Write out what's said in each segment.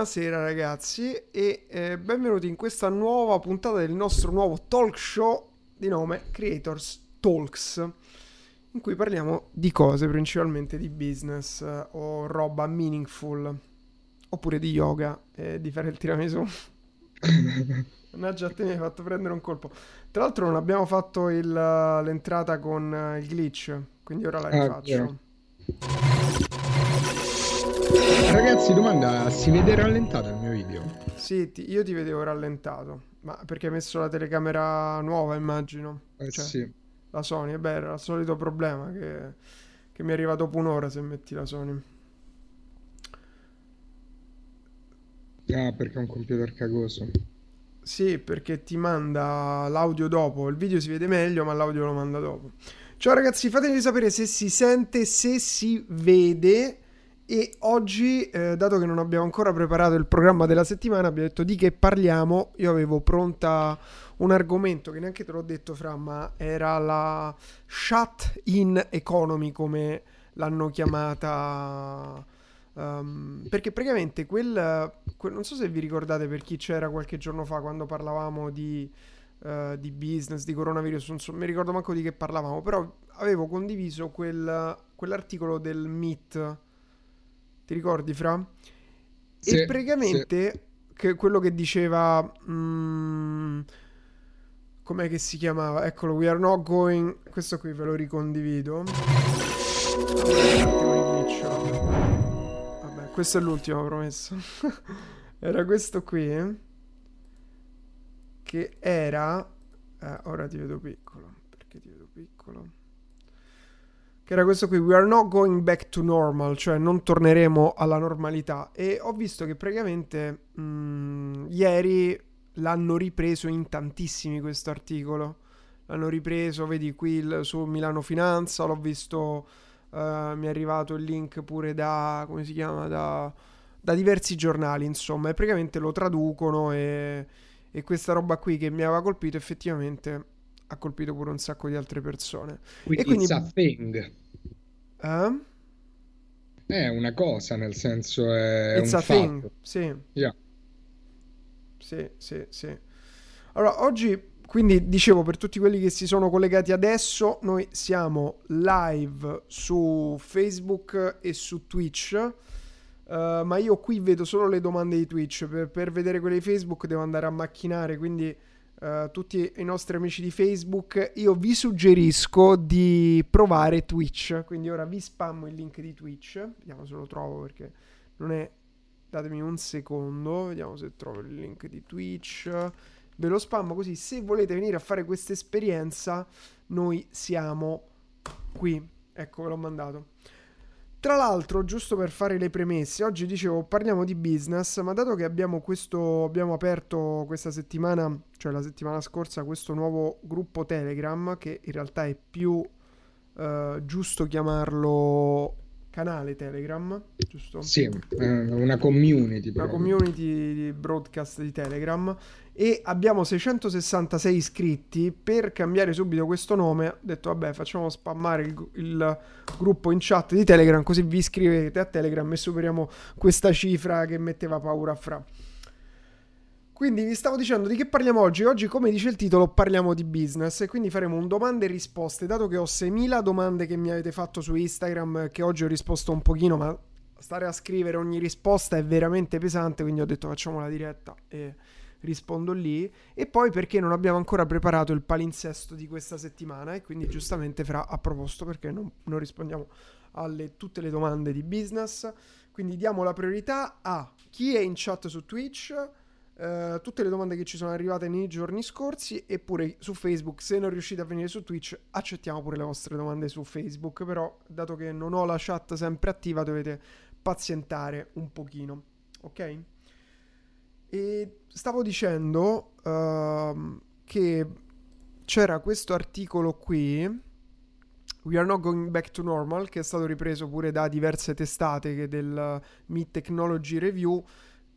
Buonasera ragazzi e eh, benvenuti in questa nuova puntata del nostro nuovo talk show di nome Creators Talks in cui parliamo di cose principalmente di business eh, o roba meaningful oppure di yoga e di fare il tiramisù. Mannaggia a te mi hai fatto prendere un colpo. Tra l'altro non abbiamo fatto il, l'entrata con eh, il glitch, quindi ora la ah, rifaccio. Ah, Ragazzi, domanda, si vede rallentato il mio video? Sì, ti, io ti vedevo rallentato, ma perché hai messo la telecamera nuova, immagino. Eh cioè, sì. La Sony, è beh, era il solito problema che, che mi arriva dopo un'ora se metti la Sony. Ah, perché è un computer cagoso. Sì, perché ti manda l'audio dopo. Il video si vede meglio, ma l'audio lo manda dopo. Ciao ragazzi, fatemi sapere se si sente, se si vede. E oggi, eh, dato che non abbiamo ancora preparato il programma della settimana, abbiamo detto di che parliamo. Io avevo pronta un argomento che neanche te l'ho detto, Fra, ma era la shut in economy, come l'hanno chiamata Um, perché praticamente quel, quel, Non so se vi ricordate per chi c'era qualche giorno fa quando parlavamo di, uh, di business, di coronavirus, non so, mi ricordo manco di che parlavamo, però avevo condiviso quel, quell'articolo del MIT. Ti ricordi, Fra? Sì, e praticamente sì. che, quello che diceva... Um, com'è che si chiamava? Eccolo, we are not going... Questo qui ve lo ricondivido. Questo è l'ultimo, promesso. era questo qui. Eh? Che era... Eh, ora ti vedo piccolo. Perché ti vedo piccolo? Che era questo qui. We are not going back to normal. Cioè non torneremo alla normalità. E ho visto che praticamente... Mh, mm, ieri l'hanno ripreso in tantissimi questo articolo. L'hanno ripreso, vedi qui il, su Milano Finanza, l'ho visto Uh, mi è arrivato il link pure da, come si chiama, da, da diversi giornali, insomma, e praticamente lo traducono e, e, questa roba qui che mi aveva colpito effettivamente ha colpito pure un sacco di altre persone. Quindi, e quindi it's a thing. Eh? È una cosa, nel senso è it's un thing, sì. Yeah. Sì, sì, sì. Allora, oggi quindi dicevo per tutti quelli che si sono collegati adesso, noi siamo live su Facebook e su Twitch. Uh, ma io qui vedo solo le domande di Twitch. Per, per, vedere quelle di Facebook devo andare a macchinare. Quindi, uh, tutti i nostri amici di Facebook, io vi suggerisco di provare Twitch. Quindi, ora vi spammo il link di Twitch. Vediamo se lo trovo perché non è. Datemi un secondo, vediamo se trovo il link di Twitch ve lo spammo così se volete venire a fare questa esperienza noi siamo qui ecco ve l'ho mandato tra l'altro giusto per fare le premesse oggi dicevo parliamo di business ma dato che abbiamo questo abbiamo aperto questa settimana cioè la settimana scorsa questo nuovo gruppo telegram che in realtà è più Uh, giusto chiamarlo canale Telegram, giusto? Sì, una community. Una community di broadcast di Telegram. E abbiamo 666 iscritti. Per cambiare subito questo nome, ho detto vabbè facciamo spammare il, il gruppo in chat di Telegram così vi iscrivete a Telegram e superiamo questa cifra che metteva paura a Fra. Quindi vi stavo dicendo di che parliamo oggi. Oggi, come dice il titolo, parliamo di business e quindi faremo un domande e risposte. Dato che ho 6.000 domande che mi avete fatto su Instagram, che oggi ho risposto un pochino, ma stare a scrivere ogni risposta è veramente pesante, quindi ho detto facciamo la diretta e rispondo lì. E poi perché non abbiamo ancora preparato il palinsesto di questa settimana e quindi giustamente Fra ha proposto perché non, non rispondiamo a tutte le domande di business. Quindi diamo la priorità a chi è in chat su Twitch Uh, tutte le domande che ci sono arrivate nei giorni scorsi eppure su Facebook se non riuscite a venire su Twitch accettiamo pure le vostre domande su Facebook però dato che non ho la chat sempre attiva dovete pazientare un pochino ok? E stavo dicendo uh, che c'era questo articolo qui We are not going back to normal che è stato ripreso pure da diverse testate del Meet Technology Review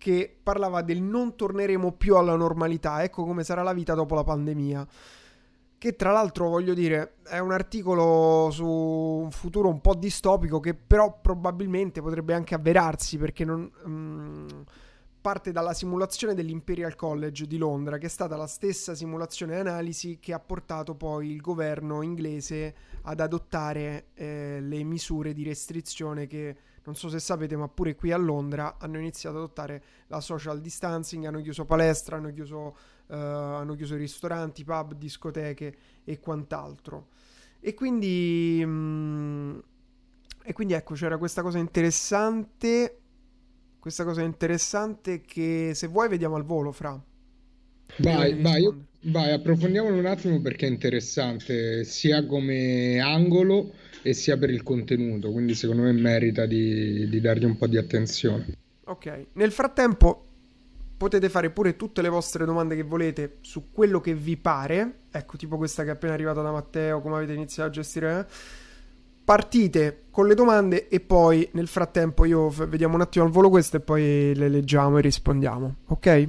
che parlava del non torneremo più alla normalità, ecco come sarà la vita dopo la pandemia. Che tra l'altro voglio dire è un articolo su un futuro un po' distopico che però probabilmente potrebbe anche avverarsi perché non... Um, parte dalla simulazione dell'Imperial College di Londra, che è stata la stessa simulazione e analisi che ha portato poi il governo inglese ad adottare eh, le misure di restrizione che non so se sapete, ma pure qui a Londra hanno iniziato ad adottare la social distancing, hanno chiuso palestre, hanno chiuso, uh, hanno chiuso ristoranti, pub, discoteche e quant'altro. E quindi, mm, e quindi ecco, c'era questa cosa interessante questa cosa interessante che se vuoi vediamo al volo, Fra. Vai, vai, vai, approfondiamolo un attimo perché è interessante sia come angolo e sia per il contenuto, quindi secondo me merita di, di dargli un po' di attenzione. Ok, nel frattempo potete fare pure tutte le vostre domande che volete su quello che vi pare, ecco tipo questa che è appena arrivata da Matteo, come avete iniziato a gestire... Eh? partite con le domande e poi nel frattempo io vediamo un attimo al volo queste e poi le leggiamo e rispondiamo, ok?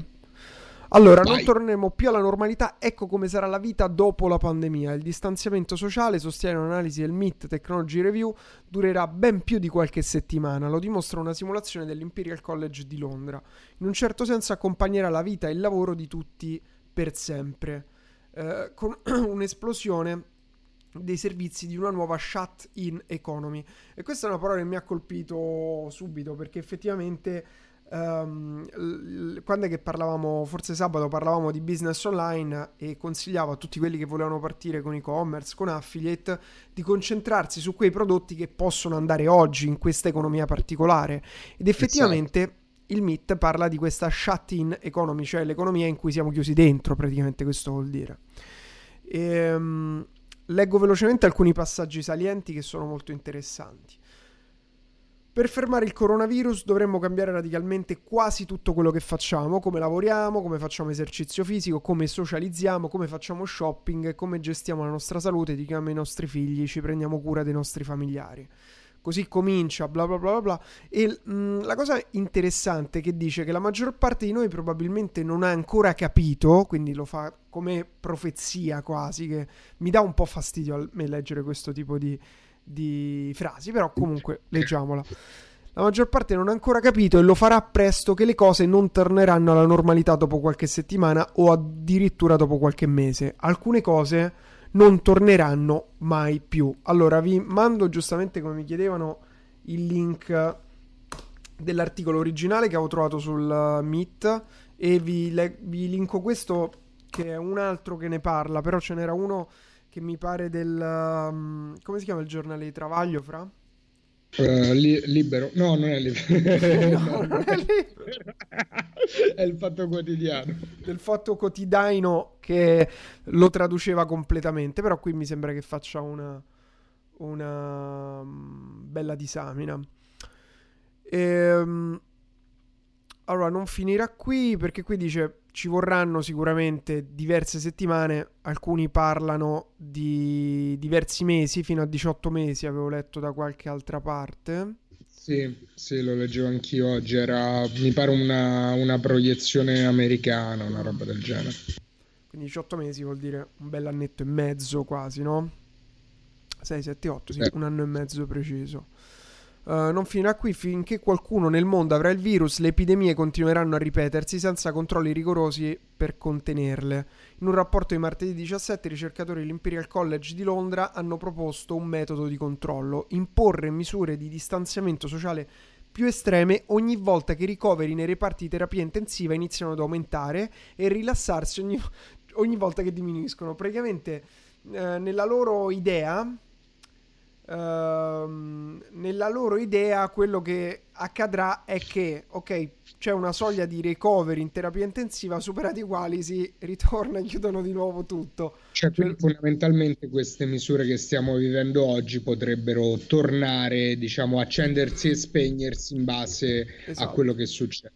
Allora, Vai. non torneremo più alla normalità, ecco come sarà la vita dopo la pandemia. Il distanziamento sociale, sostiene un'analisi del MIT Technology Review, durerà ben più di qualche settimana, lo dimostra una simulazione dell'Imperial College di Londra. In un certo senso accompagnerà la vita e il lavoro di tutti per sempre, eh, con un'esplosione dei servizi di una nuova shut-in economy. E questa è una parola che mi ha colpito subito perché effettivamente um, quando è che parlavamo, forse sabato parlavamo di business online e consigliavo a tutti quelli che volevano partire con e-commerce, con affiliate, di concentrarsi su quei prodotti che possono andare oggi in questa economia particolare. Ed effettivamente... Esatto. Il MIT parla di questa shut-in economy, cioè l'economia in cui siamo chiusi dentro, praticamente questo vuol dire. E, um, leggo velocemente alcuni passaggi salienti che sono molto interessanti. Per fermare il coronavirus dovremmo cambiare radicalmente quasi tutto quello che facciamo, come lavoriamo, come facciamo esercizio fisico, come socializziamo, come facciamo shopping, come gestiamo la nostra salute, educhiamo i nostri figli, ci prendiamo cura dei nostri familiari così comincia, bla bla bla bla. bla. E mh, mm, la cosa interessante che dice che la maggior parte di noi probabilmente non ha ancora capito, quindi lo fa come profezia quasi, che mi dà un po' fastidio a me leggere questo tipo di, di frasi, però comunque leggiamola. La maggior parte non ha ancora capito e lo farà presto che le cose non torneranno alla normalità dopo qualche settimana o addirittura dopo qualche mese. Alcune cose non torneranno mai più. Allora vi mando giustamente come mi chiedevano il link dell'articolo originale che avevo trovato sul Meet e vi, le- vi linko questo che è un altro che ne parla, però ce n'era uno che mi pare del... Um, come si chiama il giornale di Travaglio, Fra? Uh, li- libero? No, non è libero. no, non è libero. è il fatto quotidiano. Del fatto quotidiano che lo traduceva completamente, però qui mi sembra che faccia una, una um, bella disamina. Ehm, allora, non finirà qui perché qui dice ci vorranno sicuramente diverse settimane, alcuni parlano di diversi mesi, fino a 18 mesi avevo letto da qualche altra parte. Sì, sì, lo leggevo anch'io oggi, era mi pare una, una proiezione americana, una roba del genere. Quindi 18 mesi vuol dire un bel annetto e mezzo quasi, no? 6, 7, 8, sì, eh. un anno e mezzo preciso. Uh, non finirà qui finché qualcuno nel mondo avrà il virus, le epidemie continueranno a ripetersi senza controlli rigorosi per contenerle. In un rapporto di martedì 17 i ricercatori dell'Imperial College di Londra hanno proposto un metodo di controllo, imporre misure di distanziamento sociale più estreme ogni volta che i ricoveri nei reparti di terapia intensiva iniziano ad aumentare e rilassarsi ogni, ogni volta che diminuiscono. Praticamente eh, nella loro idea Uh, nella loro idea quello che accadrà è che ok c'è una soglia di recovery in terapia intensiva superati i quali si ritorna e chiudono di nuovo tutto. Cioè quindi fondamentalmente queste misure che stiamo vivendo oggi potrebbero tornare diciamo accendersi e spegnersi in base esatto. a quello che succede.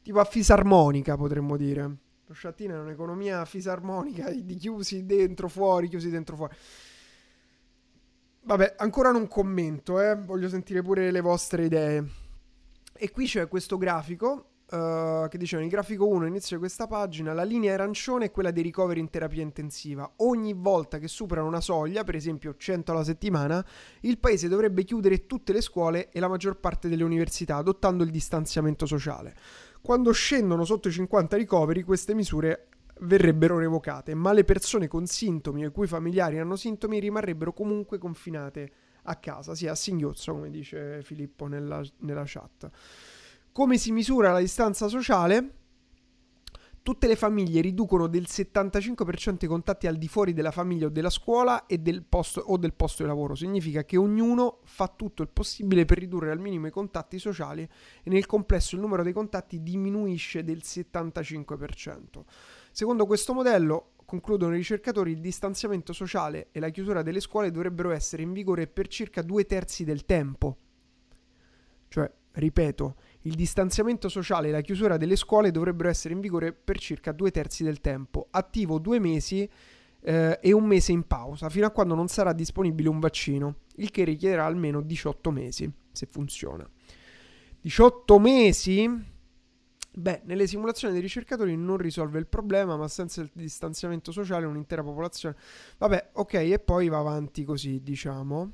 Tipo a fisarmonica potremmo dire. Lo sciattino è un'economia fisarmonica di chiusi dentro fuori chiusi dentro fuori Vabbè, ancora non commento, eh. voglio sentire pure le vostre idee. E qui c'è questo grafico uh, che diceva: il grafico 1 inizio di questa pagina, la linea arancione è quella dei ricoveri in terapia intensiva. Ogni volta che superano una soglia, per esempio 100 alla settimana, il paese dovrebbe chiudere tutte le scuole e la maggior parte delle università, adottando il distanziamento sociale. Quando scendono sotto i 50 ricoveri, queste misure verrebbero revocate, ma le persone con sintomi o i cui familiari hanno sintomi rimarrebbero comunque confinate a casa, sia a singhiozzo, come dice Filippo nella, nella chat. Come si misura la distanza sociale? Tutte le famiglie riducono del 75% i contatti al di fuori della famiglia o della scuola e del posto, o del posto di lavoro. Significa che ognuno fa tutto il possibile per ridurre al minimo i contatti sociali e nel complesso il numero dei contatti diminuisce del 75%. Secondo questo modello, concludono i ricercatori, il distanziamento sociale e la chiusura delle scuole dovrebbero essere in vigore per circa due terzi del tempo. Cioè, ripeto, il distanziamento sociale e la chiusura delle scuole dovrebbero essere in vigore per circa due terzi del tempo, attivo due mesi eh, e un mese in pausa, fino a quando non sarà disponibile un vaccino, il che richiederà almeno 18 mesi, se funziona. 18 mesi? Beh, nelle simulazioni dei ricercatori non risolve il problema, ma senza il distanziamento sociale un'intera popolazione... Vabbè, ok, e poi va avanti così, diciamo.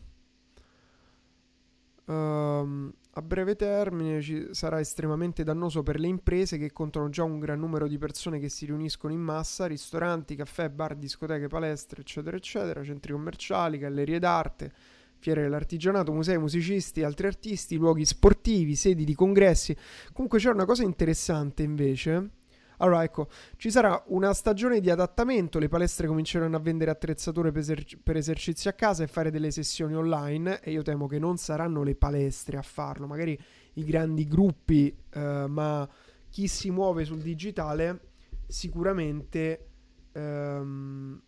Um, a breve termine ci sarà estremamente dannoso per le imprese che contano già un gran numero di persone che si riuniscono in massa, ristoranti, caffè, bar, discoteche, palestre, eccetera, eccetera, centri commerciali, gallerie d'arte, fiere dell'artigianato, musei, musicisti, altri artisti, luoghi sportivi, sedi di congressi. Comunque c'è una cosa interessante invece allora, ecco, ci sarà una stagione di adattamento, le palestre cominceranno a vendere attrezzature per, eser- per, esercizi a casa e fare delle sessioni online e io temo che non saranno le palestre a farlo, magari i grandi gruppi, eh, ma chi si muove sul digitale sicuramente... Ehm,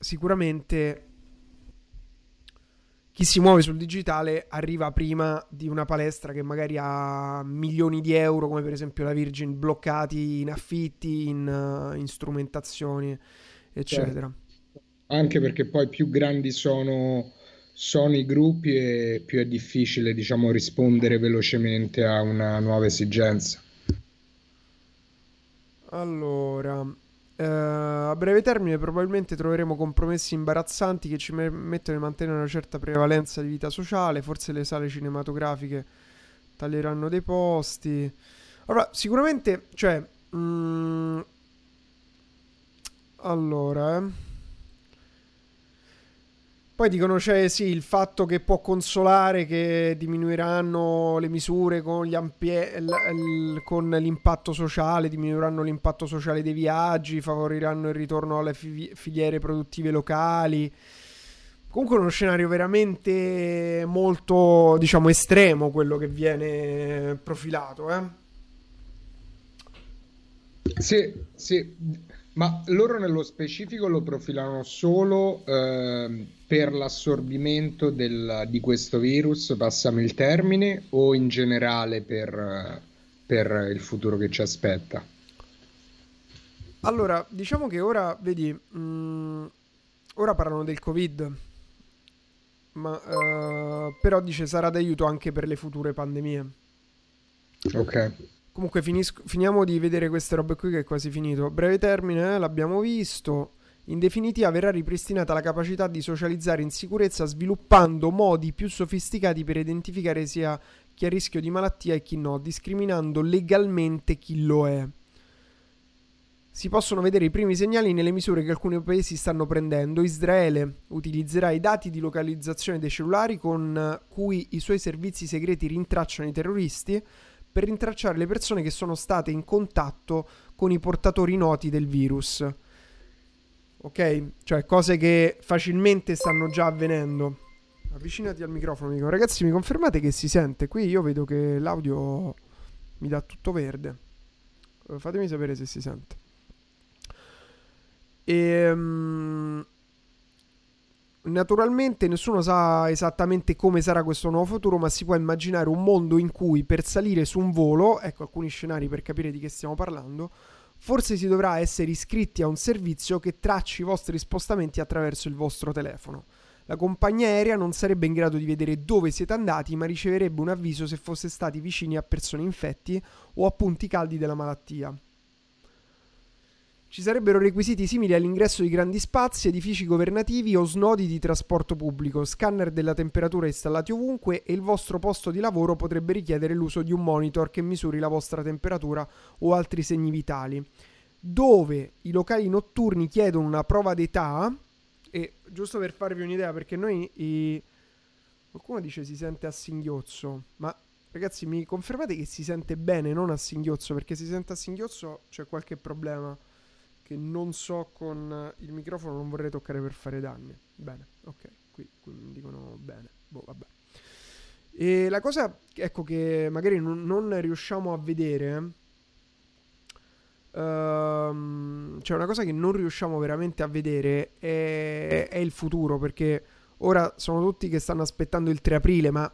sicuramente chi si muove sul digitale arriva prima di una palestra che magari ha milioni di euro, come per esempio la Virgin, bloccati in affitti, in, in strumentazioni, eccetera. Certo. Anche perché poi più grandi sono, sono i gruppi e più è difficile, diciamo, rispondere velocemente a una nuova esigenza. Allora, Uh, a breve termine probabilmente troveremo compromessi imbarazzanti che ci permettono di mantenere una certa prevalenza di vita sociale, forse le sale cinematografiche taglieranno dei posti. Allora, sicuramente, cioè... Mm, allora, eh. Poi dicono c'è sì il fatto che può consolare che diminuiranno le misure con, ampie- l- l- con l'impatto sociale, diminuiranno l'impatto sociale dei viaggi, favoriranno il ritorno alle fi- filiere produttive locali. Comunque uno scenario veramente molto, diciamo, estremo quello che viene profilato, eh? Sì, sì, ma loro nello specifico lo profilano solo eh, per l'assorbimento del, di questo virus, passami il termine, o in generale per, per il futuro che ci aspetta? Allora, diciamo che ora, vedi, mh, mm, ora parlano del Covid, ma uh, però dice sarà d'aiuto anche per le future pandemie. Ok. Comunque finisco, finiamo di vedere queste robe qui che è quasi finito. Breve termine, eh, l'abbiamo visto. In definitiva verrà ripristinata la capacità di socializzare in sicurezza sviluppando modi più sofisticati per identificare sia chi è a rischio di malattia e chi no, discriminando legalmente chi lo è. Si possono vedere i primi segnali nelle misure che alcuni paesi stanno prendendo. Israele utilizzerà i dati di localizzazione dei cellulari con cui i suoi servizi segreti rintracciano i terroristi per rintracciare le persone che sono state in contatto con i portatori noti del virus. Ok? Cioè cose che facilmente stanno già avvenendo. Avvicinati al microfono, dico, ragazzi, mi confermate che si sente? Qui io vedo che l'audio mi dà tutto verde. Eh, fatemi sapere se si sente. Ehm Naturalmente nessuno sa esattamente come sarà questo nuovo futuro, ma si può immaginare un mondo in cui per salire su un volo, ecco alcuni scenari per capire di che stiamo parlando, forse si dovrà essere iscritti a un servizio che tracci i vostri spostamenti attraverso il vostro telefono. La compagnia aerea non sarebbe in grado di vedere dove siete andati, ma riceverebbe un avviso se foste stati vicini a persone infetti o a punti caldi della malattia. Ci sarebbero requisiti simili all'ingresso di grandi spazi, edifici governativi o snodi di trasporto pubblico, scanner della temperatura installati ovunque e il vostro posto di lavoro potrebbe richiedere l'uso di un monitor che misuri la vostra temperatura o altri segni vitali. Dove i locali notturni chiedono una prova d'età, e giusto per farvi un'idea, perché noi i... qualcuno dice si sente a singhiozzo, ma ragazzi mi confermate che si sente bene, non a singhiozzo, perché se si sente a singhiozzo c'è qualche problema che non so con il microfono, non vorrei toccare per fare danni. Bene, ok, qui, qui mi dicono bene. Boh, vabbè. E la cosa, ecco, che magari non, non riusciamo a vedere... Um, cioè una cosa che non riusciamo veramente a vedere è, è il futuro perché ora sono tutti che stanno aspettando il 3 aprile ma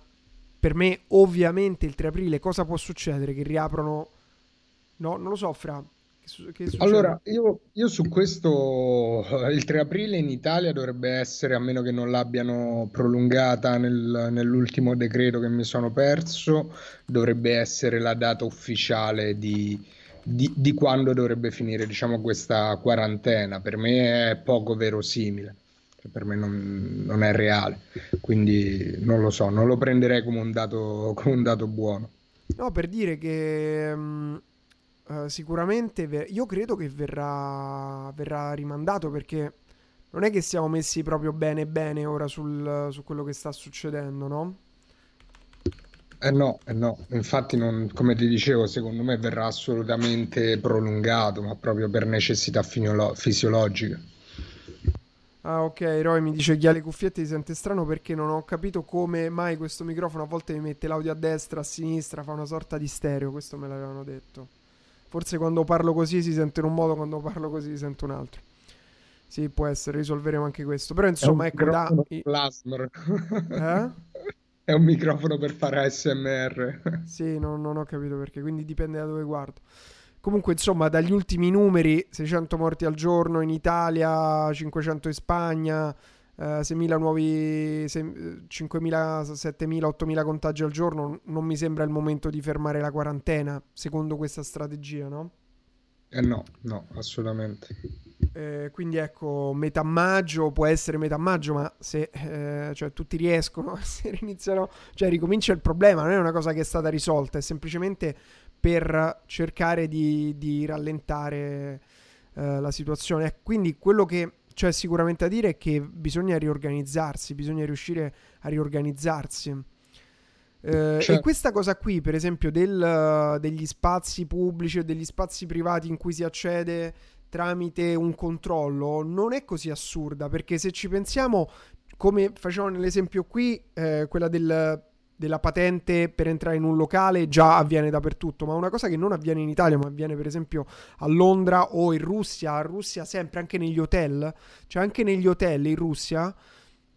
per me ovviamente il 3 aprile cosa può succedere? Che riaprono no non lo so fra che allora, io, io, su questo, il 3 aprile in Italia dovrebbe essere, a meno che non l'abbiano prolungata nel, nell'ultimo decreto che mi sono perso, dovrebbe essere la data ufficiale di, di, di quando dovrebbe finire diciamo, questa quarantena. Per me è poco verosimile, cioè, per me non, non, è reale, quindi non lo so, non lo prenderei come un dato, come un dato buono. No, per dire che... Um Uh, sicuramente ver- io credo che verrà, verrà, rimandato perché non è che siamo messi proprio bene bene ora sul, su quello che sta succedendo, no? Eh no, eh no, infatti non, come ti dicevo, secondo me verrà assolutamente prolungato, ma proprio per necessità finiolo- fisiologiche. Ah ok, Roy mi dice che ha le cuffiette si sente strano perché non ho capito come mai questo microfono a volte mi mette l'audio a destra, a sinistra, fa una sorta di stereo, questo me l'avevano detto. Forse quando parlo così si sente in un modo, quando parlo così si sente un altro. Sì, può essere, risolveremo anche questo. Però insomma, ecco, da... Plasmer. Eh? È un microfono per fare ASMR. sì, non, non ho capito perché, quindi dipende da dove guardo. Comunque, insomma, dagli ultimi numeri, 600 morti al giorno in Italia, 500 in Spagna, uh, 6.000 nuovi, 5.000, 7.000, 8.000 contagi al giorno, non mi sembra il momento di fermare la quarantena, secondo questa strategia, no? Eh no, no, assolutamente. Eh, quindi ecco, metà maggio può essere metà maggio, ma se eh, cioè, tutti riescono, se iniziano, cioè ricomincia il problema, non è una cosa che è stata risolta, è semplicemente per cercare di, di rallentare eh, la situazione. Quindi quello che c'è sicuramente da dire che bisogna riorganizzarsi, bisogna riuscire a riorganizzarsi. Eh, certo. E questa cosa qui, per esempio, del, degli spazi pubblici o degli spazi privati in cui si accede tramite un controllo, non è così assurda, perché se ci pensiamo, come facciamo nell'esempio qui, eh, quella del della patente per entrare in un locale già avviene dappertutto, ma una cosa che non avviene in Italia, ma avviene per esempio a Londra o in Russia, a Russia sempre anche negli hotel, cioè anche negli hotel in Russia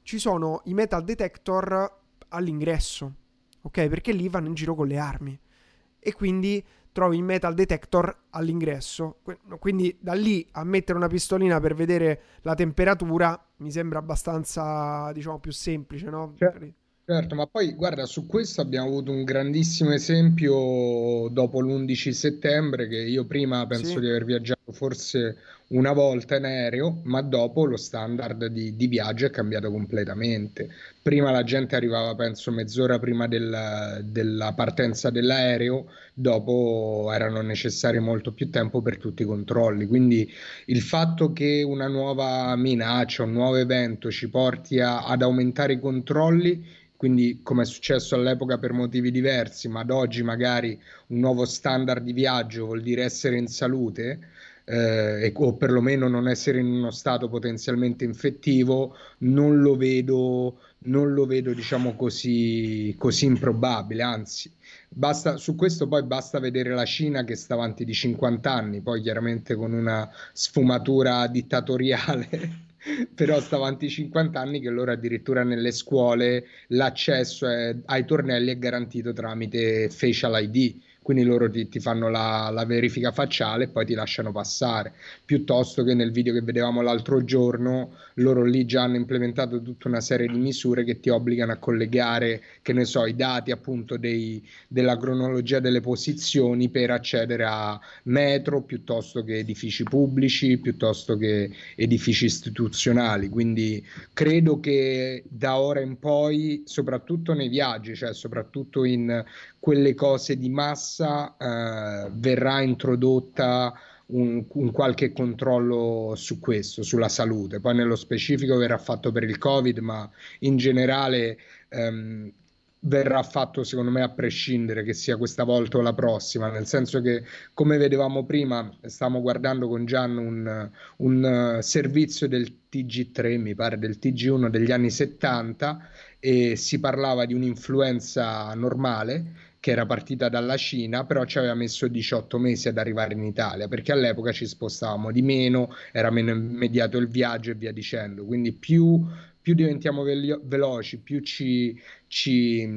ci sono i metal detector all'ingresso, ok? Perché lì vanno in giro con le armi e quindi trovi il metal detector all'ingresso, quindi da lì a mettere una pistolina per vedere la temperatura mi sembra abbastanza, diciamo, più semplice, no? Certo. Certo, ma poi guarda, su questo abbiamo avuto un grandissimo esempio dopo l'11 settembre, che io prima penso Sì. di aver viaggiato forse una volta in aereo, ma dopo lo standard di, di viaggio è cambiato completamente. Prima la gente arrivava, penso, mezz'ora prima del- della partenza dell'aereo, dopo erano necessari molto più tempo per tutti i controlli. Quindi il fatto che una nuova minaccia, un nuovo evento ci porti a- ad aumentare i controlli quindi come è successo all'epoca per motivi diversi, ma ad oggi magari un nuovo standard di viaggio vuol dire essere in salute eh, o perlomeno non essere in uno stato potenzialmente infettivo, non lo vedo, non lo vedo diciamo così, così improbabile, anzi. Basta, su questo poi basta vedere la Cina che sta avanti di 50 anni, poi chiaramente con una sfumatura dittatoriale però sta avanti 50 anni che loro addirittura nelle scuole l'accesso è, ai tornelli è garantito tramite facial ID quindi loro ti, ti fanno la, la, verifica facciale e poi ti lasciano passare, piuttosto che nel video che vedevamo l'altro giorno, loro lì già hanno implementato tutta una serie di misure che ti obbligano a collegare, che ne so, i dati appunto dei, della cronologia delle posizioni per accedere a metro piuttosto che edifici pubblici, piuttosto che edifici istituzionali, quindi credo che da ora in poi, soprattutto nei viaggi, cioè soprattutto in quelle cose di massa, eh, verrà introdotta un, un, qualche controllo su questo, sulla salute. Poi nello specifico verrà fatto per il Covid, ma in generale ehm, verrà fatto secondo me a prescindere che sia questa volta o la prossima, nel senso che come vedevamo prima, stavamo guardando con Gian un, un servizio del TG3, mi pare del TG1 degli anni 70 e si parlava di un'influenza normale che era partita dalla Cina, però ci aveva messo 18 mesi ad arrivare in Italia, perché all'epoca ci spostavamo di meno, era meno immediato il viaggio e via dicendo. Quindi più più diventiamo velo- veloci, più, ci, ci,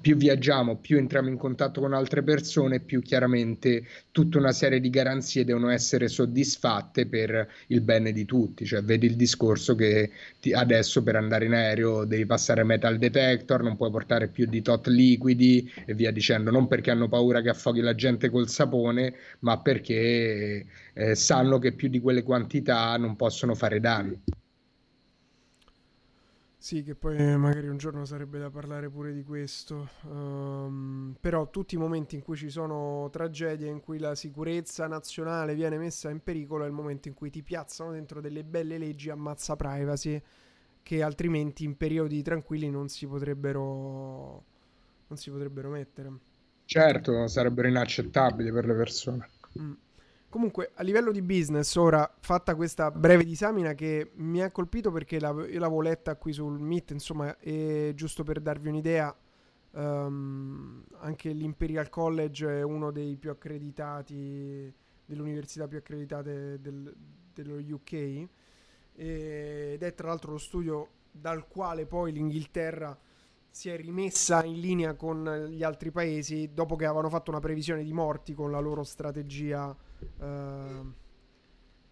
più viaggiamo, più entriamo in contatto con altre persone, più chiaramente tutta una serie di garanzie devono essere soddisfatte per il bene di tutti. Cioè, vedi il discorso che ti, adesso per andare in aereo devi passare metal detector, non puoi portare più di tot liquidi e via dicendo, non perché hanno paura che affoghi la gente col sapone, ma perché eh, sanno che più di quelle quantità non possono fare danni. Sì, che poi magari un giorno sarebbe da parlare pure di questo. Um, però tutti i momenti in cui ci sono tragedie, in cui la sicurezza nazionale viene messa in pericolo, è il momento in cui ti piazzano dentro delle belle leggi ammazza privacy che altrimenti in periodi tranquilli non si potrebbero, non si potrebbero mettere. Certo, sarebbero inaccettabili per le persone. Mm. Comunque, a livello di business, ora fatta questa breve disamina che mi ha colpito perché la, io l'avevo letta qui sul Meet, insomma, e giusto per darvi un'idea, um, anche l'Imperial College è uno dei più accreditati, delle università più accreditate del, dello UK, ed è tra l'altro lo studio dal quale poi l'Inghilterra si è rimessa in linea con gli altri paesi dopo che avevano fatto una previsione di morti con la loro strategia uh,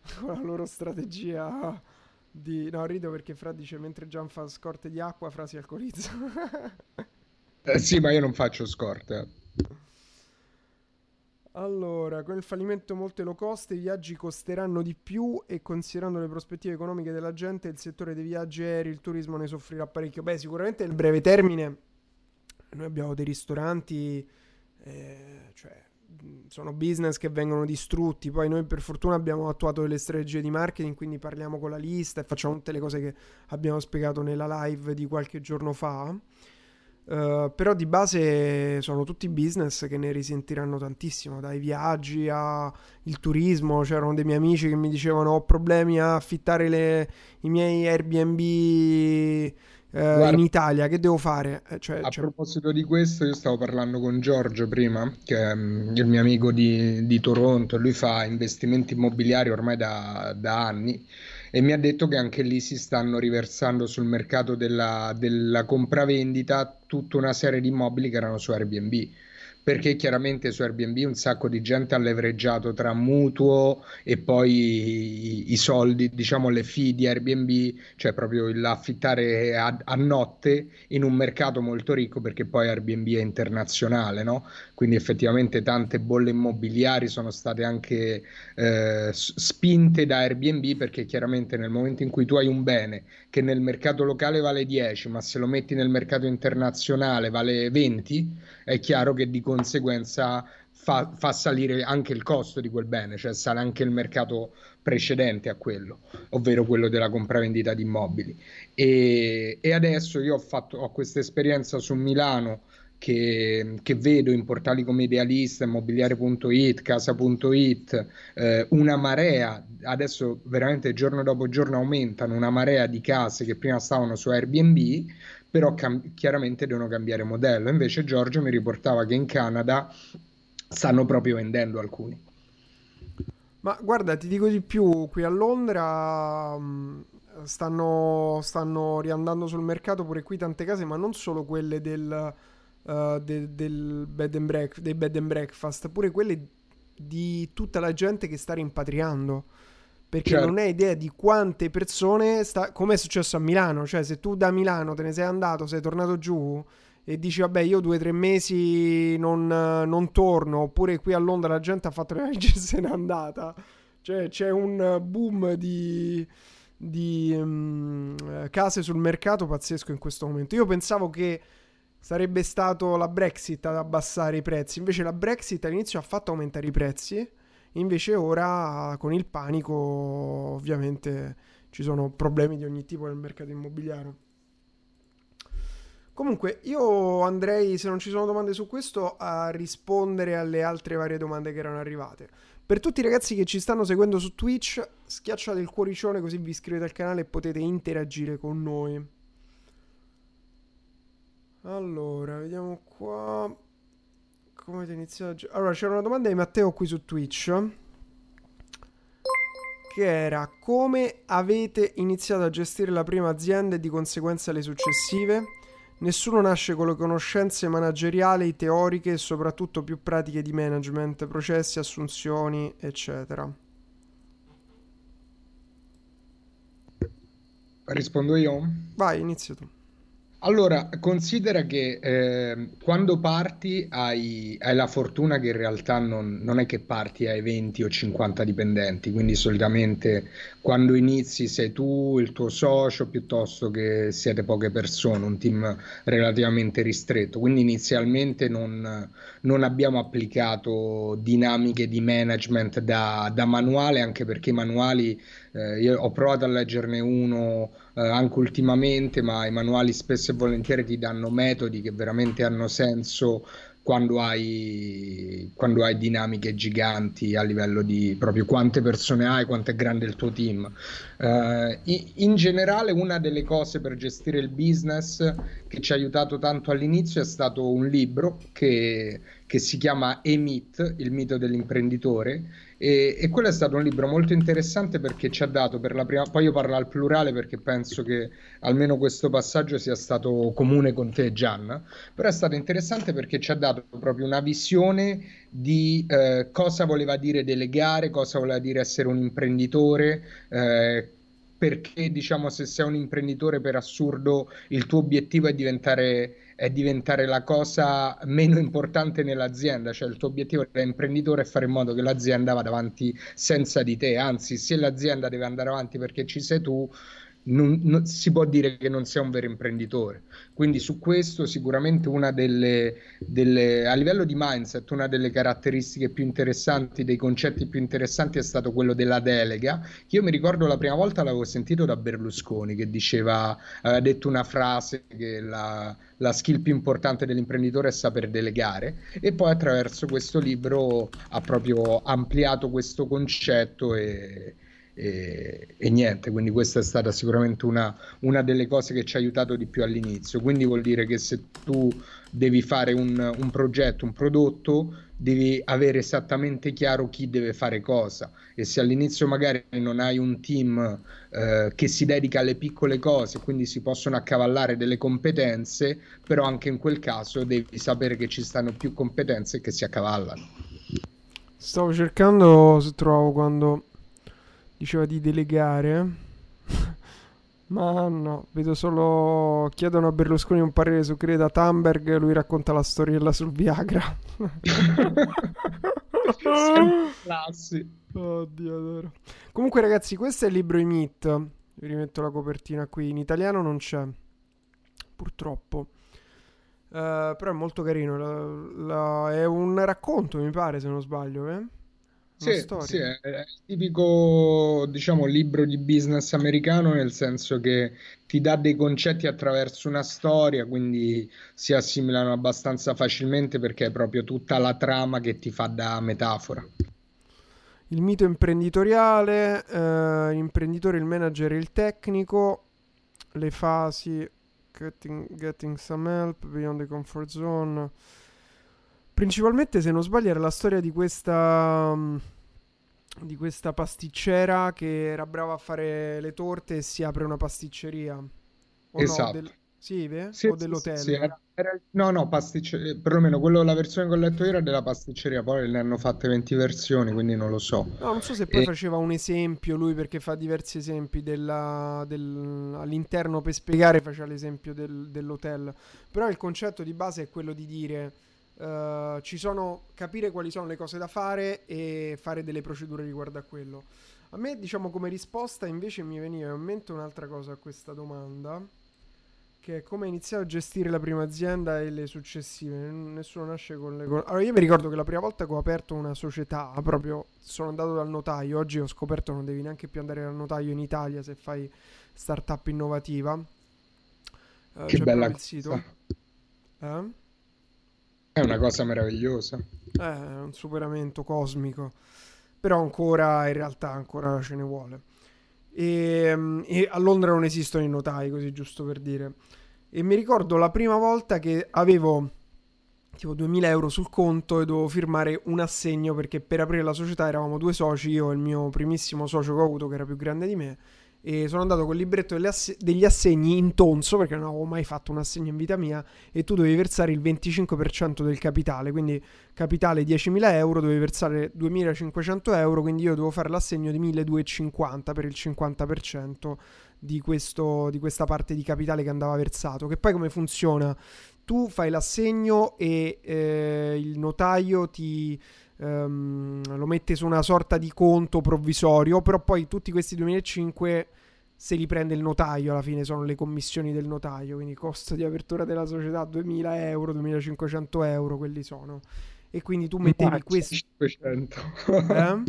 con la loro strategia di no rido perché Fra dice mentre Gian fa scorte di acqua Fra si alcolizza eh, sì ma io non faccio scorte allora, con il fallimento molte low cost i viaggi costeranno di più e considerando le prospettive economiche della gente il settore dei viaggi aerei, il turismo ne soffrirà parecchio. Beh, sicuramente nel breve termine noi abbiamo dei ristoranti, eh, cioè sono business che vengono distrutti. Poi noi per fortuna abbiamo attuato delle strategie di marketing, quindi parliamo con la lista e facciamo tutte le cose che abbiamo spiegato nella live di qualche giorno fa. Uh, però di base sono tutti business che ne risentiranno tantissimo, dai viaggi al turismo. C'erano dei miei amici che mi dicevano ho problemi a affittare le, i miei Airbnb Uh, in Italia che devo fare? Eh, cioè, a cioè... proposito di questo, io stavo parlando con Giorgio prima, che è um, il mio amico di, di, Toronto, lui fa investimenti immobiliari ormai da, da anni e mi ha detto che anche lì si stanno riversando sul mercato della, della compravendita tutta una serie di immobili che erano su Airbnb perché chiaramente su Airbnb un sacco di gente ha levreggiato tra mutuo e poi i, i soldi, diciamo le fee di Airbnb, cioè proprio l'affittare a, a, notte in un mercato molto ricco perché poi Airbnb è internazionale, no? Quindi effettivamente tante bolle immobiliari sono state anche eh, spinte da Airbnb perché chiaramente nel momento in cui tu hai un bene che nel mercato locale vale 10, ma se lo metti nel mercato internazionale vale 20, è chiaro che di conseguenza fa, fa, salire anche il costo di quel bene, cioè sale anche il mercato precedente a quello, ovvero quello della compravendita di immobili. E, e adesso io ho fatto questa esperienza su Milano che, che, vedo in portali come Idealista, Immobiliare.it, Casa.it, eh, una marea, adesso veramente giorno dopo giorno aumentano una marea di case che prima stavano su Airbnb però cam- chiaramente devono cambiare modello. Invece Giorgio mi riportava che in Canada stanno proprio vendendo alcuni. Ma guarda, ti dico di più, qui a Londra mm, stanno, stanno riandando sul mercato pure qui tante case, ma non solo quelle del, uh, de, del bed and break, dei bed and breakfast, pure quelle di tutta la gente che sta rimpatriando. Perché certo. non hai idea di quante persone sta... come è successo a Milano, cioè se tu da Milano te ne sei andato, sei tornato giù e dici vabbè io due o tre mesi non, non, torno, oppure qui a Londra la gente ha fatto le valigie e se n'è andata. Cioè c'è un boom di, di um, case sul mercato pazzesco in questo momento. Io pensavo che sarebbe stato la Brexit ad abbassare i prezzi. Invece la Brexit all'inizio ha fatto aumentare i prezzi, invece ora con il panico ovviamente ci sono problemi di ogni tipo nel mercato immobiliare. Comunque io andrei, se non ci sono domande su questo, a rispondere alle altre varie domande che erano arrivate. Per tutti i ragazzi che ci stanno seguendo su Twitch, schiacciate il cuoricione così vi iscrivete al canale e potete interagire con noi. Allora, vediamo qua. Come avete iniziato? Allora, c'era una domanda di Matteo qui su Twitch. Che era come avete iniziato a gestire la prima azienda e di conseguenza le successive? Nessuno nasce con le conoscenze manageriali, teoriche e soprattutto più pratiche di management, processi, assunzioni, eccetera. Rispondo io? Vai, inizia tu. Allora, considera che eh, quando parti hai, hai, la fortuna che in realtà non, non, è che parti ai 20 o 50 dipendenti, quindi solitamente quando inizi sei tu, il tuo socio, piuttosto che siete poche persone, un team relativamente ristretto. Quindi inizialmente non, non abbiamo applicato dinamiche di management da, da manuale, anche perché i manuali eh, io ho provato a leggerne uno eh, anche ultimamente, ma i manuali spesso e volentieri ti danno metodi che veramente hanno senso quando hai, quando hai dinamiche giganti a livello di proprio quante persone hai, quanto è grande il tuo team. Uh, in generale, una delle cose per gestire il business che ci ha aiutato tanto all'inizio è stato un libro che, che si chiama Emit, il mito dell'imprenditore e, e, quello è stato un libro molto interessante perché ci ha dato per la prima, poi io parlo al plurale perché penso che almeno questo passaggio sia stato comune con te Gianna, però è stato interessante perché ci ha dato proprio una visione di eh, cosa voleva dire delegare, cosa voleva dire essere un imprenditore, eh, perché diciamo se sei un imprenditore per assurdo il tuo obiettivo è diventare è diventare la cosa meno importante nell'azienda, cioè il tuo obiettivo da imprenditore è fare in modo che l'azienda vada avanti senza di te, anzi se l'azienda deve andare avanti perché ci sei tu, non, non, si può dire che non sia un vero imprenditore. Quindi su questo sicuramente una delle, delle, a livello di mindset, una delle caratteristiche più interessanti, dei concetti più interessanti è stato quello della delega. Io mi ricordo la prima volta l'avevo sentito da Berlusconi che diceva, aveva detto una frase che la, la skill più importante dell'imprenditore è saper delegare e poi attraverso questo libro ha proprio ampliato questo concetto e e, e, niente, quindi questa è stata sicuramente una, una, delle cose che ci ha aiutato di più all'inizio. Quindi vuol dire che se tu devi fare un, un progetto, un prodotto, devi avere esattamente chiaro chi deve fare cosa e se all'inizio magari non hai un team eh, che si dedica alle piccole cose, quindi si possono accavallare delle competenze, però anche in quel caso devi sapere che ci stanno più competenze che si accavallano. Stavo cercando se trovo quando diceva di delegare. Ma no, vedo solo. Chiedono a Berlusconi un parere su Greta Thunberg. Lui racconta la storiella sul Viagra. Classi. Oddio, adoro. Comunque, ragazzi, questo è il libro I Meet. Vi rimetto la copertina qui. In italiano non c'è, purtroppo. Uh, però è molto carino. La, la, è un racconto, mi pare, se non sbaglio. Eh? Sì, sì, è, è il tipico, diciamo, libro di business americano, nel senso che ti dà dei concetti attraverso una storia, quindi si assimilano abbastanza facilmente perché è proprio tutta la trama che ti fa da metafora. Il mito imprenditoriale, eh, l'imprenditore, il manager e il tecnico, le fasi, getting, getting some help, beyond the comfort zone Principalmente, se non sbaglio, era la storia di questa. Mm, di questa pasticcera che era brava a fare le torte e si apre una pasticceria. O esatto. No, del... Sì? Sì, O sì, sì, dell'hotel? era- era- no, no, pasticceria, perlomeno quello, la versione che ho letto io era della pasticceria, poi ne hanno fatte 20 versioni, quindi non lo so. No, non so se poi E, faceva un esempio lui perché fa diversi esempi della- del- all'interno per spiegare faceva l'esempio del- dell'hotel. Però il concetto di base è quello di dire eh, ci sono, capire quali sono le cose da fare e fare delle procedure riguardo a quello. A me, diciamo, come risposta invece mi veniva in mente un'altra cosa a questa domanda, che è come iniziare a gestire la prima azienda e le successive. Nessuno nasce con le... co- Allora, io mi ricordo che la prima volta che ho aperto una società, proprio sono andato dal notaio, oggi ho scoperto che non devi neanche più andare dal notaio in Italia se fai startup innovativa. Eh, che c'è bella cosa, Eh? È una cosa meravigliosa. È un superamento cosmico. Però ancora, in realtà, ancora ce ne vuole. E, mm, e a Londra non esistono i notai, così giusto per dire. E mi ricordo la prima volta che avevo tipo 2000 euro sul conto e dovevo firmare un assegno perché per aprire la società eravamo due soci, io e il mio primissimo socio che ho avuto che era più grande di me. E sono andato col libretto asse- degli assegni in tonso perché non avevo mai fatto un assegno in vita mia e tu dovevi versare il 25% del capitale, quindi capitale 10.000 euro, dovevi versare 2.500 euro, quindi io dovevo fare l'assegno di 1.250 per il 50% di, questo, di questa parte di capitale che andava versato. Che poi come funziona? Tu fai l'assegno e eh, il notaio ti ehm, lo mette su una sorta di conto provvisorio, però poi tutti questi 2005 se li prende il notaio alla fine sono le commissioni del notaio, quindi costo di apertura della società 2000 euro, 2500 euro, quelli sono. E quindi tu mettevi Mancia questo... 500. Eh?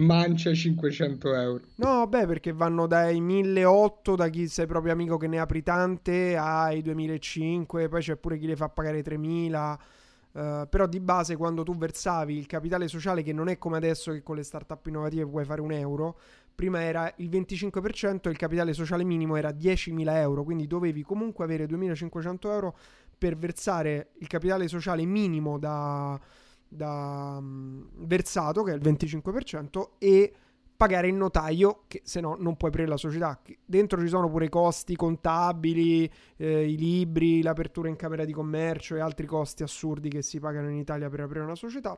Mancia 500 euro. No, beh, perché vanno dai 1800 da chi sei proprio amico che ne apri tante ai 2005, poi c'è pure chi le fa pagare 3000. Eh, però di base quando tu versavi il capitale sociale, che non è come adesso che con le startup innovative puoi fare un euro, prima era il 25% e il capitale sociale minimo era 10.000 euro, quindi dovevi comunque avere 2.500 euro per versare il capitale sociale minimo da, da, mm, versato, che è il 25%, e pagare il notaio, che se no non puoi aprire la società. Dentro ci sono pure i costi contabili, eh, i libri, l'apertura in camera di commercio e altri costi assurdi che si pagano in Italia per aprire una società.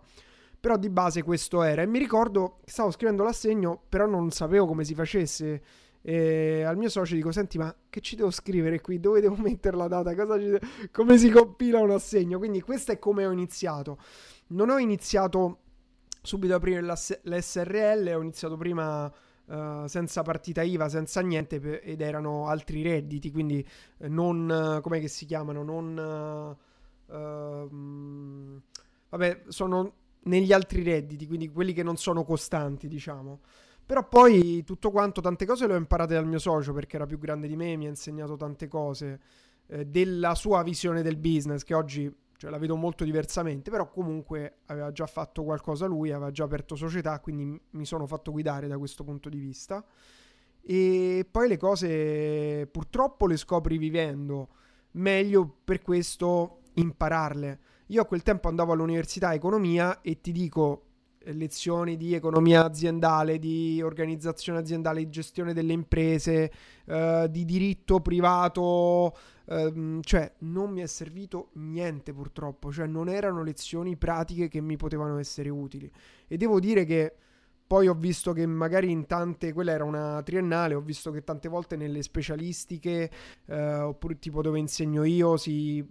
Però di base questo era. E mi ricordo che stavo scrivendo l'assegno, però non sapevo come si facesse. E al mio socio dico: Senti, ma che ci devo scrivere qui? Dove devo mettere la data? Come si compila un assegno? Quindi questo è come ho iniziato. Non ho iniziato subito aprire l'S- l'SRL, ho iniziato prima eh, senza partita IVA, senza niente, pe- ed erano altri redditi, quindi eh, non, eh, come che si chiamano, non... eh, ehm, vabbè, sono negli altri redditi, quindi quelli che non sono costanti, diciamo. Però poi tutto quanto, tante cose le ho imparate dal mio socio perché era più grande di me, mi ha insegnato tante cose eh, della sua visione del business, che oggi cioè, la vedo molto diversamente, però comunque aveva già fatto qualcosa lui, aveva già aperto società, quindi mi sono fatto guidare da questo punto di vista. E poi le cose purtroppo le scopri vivendo, meglio per questo impararle. Io a quel tempo andavo all'università economia e ti dico eh, lezioni di economia aziendale, di organizzazione aziendale, di gestione delle imprese, eh, di diritto privato, ehm, cioè non mi è servito niente purtroppo, cioè non erano lezioni pratiche che mi potevano essere utili. E devo dire che poi ho visto che magari in tante, quella era una triennale, ho visto che tante volte nelle specialistiche, eh, oppure tipo dove insegno io, si,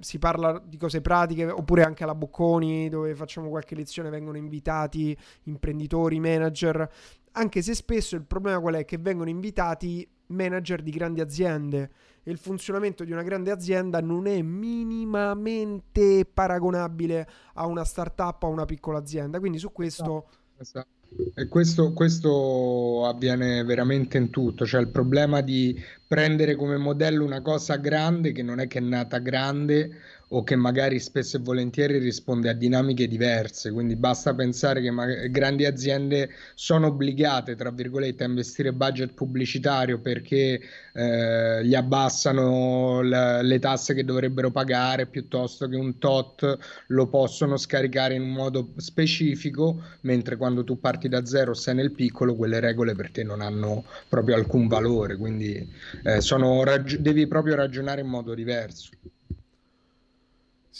si parla di cose pratiche, oppure anche alla Bocconi, dove facciamo qualche lezione, vengono invitati imprenditori, manager, anche se spesso il problema qual è? Che vengono invitati manager di grandi aziende il funzionamento di una grande azienda non è minimamente paragonabile a una startup o a una piccola azienda. Quindi su questo... Esatto. E questo, questo avviene veramente in tutto, cioè il problema di prendere come modello una cosa grande che non è che è nata grande o che magari spesso e volentieri risponde a dinamiche diverse, quindi basta pensare che grandi aziende sono obbligate, tra virgolette, a investire budget pubblicitario perché eh, gli abbassano l- le tasse che dovrebbero pagare piuttosto che un tot lo possono scaricare in un modo specifico, mentre quando tu parti da zero, sei nel piccolo, quelle regole per te non hanno proprio alcun valore, quindi eh, rag- devi proprio ragionare in modo diverso.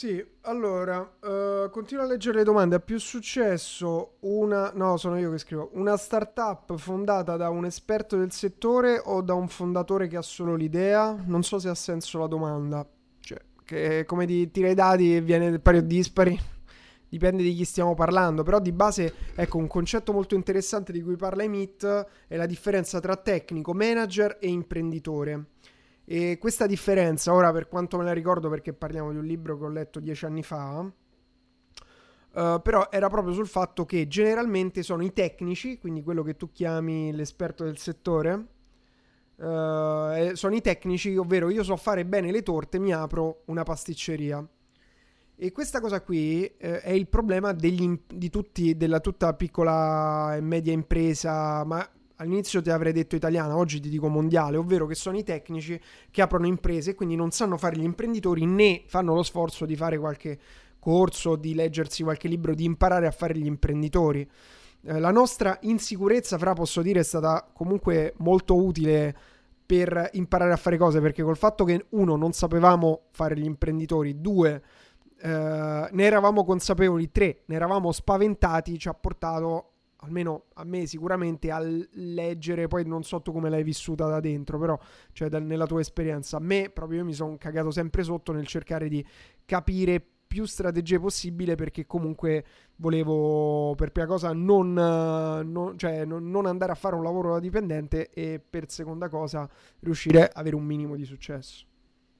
Sì, allora, uh, continuo a leggere le domande. Ha più successo una... No, sono io che scrivo. Una startup fondata da un esperto del settore o da un fondatore che ha solo l'idea? Non so se ha senso la domanda. Cioè, che come di tira i dati e viene pari o dispari. Dipende di chi stiamo parlando. Però di base, ecco, un concetto molto interessante di cui parla Emit è la differenza tra tecnico, manager e imprenditore. E questa differenza, ora per quanto me la ricordo perché parliamo di un libro che ho letto dieci anni fa, uh, però era proprio sul fatto che generalmente sono i tecnici, quindi quello che tu chiami l'esperto del settore, uh, sono i tecnici, ovvero io so fare bene le torte, mi apro una pasticceria. E questa cosa qui eh, è il problema degli, di tutti, della tutta piccola e media impresa, ma all'inizio ti avrei detto italiana, oggi ti dico mondiale, ovvero che sono i tecnici che aprono imprese e quindi non sanno fare gli imprenditori né fanno lo sforzo di fare qualche corso, di leggersi qualche libro, di imparare a fare gli imprenditori. Eh, la nostra insicurezza, fra posso dire, è stata comunque molto utile per imparare a fare cose, perché col fatto che uno non sapevamo fare gli imprenditori, due eh, ne eravamo consapevoli, tre ne eravamo spaventati, ci ha portato almeno a me sicuramente a leggere, poi non so tu come l'hai vissuta da dentro, però cioè da, nella tua esperienza, a me proprio io mi sono cagato sempre sotto nel cercare di capire più strategie possibile perché comunque volevo per prima cosa non, non, cioè, non, andare a fare un lavoro da dipendente e per seconda cosa riuscire ad avere un minimo di successo.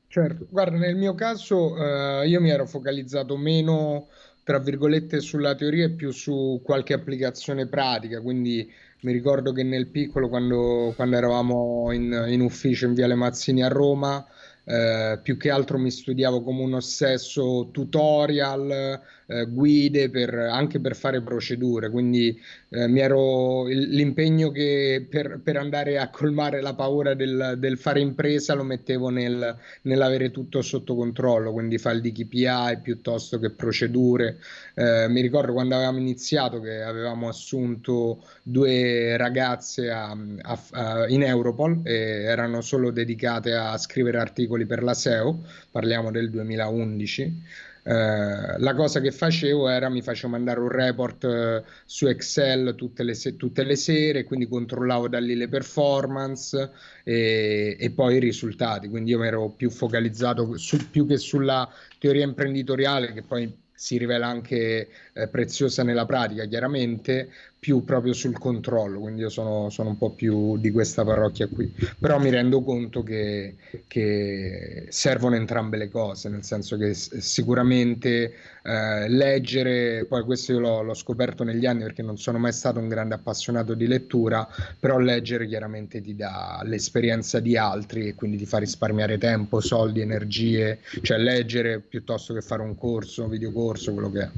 Certo, guarda, nel mio caso eh, io mi ero focalizzato meno tra virgolette sulla teoria e più su qualche applicazione pratica, quindi mi ricordo che nel piccolo quando, quando eravamo in, in ufficio in Viale Mazzini a Roma, eh, più che altro mi studiavo come un ossesso tutorial, eh, guide per, anche per fare procedure, quindi eh, mi ero l'impegno che per, per, andare a colmare la paura del, del fare impresa lo mettevo nel, nell'avere tutto sotto controllo, quindi file di KPI piuttosto che procedure. Eh, mi ricordo quando avevamo iniziato che avevamo assunto due ragazze a, a, a, in Europol e erano solo dedicate a scrivere articoli per la SEO, parliamo del 2011. Eh, la cosa che facevo era mi facevo mandare un report eh, su Excel tutte le, se- tutte le, sere, quindi controllavo da lì le performance e, e poi i risultati. Quindi io mi ero più focalizzato su, più che sulla teoria imprenditoriale, che poi si rivela anche eh, preziosa nella pratica, chiaramente, più proprio sul controllo, quindi io sono, sono, un po' più di questa parrocchia qui, però mi rendo conto che, che servono entrambe le cose, nel senso che sicuramente eh, leggere, poi questo io l'ho, l'ho, scoperto negli anni perché non sono mai stato un grande appassionato di lettura, però leggere chiaramente ti dà l'esperienza di altri e quindi ti fa risparmiare tempo, soldi, energie, cioè leggere piuttosto che fare un corso, un videocorso, quello che è.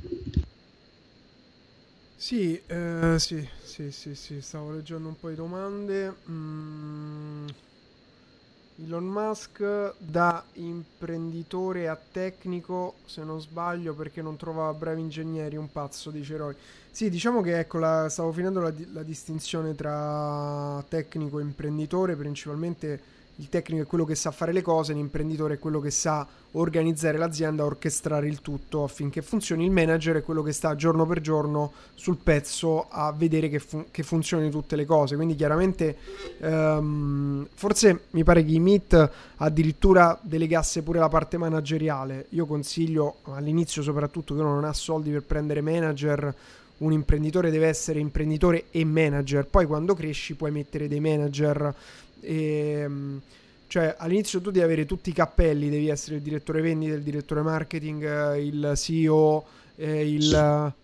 Sì, eh, sì, sì, sì, sì, stavo leggendo un po' di domande. Mm. Elon Musk da imprenditore a tecnico, se non sbaglio, perché non trova bravi ingegneri, un pazzo, dice Roy. Sì, diciamo che ecco, la, stavo finendo la, la distinzione tra tecnico e imprenditore, principalmente il tecnico è quello che sa fare le cose, l'imprenditore è quello che sa organizzare l'azienda, orchestrare il tutto affinché funzioni, il manager è quello che sta giorno per giorno sul pezzo a vedere che, fun- che funzionino tutte le cose. Quindi chiaramente um, forse mi pare che i Meet addirittura delegasse pure la parte manageriale. Io consiglio all'inizio soprattutto che uno non ha soldi per prendere manager un imprenditore deve essere imprenditore e manager, poi quando cresci puoi mettere dei manager e, ehm, cioè all'inizio tu devi avere tutti i cappelli, devi essere il direttore vendita, il direttore marketing, eh, il CEO, eh, il,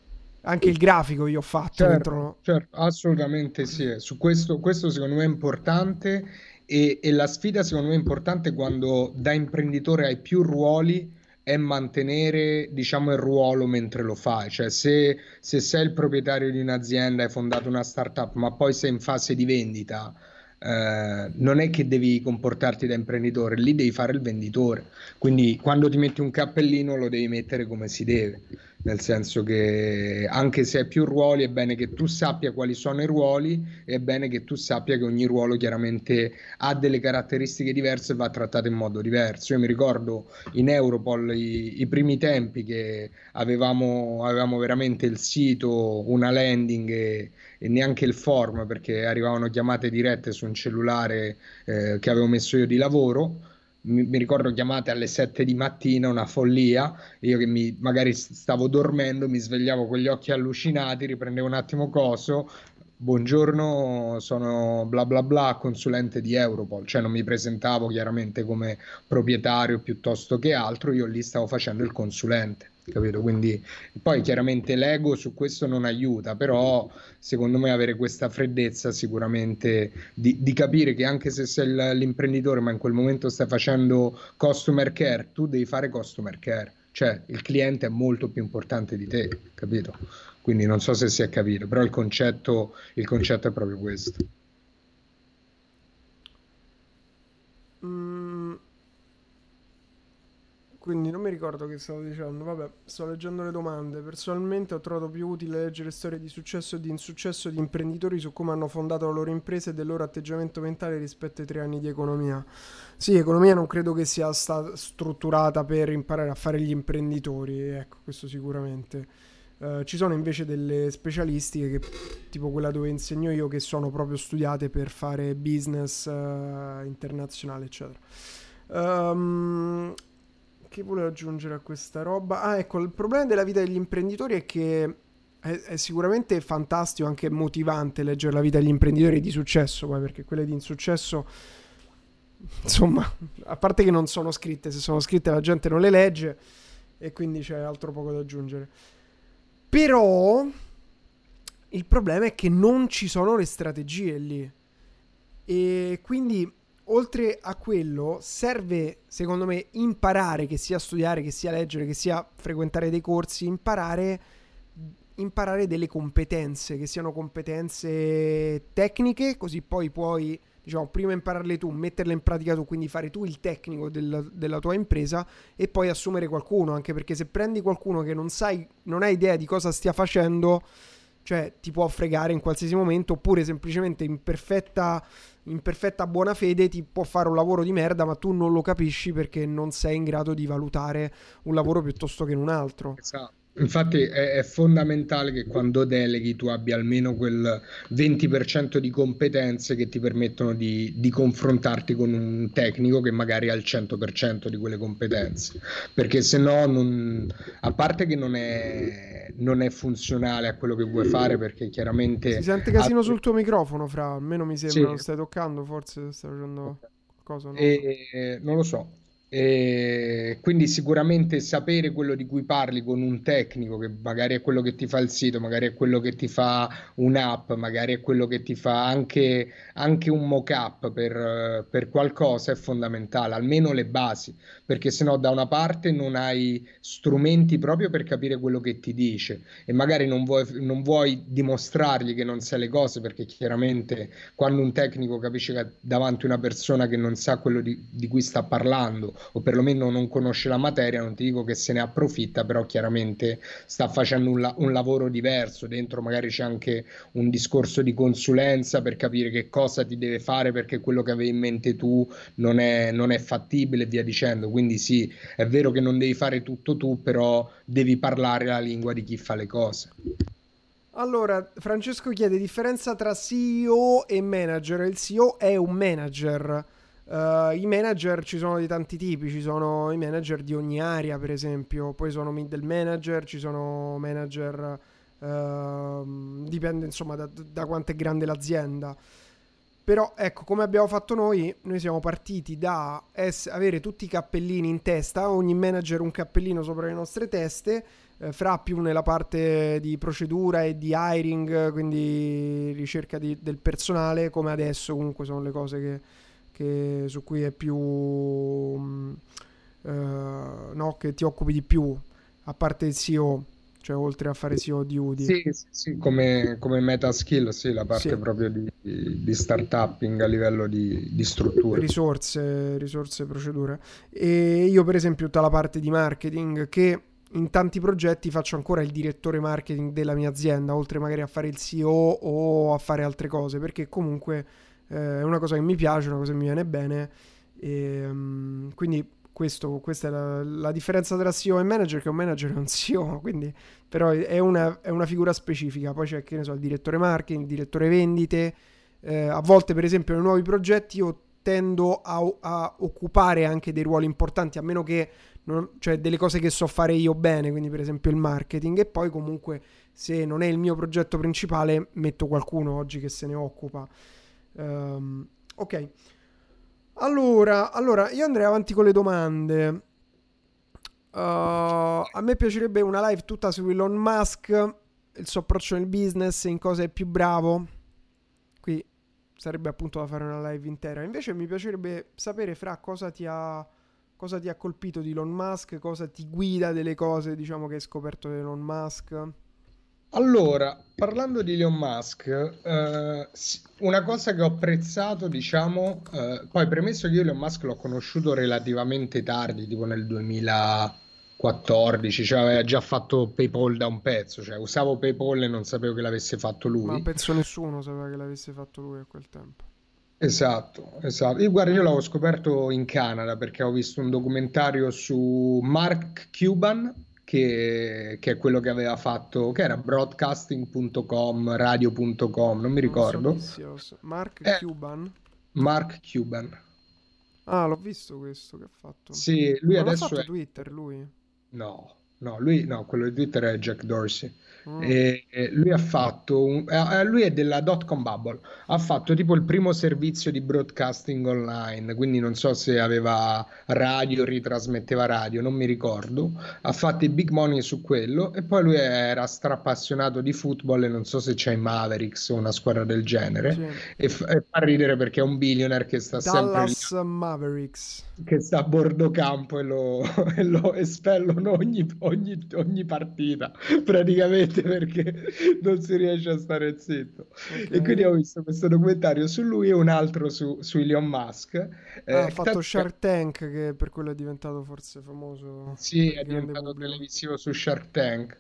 anche il grafico io ho fatto certo, dentro. Certo, assolutamente sì. Su questo, questo secondo me è importante e, e, la sfida secondo me è importante quando da imprenditore hai più ruoli è mantenere diciamo il ruolo mentre lo fai, cioè se, se sei il proprietario di un'azienda, hai fondato una startup, ma poi sei in fase di vendita, eh, non è che devi comportarti da imprenditore, lì devi fare il venditore. Quindi quando ti metti un cappellino lo devi mettere come si deve nel senso che anche se hai più ruoli è bene che tu sappia quali sono i ruoli è bene che tu sappia che ogni ruolo chiaramente ha delle caratteristiche diverse e va trattato in modo diverso. Io mi ricordo in Europol i, i primi tempi che avevamo, avevamo, veramente il sito, una landing e, e, neanche il form perché arrivavano chiamate dirette su un cellulare eh, che avevo messo io di lavoro. Mi, mi, ricordo chiamate alle 7 di mattina, una follia, io che mi, magari stavo dormendo, mi svegliavo con gli occhi allucinati, riprendevo un attimo coso, buongiorno, sono bla bla bla, consulente di Europol, cioè non mi presentavo chiaramente come proprietario piuttosto che altro, io lì stavo facendo il consulente capito? Quindi poi chiaramente l'ego su questo non aiuta, però secondo me avere questa freddezza sicuramente di, di capire che anche se sei l'imprenditore ma in quel momento stai facendo customer care, tu devi fare customer care, cioè il cliente è molto più importante di te, capito? Quindi non so se si è capito, però il concetto, il concetto è proprio questo. Mm, quindi non mi ricordo che stavo dicendo. Vabbè, sto leggendo le domande. Personalmente ho trovato più utile leggere storie di successo e di insuccesso di imprenditori su come hanno fondato la loro impresa e del loro atteggiamento mentale rispetto ai tre anni di economia. Sì, economia non credo che sia stata strutturata per imparare a fare gli imprenditori, ecco, questo sicuramente. Uh, ci sono invece delle specialistiche, che, tipo quella dove insegno io, che sono proprio studiate per fare business uh, internazionale, eccetera. Um, che volevo aggiungere a questa roba? Ah, ecco, il problema della vita degli imprenditori è che è, è, sicuramente fantastico, anche motivante leggere la vita degli imprenditori di successo, poi perché quelle di insuccesso, insomma, a parte che non sono scritte, se sono scritte la gente non le legge e quindi c'è altro poco da aggiungere. Però il problema è che non ci sono le strategie lì. E quindi oltre a quello, serve secondo me imparare, che sia studiare, che sia leggere, che sia frequentare dei corsi, imparare, imparare delle competenze, che siano competenze tecniche, così poi puoi, diciamo, prima impararle tu, metterle in pratica tu, quindi fare tu il tecnico del, della tua impresa e poi assumere qualcuno, anche perché se prendi qualcuno che non sai, non hai idea di cosa stia facendo, cioè ti può fregare in qualsiasi momento, oppure semplicemente in perfetta in perfetta buona fede ti può fare un lavoro di merda, ma tu non lo capisci perché non sei in grado di valutare un lavoro piuttosto che un altro. Esatto. Infatti è, è, fondamentale che quando deleghi tu abbia almeno quel 20% di competenze che ti permettono di, di, confrontarti con un tecnico che magari ha il 100% di quelle competenze, perché se no, non, a parte che non è, non è, funzionale a quello che vuoi fare, perché chiaramente... Si sente casino ha... sul tuo microfono, Fra, almeno mi sembra, sì. lo stai toccando, forse stai facendo qualcosa. Non, e, non lo so. E quindi sicuramente sapere quello di cui parli con un tecnico, che magari è quello che ti fa il sito, magari è quello che ti fa un'app, magari è quello che ti fa anche, anche un mock-up per, per qualcosa, è fondamentale, almeno le basi, perché se no da una parte non hai strumenti proprio per capire quello che ti dice e magari non vuoi, non vuoi dimostrargli che non sai le cose, perché chiaramente quando un tecnico capisce che davanti una persona che non sa quello di, di cui sta parlando, o perlomeno non conosce la materia, non ti dico che se ne approfitta, però chiaramente sta facendo un, la- un lavoro diverso, dentro magari c'è anche un discorso di consulenza per capire che cosa ti deve fare perché quello che avevi in mente tu non è, non è fattibile e via dicendo. Quindi sì, è vero che non devi fare tutto tu, però devi parlare la lingua di chi fa le cose. Allora, Francesco chiede differenza tra CEO e manager. Il CEO è un manager Uh, I manager ci sono di tanti tipi, ci sono i manager di ogni area, per esempio, poi sono middle manager, ci sono manager, uh, dipende insomma da, da, quanto è grande l'azienda. Però ecco, come abbiamo fatto noi, noi siamo partiti da es- avere tutti i cappellini in testa, ogni manager un cappellino sopra le nostre teste, eh, fra più nella parte di procedura e di hiring, quindi ricerca di, del personale, come adesso comunque sono le cose che che, su cui è più... Uh, no? che ti occupi di più, a parte il CEO, cioè oltre a fare CEO di UDI. Sì, sì, sì come, come meta skill, sì, la parte sì. proprio di, di startupping a livello di, di strutture. Risorse, risorse, procedure. E io per esempio tutta la parte di marketing che in tanti progetti faccio ancora il direttore marketing della mia azienda, oltre magari a fare il CEO o a fare altre cose, perché comunque eh, è una cosa che mi piace, una cosa che mi viene bene. E, um, quindi questo, questa è la, la, differenza tra CEO e manager, che un manager è un CEO, quindi però è una, è una figura specifica. Poi c'è, che ne so, il direttore marketing, il direttore vendite. Eh, a volte, per esempio, nei nuovi progetti io tendo a, a occupare anche dei ruoli importanti, a meno che non, cioè delle cose che so fare io bene, quindi per esempio il marketing, e poi comunque se non è il mio progetto principale metto qualcuno oggi che se ne occupa. Um, ok, allora, allora io andrei avanti con le domande. Uh, a me piacerebbe una live tutta su Elon Musk, il suo approccio nel business, in cosa è più bravo. Qui sarebbe appunto da fare una live intera. Invece mi piacerebbe sapere fra cosa ti ha cosa ti ha colpito di Elon Musk, cosa ti guida delle cose, diciamo, che hai scoperto di Elon Musk? Allora, parlando di Elon Musk, eh, una cosa che ho apprezzato, diciamo, eh, poi premesso che io Elon Musk l'ho conosciuto relativamente tardi, tipo nel 2014, cioè aveva già fatto PayPal da un pezzo, cioè usavo PayPal e non sapevo che l'avesse fatto lui. Ma penso nessuno sapeva che l'avesse fatto lui a quel tempo. Esatto, esatto. Io, guarda, io l'avevo scoperto in Canada perché ho visto un documentario su Mark Cuban, che, che è quello che aveva fatto, che era broadcasting.com, radio.com, non mi ricordo. Mark eh, Cuban? Mark Cuban. Ah, l'ho visto questo che ha fatto. Sì, lui non adesso ha fatto è... Twitter, lui? No, no, lui, no, quello di Twitter è Jack Dorsey. Mm. E, e lui ha fatto, un, eh, lui è della dot-com bubble, ha fatto tipo il primo servizio di broadcasting online, quindi non so se aveva radio, ritrasmetteva radio, non mi ricordo, ha fatto i big money su quello e poi lui era strappassionato di football e non so se c'è i Mavericks o una squadra del genere. Sì. e, f- e, fa ridere perché è un billionaire che sta Dallas sempre lì, Mavericks. Che sta a bordo campo e lo, e lo espellono ogni, ogni, ogni partita praticamente niente perché non si riesce a stare zitto. Okay. E quindi ho visto questo documentario su lui e un altro su, su Elon Musk. Eh, ah, ha fatto tanto... Shark Tank che per quello è diventato forse famoso. Sì, è diventato televisivo su Shark Tank.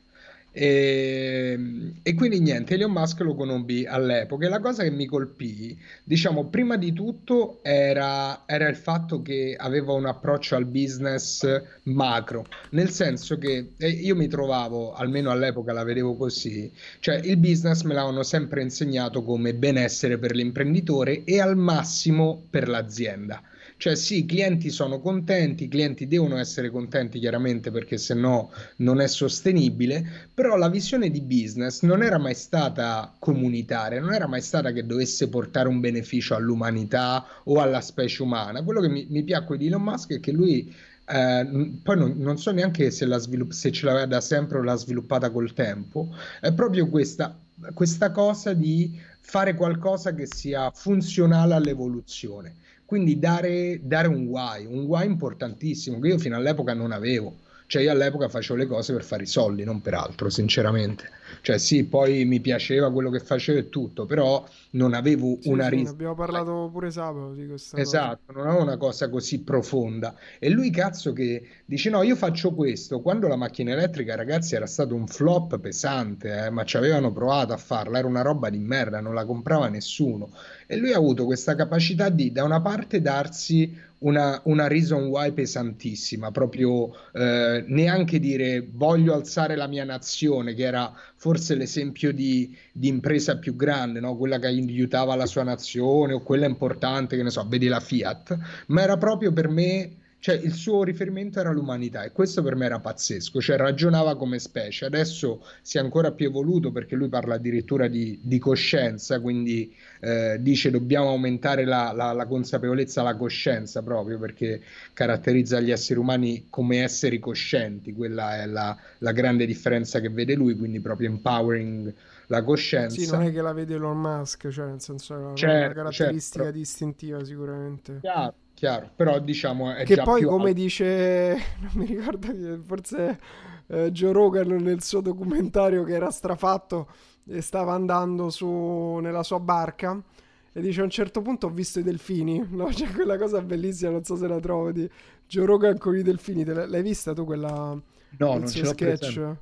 E, ehm, e, quindi niente, Elon Musk lo conobbi all'epoca e la cosa che mi colpì, diciamo, prima di tutto era, era, il fatto che aveva un approccio al business macro, nel senso che io mi trovavo, almeno all'epoca la vedevo così, cioè il business me l'avevano sempre insegnato come benessere per l'imprenditore e al massimo per l'azienda. Cioè sì, i clienti sono contenti, i clienti devono essere contenti chiaramente perché se no non è sostenibile, però la visione di business non era mai stata comunitaria, non era mai stata che dovesse portare un beneficio all'umanità o alla specie umana. Quello che mi, mi piacque di Elon Musk è che lui eh, poi non, non, so neanche se, svilupp- se ce l'aveva da sempre o l'ha sviluppata col tempo, è proprio questa, questa cosa di fare qualcosa che sia funzionale all'evoluzione. Quindi dare, dare un why, un why importantissimo che io fino all'epoca non avevo. Cioè io all'epoca facevo le cose per fare i soldi, non per altro, sinceramente. Cioè sì, poi mi piaceva quello che facevo e tutto, però non avevo sì, una sì, ris- abbiamo parlato pure sabato di questa esatto, cosa. non avevo una cosa così profonda. E lui cazzo che dice no, io faccio questo. Quando la macchina elettrica, ragazzi, era stato un flop pesante, eh, ma ci avevano provato a farla, era una roba di merda, non la comprava nessuno. E lui ha avuto questa capacità di da una parte darsi una, una reason why pesantissima, proprio eh, neanche dire voglio alzare la mia nazione, che era forse l'esempio di, di impresa più grande, no? quella che aiutava la sua nazione o quella importante, che ne so, vedi la Fiat, ma era proprio per me cioè il suo riferimento era l'umanità e questo per me era pazzesco, cioè ragionava come specie, adesso si è ancora più evoluto perché lui parla addirittura di, di coscienza, quindi eh, dice dobbiamo aumentare la, la, la, consapevolezza, la coscienza proprio perché caratterizza gli esseri umani come esseri coscienti, quella è la, la grande differenza che vede lui, quindi proprio empowering la coscienza. Sì, non è che la vede Elon Musk, cioè nel senso è una, certo, una caratteristica certo. distintiva sicuramente. Chiaro chiaro, però diciamo è che già poi come alto. dice, non mi ricordo, forse eh, Joe Rogan nel suo documentario che era strafatto e stava andando su nella sua barca e dice a un certo punto ho visto i delfini, no? C'è quella cosa bellissima, non so se la trovo, di Joe Rogan con i delfini, Te l'hai vista tu quella, No, non ce l'ho sketch? presente.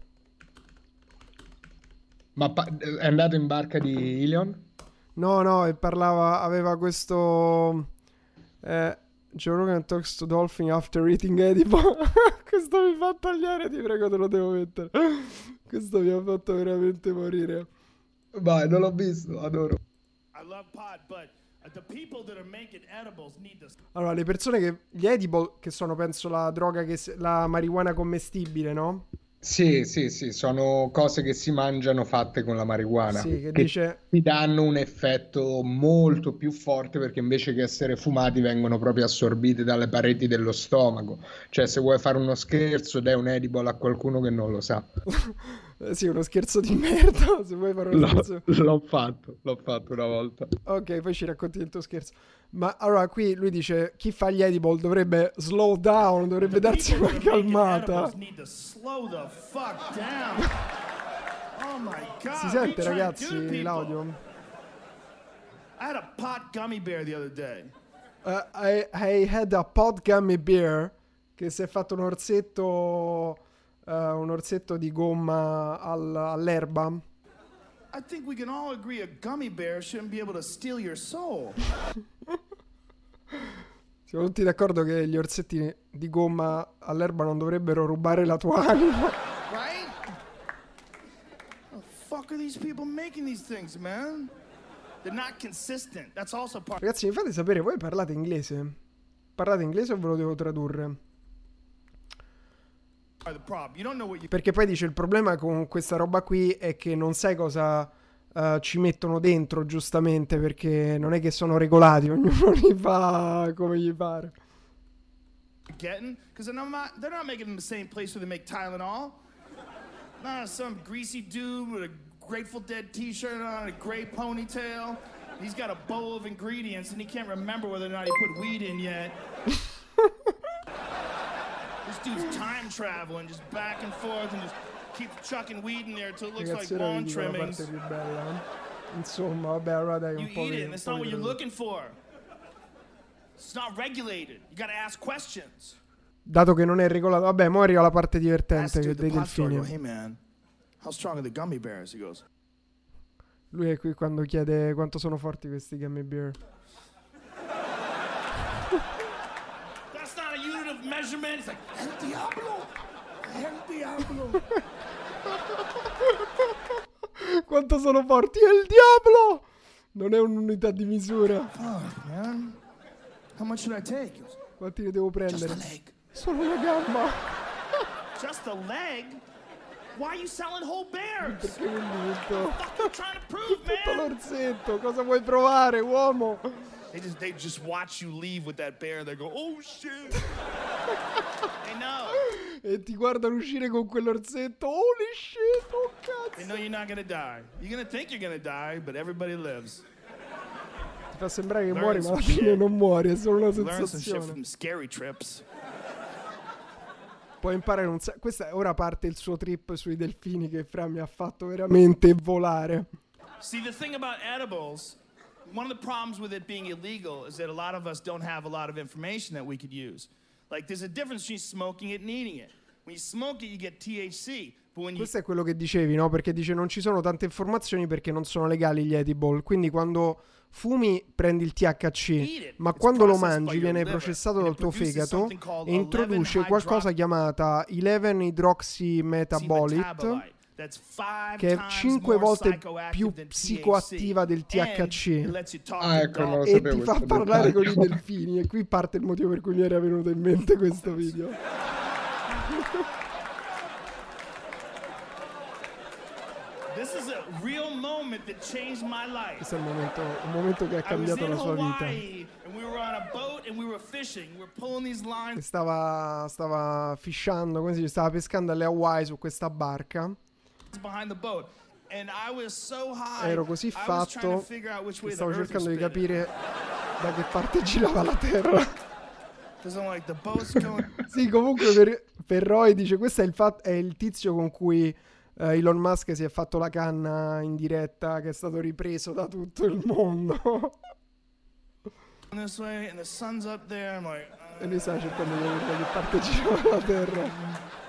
Ma pa- è andato in barca di Ilion? No, no, e parlava, aveva questo... Eh, Joe Rogan talks to dolphin after eating edible. questo mi fa tagliare, ti prego, te lo devo mettere. Questo mi ha fatto veramente morire. Vai, non l'ho visto, adoro. I love pot, but the people that are making edibles need to Allora, le persone che... Gli edible, che sono, penso, la droga che... la marijuana commestibile, no? Sì, sì, sì, sono cose che si mangiano fatte con la marijuana, Sì, che che dice... ti danno un effetto molto più forte perché invece che essere fumati vengono proprio assorbiti dalle pareti dello stomaco. Cioè, se vuoi fare uno scherzo, dai un edible a qualcuno che non lo sa. eh, sì, uno scherzo di merda, se vuoi fare uno L'ho, scherzo... l'ho fatto, l'ho fatto una volta. Ok, poi ci racconti il tuo scherzo. Ma allora qui lui dice chi fa gli edible dovrebbe slow down, dovrebbe darsi una calmata. Oh my god. Si sente ragazzi l'audio? I had a pot gummy bear the other day. Uh, I, I had a pod gummy bear che si è fatto un orsetto, uh, un orsetto di gomma al- all'erba. I think we can all agree a gummy bear shouldn't be able to steal your soul. Siamo tutti d'accordo che gli orsetti di gomma all'erba non dovrebbero rubare la tua anima. Right? the fuck are these people making these things, man? They're not consistent. That's also part Ragazzi, mi fate sapere, voi parlate inglese? Parlate inglese o ve lo devo tradurre? of the problem. You don't know what you Perché poi dice il problema con questa roba qui è che non sai cosa eh, ci mettono dentro, giustamente, perché non è che sono regolati, ognuno li fa come gli pare. getting because they're not they're not making in the same place where they make Tylenol. Not some greasy dude with a Grateful Dead T-shirt on, a gray ponytail. He's got a bowl of ingredients and he can't remember whether or not he put weed in yet. dude's time traveling, just back and forth, and just keeps chucking weed in there until it looks Ragazzi, like lawn la trimmings. parte più bella. eh. Insomma, vabbè, allora dai, You un po' eat di- it, and po' not what you're looking for. It's not regulated. You gotta ask questions. Dato che non è regolato, vabbè, mo arriva la parte divertente che dude, dei the pot store, I go, delfini. hey man, how strong are the gummy bears? He goes, Lui è qui quando chiede quanto sono forti questi gummy bear. That's not a unit of measurement. It's like, El Diablo! El Diablo! Quanto sono forti? È il diavolo! Non è un'unità di misura. Fuck, man. How much should I take? He goes, Quanti ne devo Just prendere? a leg. Solo una gamba. Just a leg? Why are you selling whole bears? Perché non tutto? What you trying to prove, Tutto man? l'orsetto. Cosa vuoi provare, uomo? They just they just watch you leave with that bear. They go, oh shit. they know. E ti guardano uscire con quell'orsetto. Holy shit, oh They cazzo. know you're not gonna die. You're gonna think you're gonna die, but everybody lives. Ti fa sembrare che Learn muori, ma alla fine shit. non muori, è solo una sensazione. from scary trips. Puoi imparare un sacco. Questa ora parte il suo trip sui delfini che Fra mi ha fatto veramente volare. See, the thing about edibles, one of the problems with it being illegal is that a lot of us don't have a lot of information that we could use. Like, there's a difference between smoking it and eating it. When you smoke it, you get THC. Questo è quello che dicevi, no? Perché dice non ci sono tante informazioni perché non sono legali gli edible. Quindi quando fumi prendi il THC, ma quando lo mangi viene processato dal tuo fegato e introduce qualcosa chiamata 11 hydroxy metabolite che è 5 volte più psicoattiva del THC Ah, ecco, non lo e ti fa parlare con i delfini e qui parte il motivo per cui mi era venuto in mente questo video. This is a real moment that changed my life. Questo è il momento, un momento che ha cambiato la sua vita. E stava, stava fishando, come si dice, stava pescando alle Hawaii su questa barca. Ero così fatto figure out which che stavo cercando di capire da che parte girava la terra. Like, the boat's going... sì, comunque per, per, Roy dice questo è il, fat- è il tizio con cui uh, Elon Musk si è fatto la canna in diretta che è stato ripreso da tutto il mondo. E lui sta cercando di vedere da che parte gira la terra.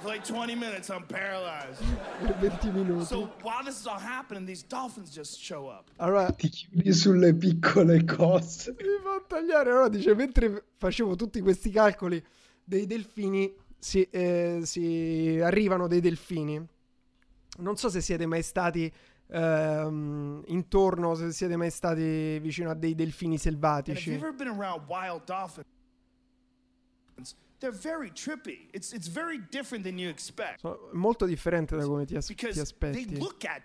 For like 20 minutes, I'm paralyzed. Per 20 minuti. So while this is all happening, these dolphins just show up. Allora, ti chiudi sulle piccole cose. Mi fa tagliare. Allora dice, mentre facevo tutti questi calcoli dei delfini, si, eh, si arrivano dei delfini. Non so se siete mai stati ehm, intorno, se siete mai stati vicino a dei delfini selvatici. Have you ever been around wild dolphins? They're very trippy. It's, it's very different than you expect. Sono molto differente da come ti, as- ti aspetti.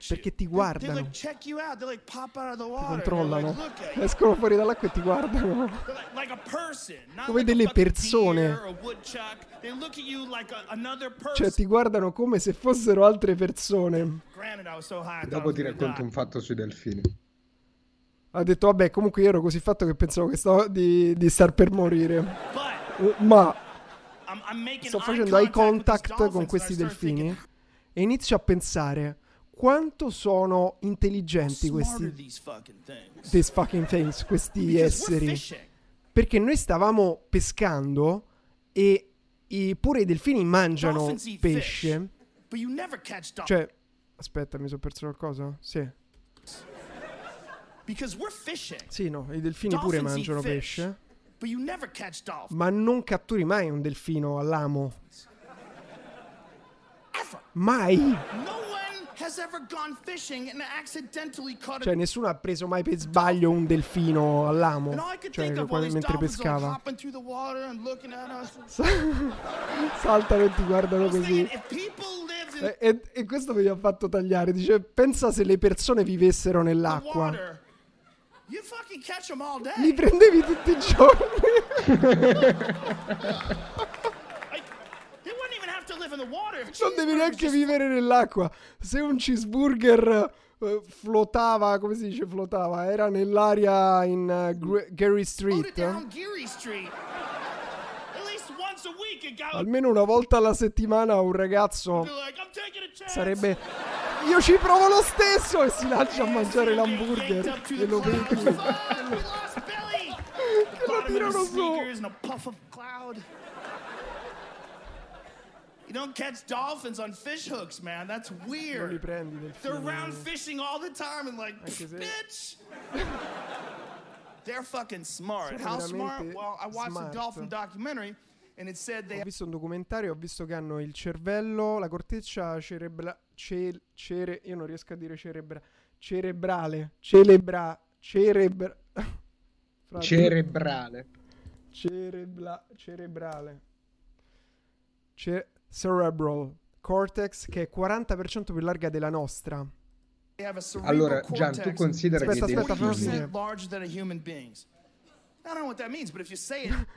Perché ti guardano. They, they like you out. like pop out of the water. Ti controllano. Like, Escono fuori dall'acqua e ti guardano. Like, a person, come delle persone. Cioè ti guardano come se fossero altre persone. Dopo ti racconto un fatto sui delfini. Ha detto, vabbè, comunque io ero così fatto che pensavo che stavo di, di star per morire. But, Ma sto facendo eye contact con questi delfini e inizio a pensare quanto sono intelligenti questi these fucking things, questi esseri. Perché noi stavamo pescando e i, pure i delfini mangiano pesce. Cioè, aspetta, mi sono perso qualcosa? Sì. Sì, no, i delfini pure mangiano pesce. Ma non catturi mai un delfino all'amo. Mai. Cioè, nessuno ha preso mai per sbaglio un delfino all'amo. Cioè, mentre pescava. Saltano e ti guardano così. E, e, e, questo mi ha fatto tagliare. Dice: Pensa se le persone vivessero nell'acqua. Li prendevi tutti i giorni. non devi neanche vivere nell'acqua. Se un cheeseburger uh, flottava, come si dice flottava? Era nell'aria in uh, Gary Street. Almeno una volta alla settimana un ragazzo sarebbe io ci provo lo stesso e si lancia a mangiare l'hamburger e lo vedi che lo tirano su You don't catch dolphins on fish hooks, man. That's weird. Non li prendi delfini. They're around fishing all the time and like, bitch. They're fucking smart. How smart? Well, I watched smart. a dolphin documentary ho visto un documentario, ho visto che hanno il cervello, la corteccia cerebra, ce, cere, io non riesco a dire cerebra, cerebrale, celebra, cerebra, cerebrale, cerebla, cerebrale, Ce- cerebral cortex che è 40% più larga della nostra. Allora, Gian, tu considera aspetta, che aspetta, aspetta,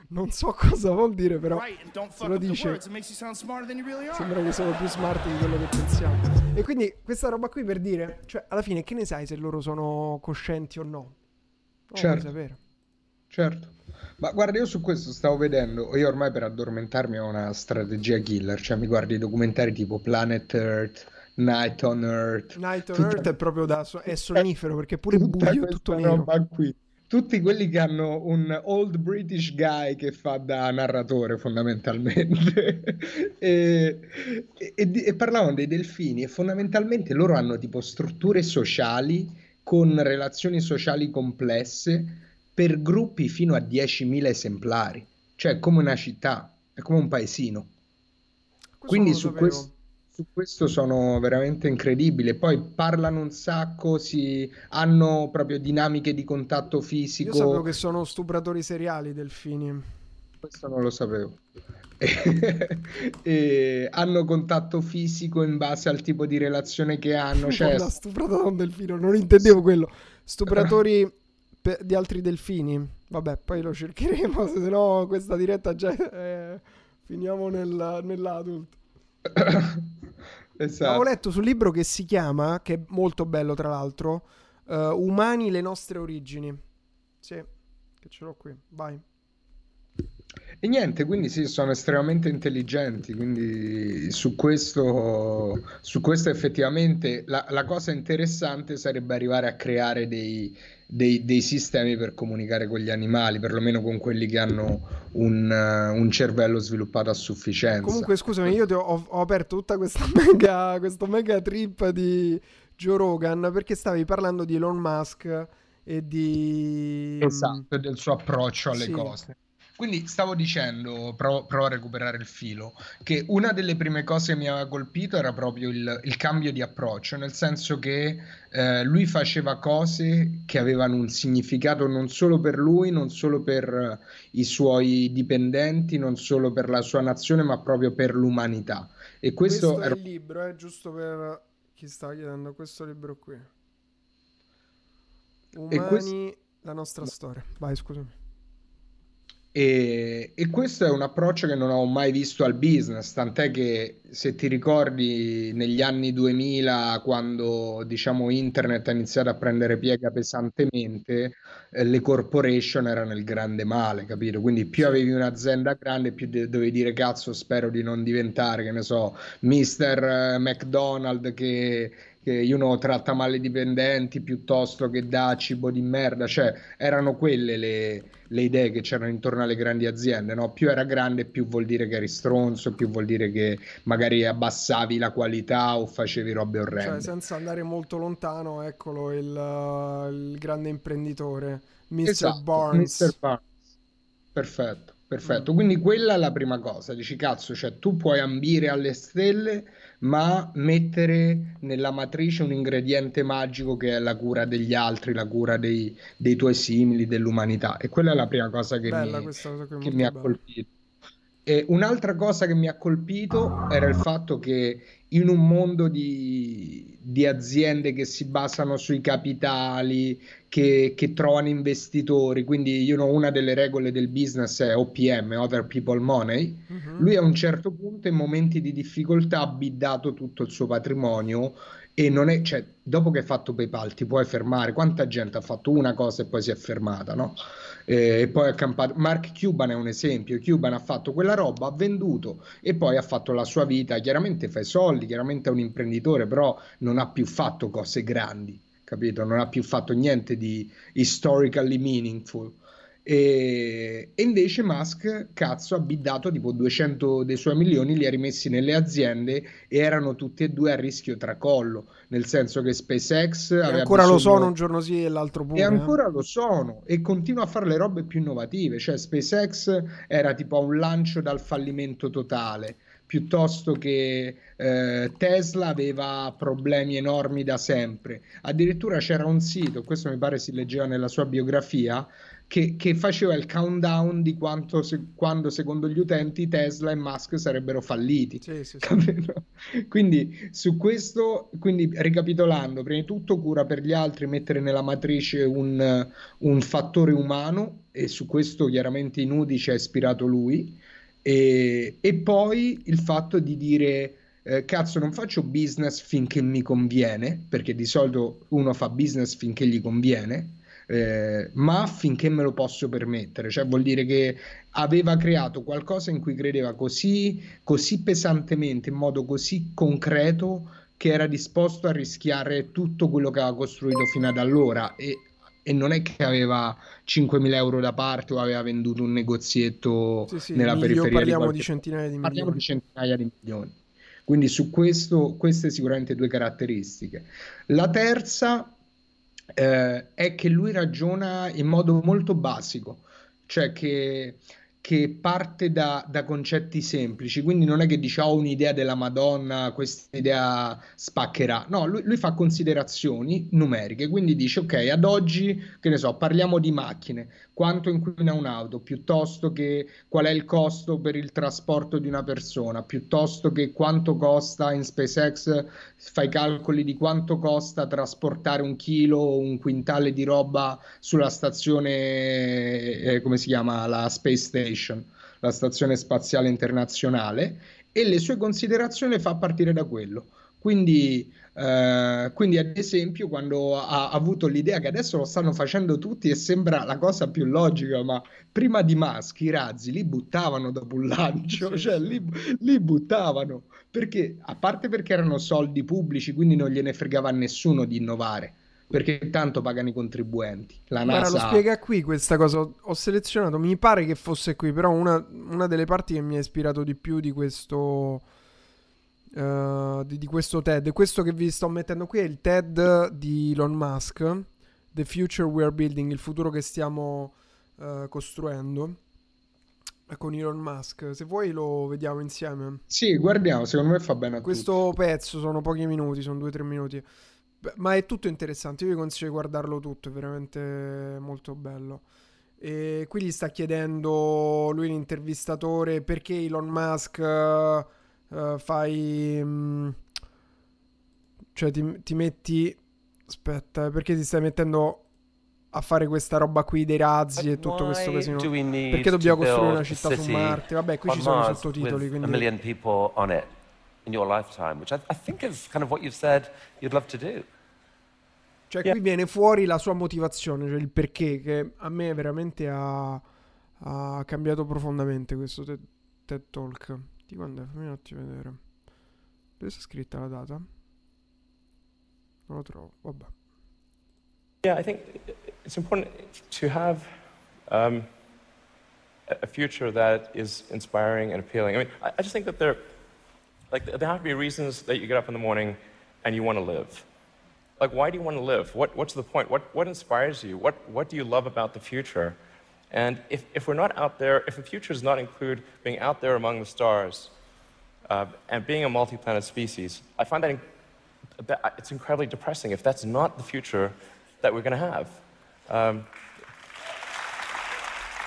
non so cosa vuol dire, però se lo dice sembra che sono più smart di quello che pensiamo. E quindi questa roba qui per dire, cioè alla fine che ne sai se loro sono coscienti o no? Non certo. sapere. Certo. Ma guarda, io su questo stavo vedendo, io ormai per addormentarmi ho una strategia killer, cioè mi guardo i documentari tipo Planet Earth, Night on Earth. Night on tutta... Earth è proprio da è sonnifero perché pure buio tutto nero. Qui tutti quelli che hanno un old British guy che fa da narratore fondamentalmente. E, e, e, parlavano dei delfini e fondamentalmente loro hanno tipo strutture sociali con relazioni sociali complesse per gruppi fino a 10.000 esemplari. Cioè come una città è come un paesino. Questo quindi su questo su questo sono veramente incredibili. Poi parlano un sacco, si... hanno proprio dinamiche di contatto fisico. Io sapevo che sono stupratori seriali delfini. Questo non lo sapevo. e hanno contatto fisico in base al tipo di relazione che hanno. Cioè... No, stuprato un delfino, non intendevo quello. Stupratori di altri delfini. Vabbè, poi lo cercheremo, se no questa diretta già eh, finiamo nel, nell'adult. Esatto. Avevo letto sul libro che si chiama, che è molto bello tra l'altro, uh, Umani le nostre origini. Sì. che ce l'ho qui, vai. E niente, quindi sì, sono estremamente intelligenti, quindi su questo, su questo effettivamente la, la cosa interessante sarebbe arrivare a creare dei, dei, dei, sistemi per comunicare con gli animali, perlomeno con quelli che hanno un, un cervello sviluppato a sufficienza. Comunque, scusami, io ho, ho, aperto tutta questa mega, questo mega trip di Joe Rogan perché stavi parlando di Elon Musk e di... Esatto, del suo approccio alle sì. cose. Quindi stavo dicendo, provo, provo, a recuperare il filo, che una delle prime cose che mi aveva colpito era proprio il, il cambio di approccio, nel senso che eh, lui faceva cose che avevano un significato non solo per lui, non solo per i suoi dipendenti, non solo per la sua nazione, ma proprio per l'umanità. E questo, questo è il libro, eh, giusto per chi sta chiedendo, questo libro qui. Umani, questo... la nostra storia. Vai, scusami. E, e, questo è un approccio che non ho mai visto al business, tant'è che se ti ricordi negli anni 2000, quando diciamo internet ha iniziato a prendere piega pesantemente, eh, le corporation erano il grande male, capito? Quindi più avevi un'azienda grande, più de- dovevi dire cazzo, spero di non diventare, che ne so, Mr. McDonald che che know, tratta male i dipendenti piuttosto che dà cibo di merda, cioè erano quelle le, le idee che c'erano intorno alle grandi aziende, no? più era grande più vuol dire che eri stronzo, più vuol dire che magari abbassavi la qualità o facevi robe orrende. Cioè senza andare molto lontano, eccolo il, il grande imprenditore, Mr. Esatto, Barnes. Mr. Barnes. Perfetto. Perfetto, quindi quella è la prima cosa, dici cazzo, cioè tu puoi ambire alle stelle, ma mettere nella matrice un ingrediente magico che è la cura degli altri, la cura dei, dei tuoi simili, dell'umanità. E quella è la prima cosa che Bella, mi, cosa che mi ha colpito. E un'altra cosa che mi ha colpito era il fatto che in un mondo di, di aziende che si basano sui capitali, che, che, trovano investitori, quindi you know, una delle regole del business è OPM, Other People Money, uh-huh. lui a un certo punto in momenti di difficoltà ha biddato tutto il suo patrimonio e non è, cioè, dopo che hai fatto PayPal ti puoi fermare, quanta gente ha fatto una cosa e poi si è fermata, no? E poi ha campato, Mark Cuban è un esempio, Cuban ha fatto quella roba, ha venduto e poi ha fatto la sua vita, chiaramente fa i soldi, chiaramente è un imprenditore, però non ha più fatto cose grandi capito? Non ha più fatto niente di historically meaningful. E, e, invece Musk, cazzo, ha biddato tipo 200 dei suoi milioni, li ha rimessi nelle aziende e erano tutti e due a rischio tracollo, nel senso che SpaceX... Ancora bisogno... lo sono un giorno sì e l'altro pure. E ancora eh? lo sono e continua a fare le robe più innovative, cioè SpaceX era tipo a un lancio dal fallimento totale piuttosto che eh, Tesla aveva problemi enormi da sempre. Addirittura c'era un sito, questo mi pare si leggeva nella sua biografia, che, che faceva il countdown di quanto, se, quando secondo gli utenti Tesla e Musk sarebbero falliti. Sì, sì, sì. quindi su questo, quindi ricapitolando, prima di tutto cura per gli altri, mettere nella matrice un, un fattore umano e su questo chiaramente Inudi ci ha ispirato lui e, e poi il fatto di dire eh, cazzo non faccio business finché mi conviene, perché di solito uno fa business finché gli conviene, eh, ma finché me lo posso permettere, cioè vuol dire che aveva creato qualcosa in cui credeva così, così pesantemente, in modo così concreto, che era disposto a rischiare tutto quello che aveva costruito fino ad allora. E e non è che aveva 5.000 euro da parte o aveva venduto un negozietto sì, sì, nella periferia. Parliamo di, di centinaia di milioni. Parliamo di centinaia di milioni. Quindi su questo, queste sicuramente due caratteristiche. La terza eh, è che lui ragiona in modo molto basico, cioè che che parte da, da, concetti semplici, quindi non è che dice ho un'idea della Madonna, questa idea spaccherà, no, lui, lui, fa considerazioni numeriche, quindi dice ok, ad oggi, che ne so, parliamo di macchine, quanto inquina un'auto, piuttosto che qual è il costo per il trasporto di una persona, piuttosto che quanto costa in SpaceX, fai calcoli di quanto costa trasportare un chilo o un quintale di roba sulla stazione, eh, come si chiama, la Space Station, la stazione spaziale internazionale, e le sue considerazioni fa partire da quello. Quindi, eh, quindi, ad esempio, quando ha avuto l'idea che adesso lo stanno facendo tutti e sembra la cosa più logica, ma prima di Musk i razzi li buttavano dopo un lancio, cioè. Li, li, buttavano, perché a parte perché erano soldi pubblici, quindi non gliene fregava a nessuno di innovare perché tanto pagano i contribuenti. La NASA... Guarda, lo spiega qui questa cosa. Ho selezionato, mi pare che fosse qui, però una, una delle parti che mi ha ispirato di più di questo. Uh, di, di, questo TED. Questo che vi sto mettendo qui è il TED di Elon Musk. The Future We Are Building, il futuro che stiamo uh, costruendo con Elon Musk. Se vuoi lo vediamo insieme. Sì, guardiamo, secondo me fa bene a Questo tutti. pezzo sono pochi minuti, sono due o tre minuti. Beh, ma è tutto interessante, io vi consiglio di guardarlo tutto, è veramente molto bello. E qui gli sta chiedendo lui l'intervistatore perché Elon Musk uh, fai... Um, cioè ti, ti, metti... Aspetta, eh, perché ti stai mettendo a fare questa roba qui dei razzi e tutto questo casino? Perché dobbiamo costruire una città su Marte? Vabbè, qui ci sono i sottotitoli. Quindi... A million people on it in your lifetime, which I, I think is kind of what you've said you'd love to do. Cioè, yeah. qui viene fuori la sua motivazione, cioè il perché, che a me veramente ha, ha cambiato profondamente questo TED Talk. Di quando è? Fammi un attimo vedere. Dove sta scritta la data? Non lo trovo, vabbè. Yeah, I think it's important to have um, a future that is inspiring and appealing. I mean, I, just think that there Like, there have to be reasons that you get up in the morning and you want to live. Like, why do you want to live? What, what's the point? What, what inspires you? What, what do you love about the future? And if, if we're not out there, if the future does not include being out there among the stars uh, and being a multi planet species, I find that, in, that, it's incredibly depressing if that's not the future that we're going to have. Um,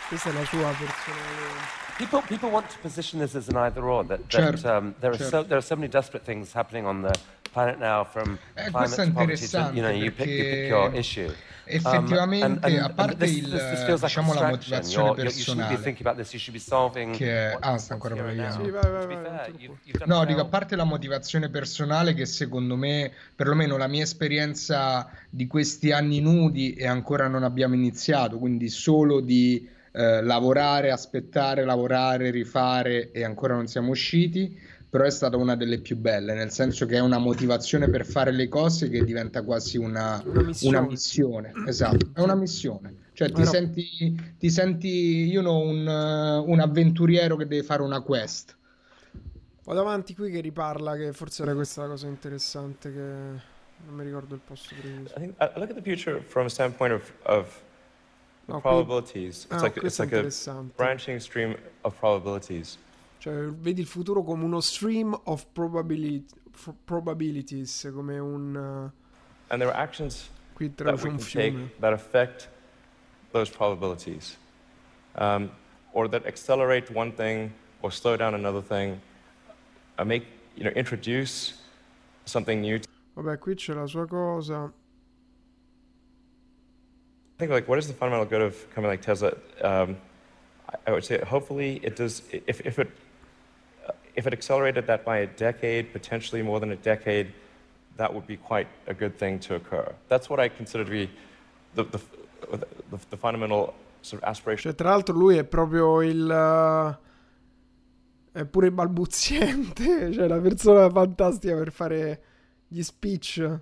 Questa è la sua personale People, people want to position this as an either or. That, that um, there, are certo. so, there are so many desperate things happening on the planet now, from eh, climate to poverty to, you know, you pick, you pick your issue. Effettivamente, um, and, and, a parte this, il, this, diciamo, la motivazione you're, personale, this, che ah, sta ancora. Sì, vai, vai, vai, no, dico a parte la motivazione personale, che secondo me, perlomeno la mia esperienza di questi anni nudi, e ancora non abbiamo iniziato, quindi solo di eh, lavorare, aspettare, lavorare, rifare e ancora non siamo usciti, però è stata una delle più belle, nel senso che è una motivazione per fare le cose che diventa quasi una, una missione. Una missione. Esatto, è una missione. Cioè ti, no. senti, ti senti, you know, un, un avventuriero che deve fare una quest. Vado avanti qui che riparla, che forse era questa la cosa interessante che non mi ricordo il posto preciso. I, think, I look at the future from a standpoint of, of the no, probabilities. It's ah, like it's like a branching stream of probabilities. Cioè, vedi il futuro come uno stream of probability, probabilities, come un uh, And there are actions that we can take that affect those probabilities. Um, or that accelerate one thing or slow down another thing. Uh, make, you know, introduce something new. Vabbè, qui c'è la sua cosa. think like what is the fundamental good of a company like Tesla? Um, I would say hopefully it does. If, if it if it accelerated that by a decade, potentially more than a decade, that would be quite a good thing to occur. That's what I consider to be the, the, the, the fundamental sort of aspiration. Cioè, tra l'altro lui è proprio il... Uh, è pure balbuziente, cioè la persona fantastica per fare gli speech.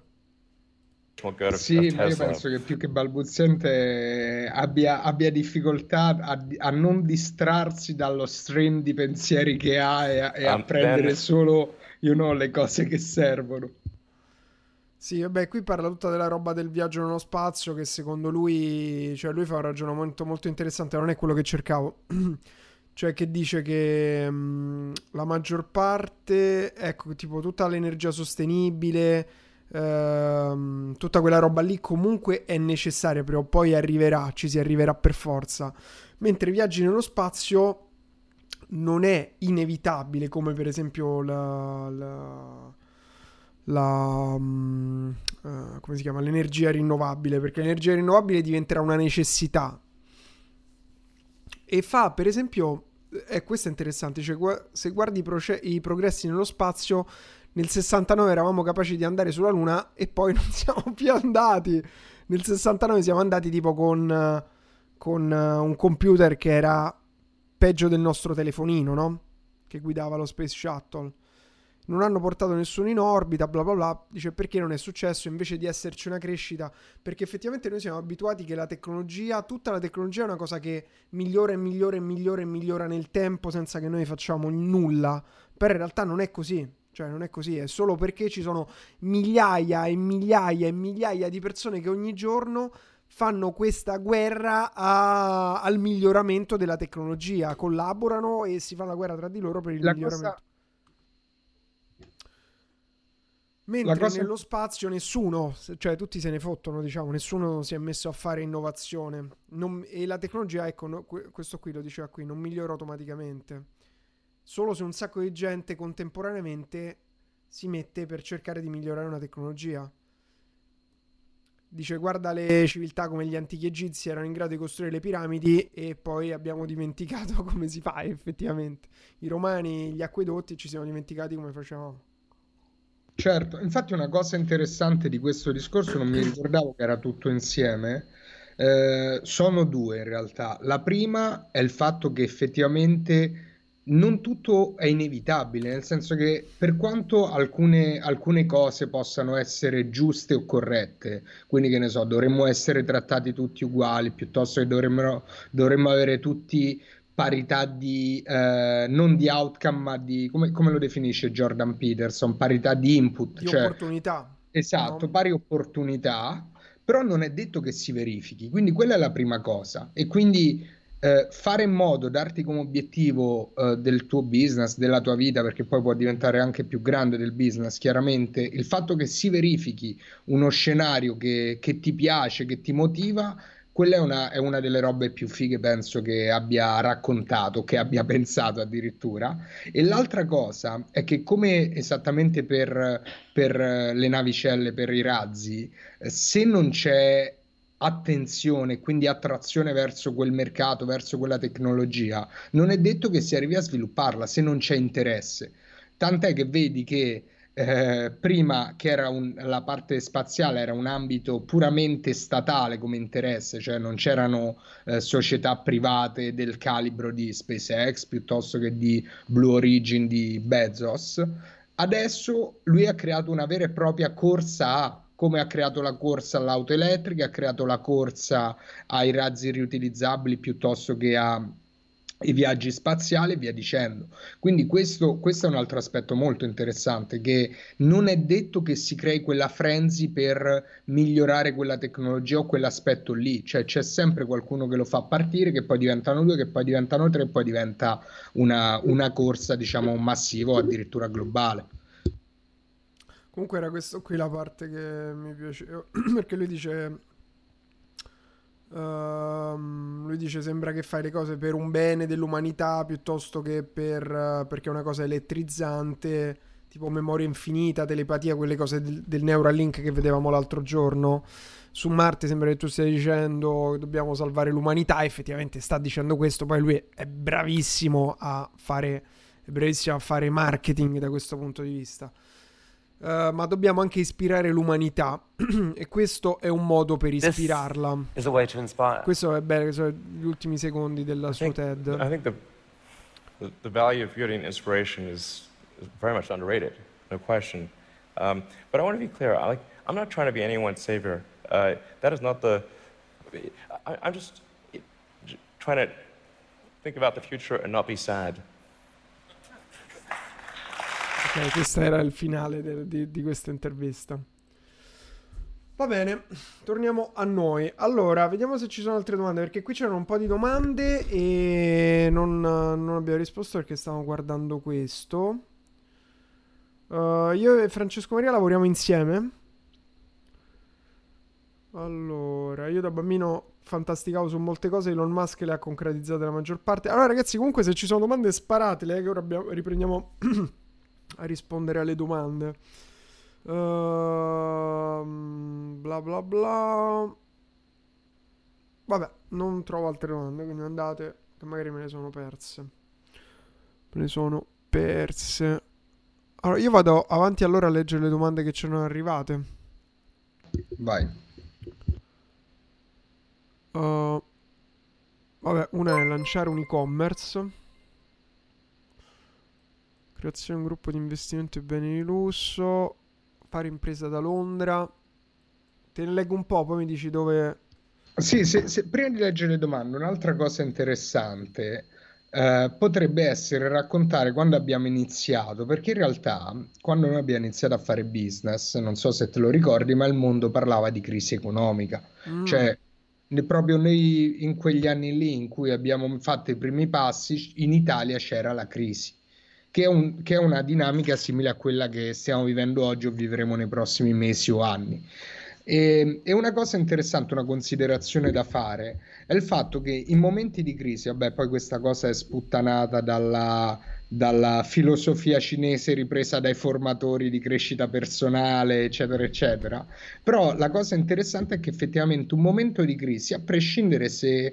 Sì, ma io penso che più che balbuziente abbia, abbia difficoltà a, a, non distrarsi dallo stream di pensieri che ha e, a, e a prendere solo you know, le cose che servono. Sì, vabbè, qui parla tutta della roba del viaggio nello spazio che secondo lui, cioè lui fa un ragionamento molto interessante, non è quello che cercavo. cioè che dice che mh, mm, la maggior parte, ecco, tipo tutta l'energia sostenibile, ehm, tutta quella roba lì comunque è necessaria, prima o poi arriverà, ci si arriverà per forza. Mentre viaggi nello spazio non è inevitabile, come per esempio la, la, la um, uh, come si chiama? l'energia rinnovabile, perché l'energia rinnovabile diventerà una necessità. E fa, per esempio, e eh, questo è interessante, cioè, se guardi proce- i progressi nello spazio, nel 69 eravamo capaci di andare sulla Luna e poi non siamo più andati. Nel 69 siamo andati tipo con, con uh, un computer che era peggio del nostro telefonino, no? Che guidava lo Space Shuttle. Non hanno portato nessuno in orbita, bla bla bla. Dice perché non è successo invece di esserci una crescita? Perché effettivamente noi siamo abituati che la tecnologia, tutta la tecnologia è una cosa che migliora e migliora e migliora e migliora nel tempo senza che noi facciamo nulla. Però in realtà non è così. Cioè, non è così, è solo perché ci sono migliaia e migliaia e migliaia di persone che ogni giorno fanno questa guerra a, al miglioramento della tecnologia, collaborano e si fa la guerra tra di loro per il la miglioramento. Cosa... Mentre cosa... nello spazio nessuno, cioè tutti se ne fottono, diciamo, nessuno si è messo a fare innovazione. Non... e la tecnologia, ecco, no, questo qui lo diceva qui, non migliora automaticamente solo se un sacco di gente contemporaneamente si mette per cercare di migliorare una tecnologia. Dice guarda le civiltà come gli antichi egizi erano in grado di costruire le piramidi e poi abbiamo dimenticato come si fa effettivamente. I romani, gli acquedotti ci siamo dimenticati come facevamo. Certo, infatti una cosa interessante di questo discorso, non mi ricordavo che era tutto insieme, eh, sono due in realtà. La prima è il fatto che effettivamente non tutto è inevitabile, nel senso che per quanto alcune, alcune, cose possano essere giuste o corrette, quindi che ne so, dovremmo essere trattati tutti uguali, piuttosto che dovremmo, dovremmo avere tutti parità di, eh, non di outcome, ma di, come, come, lo definisce Jordan Peterson, parità di input. Di cioè, opportunità. Esatto, no? pari opportunità, però non è detto che si verifichi, quindi quella è la prima cosa. E quindi eh, fare in modo, darti come obiettivo eh, del tuo business, della tua vita, perché poi può diventare anche più grande del business, chiaramente, il fatto che si verifichi uno scenario che, che ti piace, che ti motiva, quella è una, è una, delle robe più fighe, penso, che abbia raccontato, che abbia pensato addirittura. E l'altra cosa è che, come esattamente per, per le navicelle, per i razzi, eh, se non c'è attenzione, quindi attrazione verso quel mercato, verso quella tecnologia, non è detto che si arrivi a svilupparla se non c'è interesse. Tant'è che vedi che eh, prima che era un, la parte spaziale era un ambito puramente statale come interesse, cioè non c'erano eh, società private del calibro di SpaceX piuttosto che di Blue Origin di Bezos. Adesso lui ha creato una vera e propria corsa a come ha creato la corsa all'auto elettrica, ha creato la corsa ai razzi riutilizzabili piuttosto che ai viaggi spaziali e via dicendo. Quindi questo, questo, è un altro aspetto molto interessante, che non è detto che si crei quella frenzy per migliorare quella tecnologia o quell'aspetto lì, cioè c'è sempre qualcuno che lo fa partire, che poi diventano due, che poi diventano tre, e poi diventa una, una corsa, diciamo, massiva o addirittura globale. Comunque era questo qui la parte che mi piaceva, perché lui dice... Uh, lui dice sembra che fai le cose per un bene dell'umanità piuttosto che per, uh, perché è una cosa elettrizzante, tipo memoria infinita, telepatia, quelle cose del, del Neuralink che vedevamo l'altro giorno. Su Marte sembra che tu stia dicendo che dobbiamo salvare l'umanità, effettivamente sta dicendo questo, poi lui è bravissimo a fare, è bravissimo a fare marketing da questo punto di vista. Uh, ma dobbiamo anche ispirare l'umanità e questo è un modo per ispirarla. Questo è bello, sono gli ultimi secondi della sua TED. I think the, the, the value of beauty and inspiration is, is very much underrated, no question. Um, but I want to be clear, I, like, I'm not trying to be anyone's savior. Uh, that is not the... I, I'm just trying to think about the future and not be sad. Ok, questo era il finale de- di, di questa intervista. Va bene, torniamo a noi. Allora, vediamo se ci sono altre domande, perché qui c'erano un po' di domande e non, non abbiamo risposto perché stavamo guardando questo. Uh, io e Francesco Maria lavoriamo insieme. Allora, io da bambino fantasticavo su molte cose, Elon Musk le ha concretizzate la maggior parte. Allora, ragazzi, comunque se ci sono domande sparatele, eh, che ora abbiamo, riprendiamo a rispondere alle domande. Uh, bla bla bla. Vabbè, non trovo altre domande, quindi andate, che magari me ne sono perse. Me ne sono perse. Allora, io vado avanti allora a leggere le domande che ci sono arrivate. Vai. Uh, vabbè, una è lanciare un e-commerce. Creazione di un gruppo di investimento e beni di lusso. Fare impresa da Londra. Te ne leggo un po', poi mi dici dove... Sì, se, se, prima di leggere le domande, un'altra cosa interessante eh, potrebbe essere raccontare quando abbiamo iniziato, perché in realtà quando noi abbiamo iniziato a fare business, non so se te lo ricordi, ma il mondo parlava di crisi economica, mm. cioè proprio noi in quegli anni lì in cui abbiamo fatto i primi passi, in Italia c'era la crisi. Che è, un, che è una dinamica simile a quella che stiamo vivendo oggi o vivremo nei prossimi mesi o anni. E, e, una cosa interessante, una considerazione da fare, è il fatto che in momenti di crisi, vabbè, poi questa cosa è sputtanata dalla, dalla filosofia cinese ripresa dai formatori di crescita personale, eccetera, eccetera. Però la cosa interessante è che effettivamente un momento di crisi, a prescindere se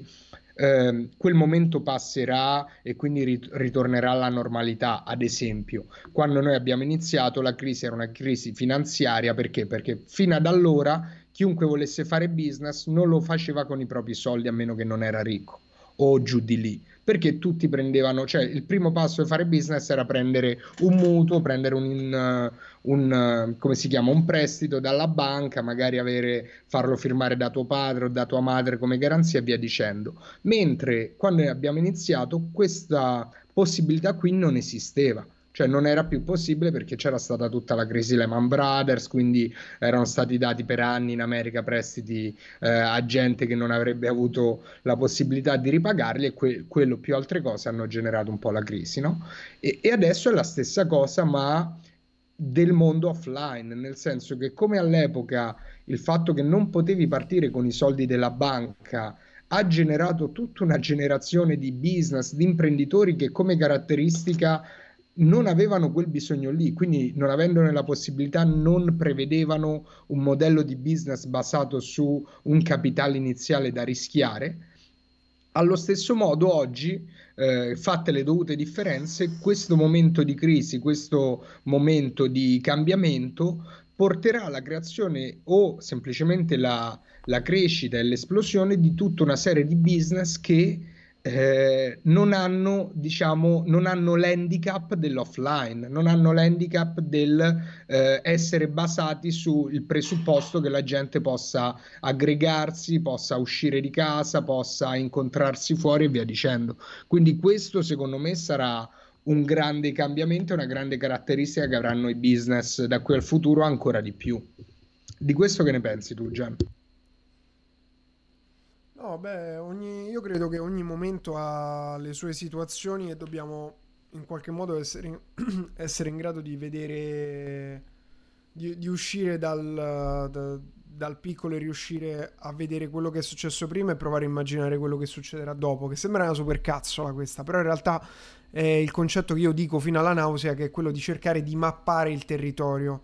eh, quel momento passerà e quindi rit- ritornerà alla normalità. Ad esempio, quando noi abbiamo iniziato la crisi era una crisi finanziaria perché? Perché fino ad allora chiunque volesse fare business non lo faceva con i propri soldi a meno che non era ricco o giù di lì perché tutti prendevano, cioè il primo passo di fare business era prendere un mutuo, prendere un, un, come si chiama, un prestito dalla banca, magari avere, farlo firmare da tuo padre o da tua madre come garanzia e via dicendo. Mentre quando abbiamo iniziato questa possibilità qui non esisteva cioè non era più possibile perché c'era stata tutta la crisi Lehman Brothers, quindi erano stati dati per anni in America prestiti eh, a gente che non avrebbe avuto la possibilità di ripagarli e que- quello più altre cose hanno generato un po' la crisi, no? E, e adesso è la stessa cosa, ma del mondo offline, nel senso che come all'epoca il fatto che non potevi partire con i soldi della banca ha generato tutta una generazione di business, di imprenditori che come caratteristica non avevano quel bisogno lì, quindi non avendone la possibilità non prevedevano un modello di business basato su un capitale iniziale da rischiare. Allo stesso modo oggi, eh, fatte le dovute differenze, questo momento di crisi, questo momento di cambiamento porterà alla creazione o semplicemente la, la crescita e l'esplosione di tutta una serie di business che eh, non hanno, diciamo, non hanno l'handicap dell'offline, non hanno l'handicap del eh, essere basati sul presupposto che la gente possa aggregarsi, possa uscire di casa, possa incontrarsi fuori e via dicendo. Quindi questo secondo me sarà un grande cambiamento, una grande caratteristica che avranno i business da qui al futuro ancora di più. Di questo che ne pensi tu, Gian? No, beh, ogni, io credo che ogni momento ha le sue situazioni e dobbiamo in qualche modo essere in, essere in grado di vedere, di, di uscire dal, da, dal piccolo e riuscire a vedere quello che è successo prima e provare a immaginare quello che succederà dopo, che sembra una super cazzola questa, però in realtà è il concetto che io dico fino alla nausea, che è quello di cercare di mappare il territorio.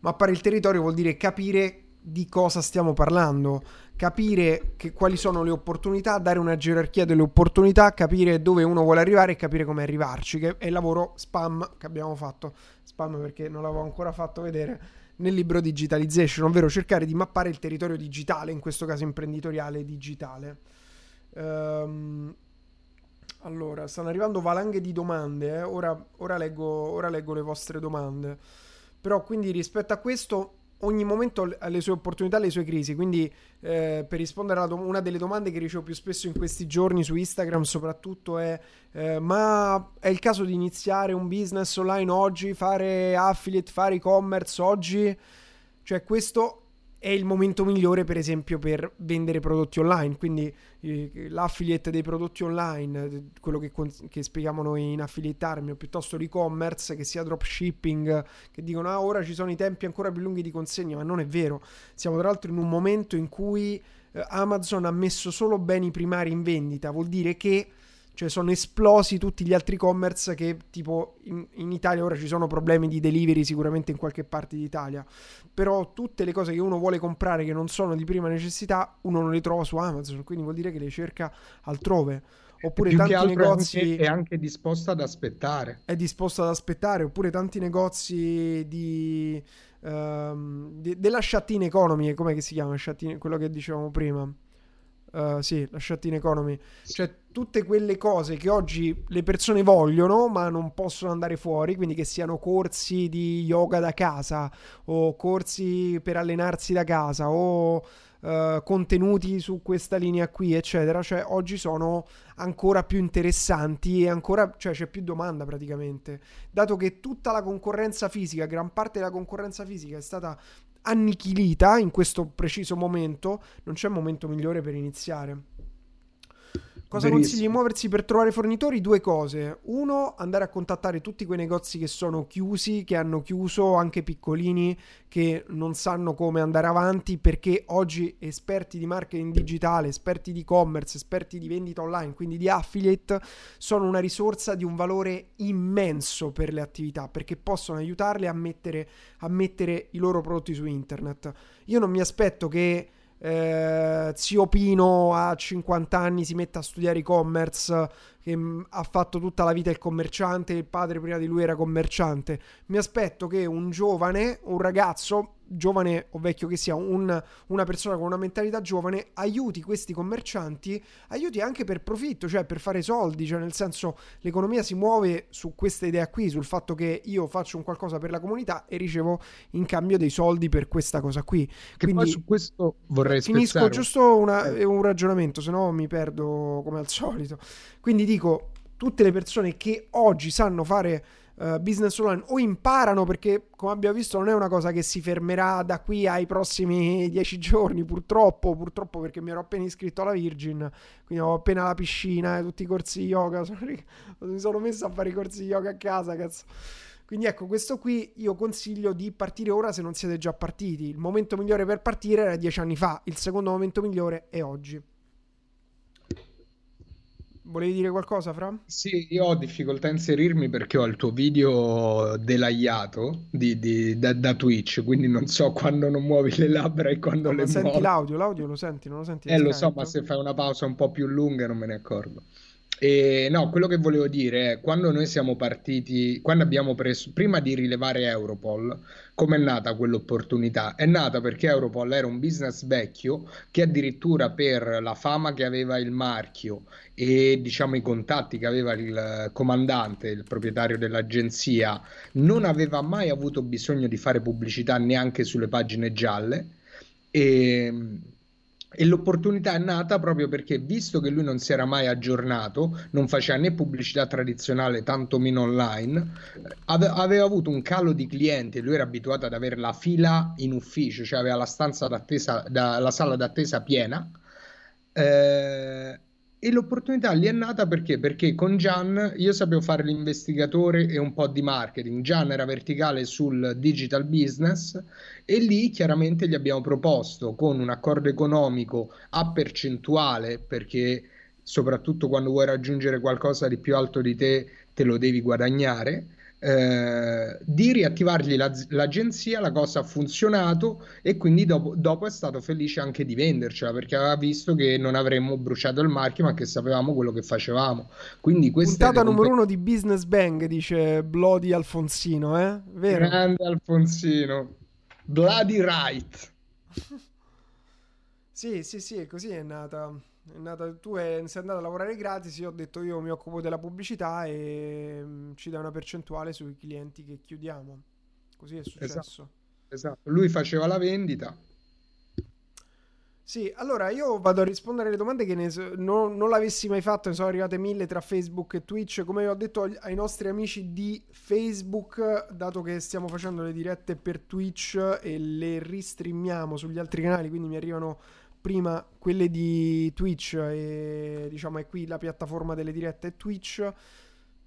Mappare il territorio vuol dire capire di cosa stiamo parlando, capire che, quali sono le opportunità, dare una gerarchia delle opportunità, capire dove uno vuole arrivare e capire come arrivarci, che è il lavoro spam che abbiamo fatto. Spam perché non l'avevo ancora fatto vedere nel libro Digitalization, ovvero cercare di mappare il territorio digitale, in questo caso imprenditoriale digitale. Um, allora, stanno arrivando valanghe di domande, eh? ora, ora, leggo, ora leggo le vostre domande. Però quindi rispetto a questo ogni momento ha le sue opportunità, le sue crisi. Quindi, eh, per rispondere a una delle domande che ricevo più spesso in questi giorni su Instagram, soprattutto è: eh, ma è il caso di iniziare un business online oggi, fare affiliate, fare e-commerce oggi? Cioè, questo è il momento migliore, per esempio, per vendere prodotti online. Quindi eh, l'affiliate dei prodotti online, quello che, che, spieghiamo noi in Affiliate Army, o piuttosto l'e-commerce, che sia dropshipping, che dicono ah, ora ci sono i tempi ancora più lunghi di consegna, ma non è vero. Siamo tra l'altro in un momento in cui eh, Amazon ha messo solo beni primari in vendita, vuol dire che cioè sono esplosi tutti gli altri e-commerce che tipo in, in, Italia ora ci sono problemi di delivery sicuramente in qualche parte d'Italia. Però tutte le cose che uno vuole comprare che non sono di prima necessità, uno non le trova su Amazon, quindi vuol dire che le cerca altrove. oppure tanti negozi... È anche, è anche disposta ad aspettare. È disposta ad aspettare, oppure tanti negozi di... Um, di della shut-in economy, come si chiama? Shut-in, quello che dicevamo prima. Uh, sì, la shut-in economy. Cioè, tutte quelle cose che oggi le persone vogliono, ma non possono andare fuori, quindi che siano corsi di yoga da casa, o corsi per allenarsi da casa, o uh, contenuti su questa linea qui, eccetera. Cioè, oggi sono ancora più interessanti e ancora, cioè, c'è più domanda praticamente. Dato che tutta la concorrenza fisica, gran parte della concorrenza fisica è stata annichilita in questo preciso momento, non c'è momento migliore per iniziare. Cosa Verissimo. consigli muoversi per trovare fornitori? Due cose. Uno, andare a contattare tutti quei negozi che sono chiusi, che hanno chiuso, anche piccolini, che non sanno come andare avanti, perché oggi esperti di marketing digitale, esperti di e-commerce, esperti di vendita online, quindi di affiliate, sono una risorsa di un valore immenso per le attività, perché possono aiutarle a mettere, a mettere i loro prodotti su internet. Io non mi aspetto che eh, zio Pino a 50 anni si mette a studiare e-commerce, che mm, ha fatto tutta la vita il commerciante, il padre prima di lui era commerciante. Mi aspetto che un giovane, un ragazzo giovane o vecchio che sia, un, una persona con una mentalità giovane, aiuti questi commercianti, aiuti anche per profitto, cioè per fare soldi, cioè nel senso l'economia si muove su questa idea qui, sul fatto che io faccio un qualcosa per la comunità e ricevo in cambio dei soldi per questa cosa qui. Che Quindi, su questo vorrei Finisco spezzare. giusto una, eh. un ragionamento, se no mi perdo come al solito. Quindi dico, tutte le persone che oggi sanno fare uh, business online o imparano perché come abbiamo visto non è una cosa che si fermerà da qui ai prossimi dieci giorni purtroppo purtroppo perché mi ero appena iscritto alla Virgin quindi ho appena la piscina e tutti i corsi yoga mi sono messo a fare i corsi yoga a casa cazzo quindi ecco, questo qui io consiglio di partire ora se non siete già partiti. Il momento migliore per partire era dieci anni fa, il secondo momento migliore è oggi. Volevi dire qualcosa, Fra? Sì, io ho difficoltà a inserirmi perché ho il tuo video delagliato di, di, da, da, Twitch, quindi non so quando non muovi le labbra e quando no, le senti muovi. l'audio, l'audio lo senti, non lo senti? Eh, lo so, ma se fai una pausa un po' più lunga non me ne accorgo. E no, quello che volevo dire è quando noi siamo partiti, quando abbiamo preso, prima di rilevare Europol, come è nata quell'opportunità? È nata perché Europol era un business vecchio che addirittura per la fama che aveva il marchio e diciamo i contatti che aveva il comandante, il proprietario dell'agenzia, non aveva mai avuto bisogno di fare pubblicità neanche sulle pagine gialle. E e l'opportunità è nata proprio perché, visto che lui non si era mai aggiornato, non faceva né pubblicità tradizionale, tantomeno online, ave- aveva avuto un calo di clienti. Lui era abituato ad avere la fila in ufficio, cioè aveva la stanza d'attesa, da, la sala d'attesa piena. Eh, e l'opportunità lì è nata perché? Perché con Gian io sapevo fare l'investigatore e un po' di marketing. Gian era verticale sul digital business e lì chiaramente gli abbiamo proposto con un accordo economico a percentuale perché soprattutto quando vuoi raggiungere qualcosa di più alto di te te lo devi guadagnare eh, di riattivargli la, l'agenzia, la cosa ha funzionato e quindi dopo, dopo, è stato felice anche di vendercela perché aveva visto che non avremmo bruciato il marchio ma che sapevamo quello che facevamo. Quindi questa Puntata numero uno di Business Bang, dice Bloody Alfonsino, eh? Vero? Grande Alfonsino. Bloody Right. sì, sì, sì, così è nata. Nata, tu è, sei andato a lavorare gratis, io ho detto io mi occupo della pubblicità e um, ci dai una percentuale sui clienti che chiudiamo. Così è successo. Esatto, esatto. lui faceva la vendita. Sì, allora io vado a rispondere alle domande che ne non, non l'avessi mai fatto, ne sono arrivate mille tra Facebook e Twitch. Come ho detto ai nostri amici di Facebook, dato che stiamo facendo le dirette per Twitch e le ristreamiamo sugli altri canali, quindi mi arrivano prima quelle di Twitch e diciamo è qui la piattaforma delle dirette è Twitch.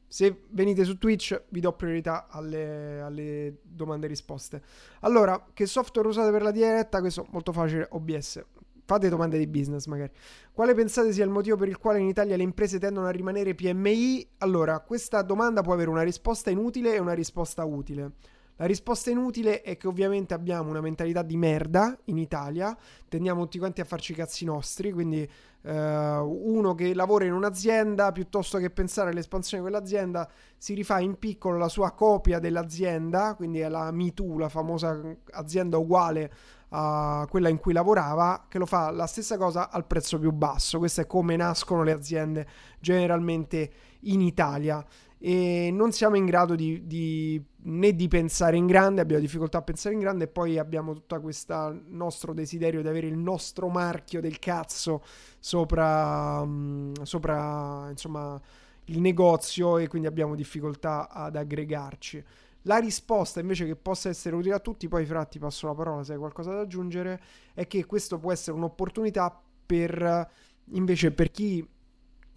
Se venite su Twitch vi do priorità alle, alle domande e risposte. Allora, che software usate per la diretta? Questo è molto facile, OBS. Fate domande di business magari. Quale pensate sia il motivo per il quale in Italia le imprese tendono a rimanere PMI? Allora, questa domanda può avere una risposta inutile e una risposta utile. La risposta inutile è che ovviamente abbiamo una mentalità di merda in Italia, tendiamo tutti quanti a farci i cazzi nostri, quindi uh, uno che lavora in un'azienda, piuttosto che pensare all'espansione di quell'azienda, si rifà in piccolo la sua copia dell'azienda, quindi è la MeToo, la famosa azienda uguale a quella in cui lavorava, che lo fa la stessa cosa al prezzo più basso. Questo è come nascono le aziende generalmente in Italia e non siamo in grado di, di, né di pensare in grande, abbiamo difficoltà a pensare in grande e poi abbiamo tutto questo nostro desiderio di avere il nostro marchio del cazzo sopra, mm, sopra insomma, il negozio e quindi abbiamo difficoltà ad aggregarci. La risposta invece che possa essere utile a tutti, poi Fra ti passo la parola se hai qualcosa da aggiungere, è che questo può essere un'opportunità per invece per chi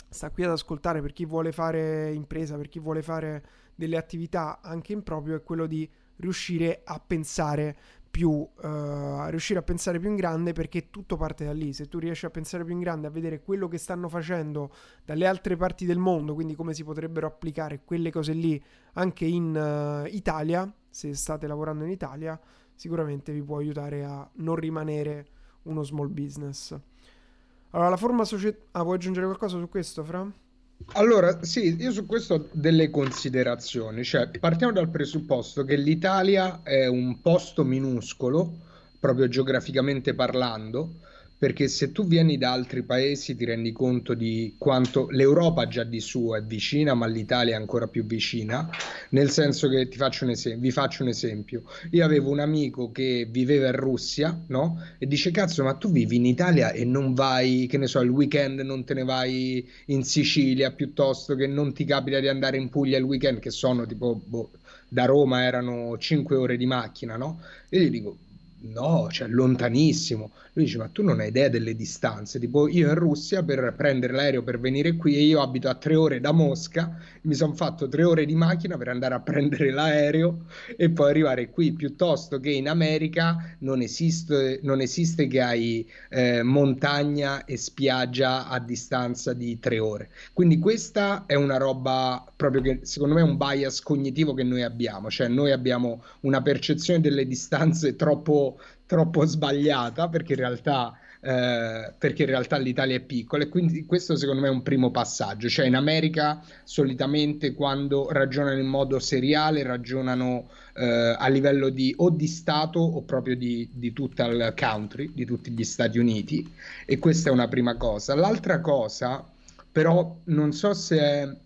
sta qui ad ascoltare per chi vuole fare impresa, per chi vuole fare delle attività anche in proprio, è quello di riuscire a pensare più, uh, riuscire a pensare più in grande perché tutto parte da lì. Se tu riesci a pensare più in grande, a vedere quello che stanno facendo dalle altre parti del mondo, quindi come si potrebbero applicare quelle cose lì anche in uh, Italia, se state lavorando in Italia, sicuramente vi può aiutare a non rimanere uno small business. Allora, la forma società... Ah, vuoi aggiungere qualcosa su questo, Fra? Allora, sì, io su questo ho delle considerazioni, cioè partiamo dal presupposto che l'Italia è un posto minuscolo, proprio geograficamente parlando, perché se tu vieni da altri paesi ti rendi conto di quanto l'Europa già di suo è vicina, ma l'Italia è ancora più vicina, nel senso che ti faccio un esempio, vi faccio un esempio. Io avevo un amico che viveva in Russia, no? E dice cazzo, ma tu vivi in Italia e non vai, che ne so, il weekend non te ne vai in Sicilia piuttosto che non ti capita di andare in Puglia il weekend, che sono tipo boh, da Roma erano 5 ore di macchina, no? E gli dico No, cioè lontanissimo. Lui dice: Ma tu non hai idea delle distanze. Tipo, io in Russia per prendere l'aereo per venire qui, e io abito a tre ore da Mosca, mi sono fatto tre ore di macchina per andare a prendere l'aereo e poi arrivare qui. Piuttosto che in America non esiste, non esiste che hai eh, montagna e spiaggia a distanza di tre ore. Quindi, questa è una roba proprio che secondo me è un bias cognitivo che noi abbiamo. Cioè, noi abbiamo una percezione delle distanze troppo troppo, sbagliata perché in realtà eh, perché in realtà l'Italia è piccola e quindi questo secondo me è un primo passaggio, cioè in America solitamente quando ragionano in modo seriale ragionano eh, a livello di o di Stato o proprio di, di tutta il country, di tutti gli Stati Uniti e questa è una prima cosa. L'altra cosa però non so se è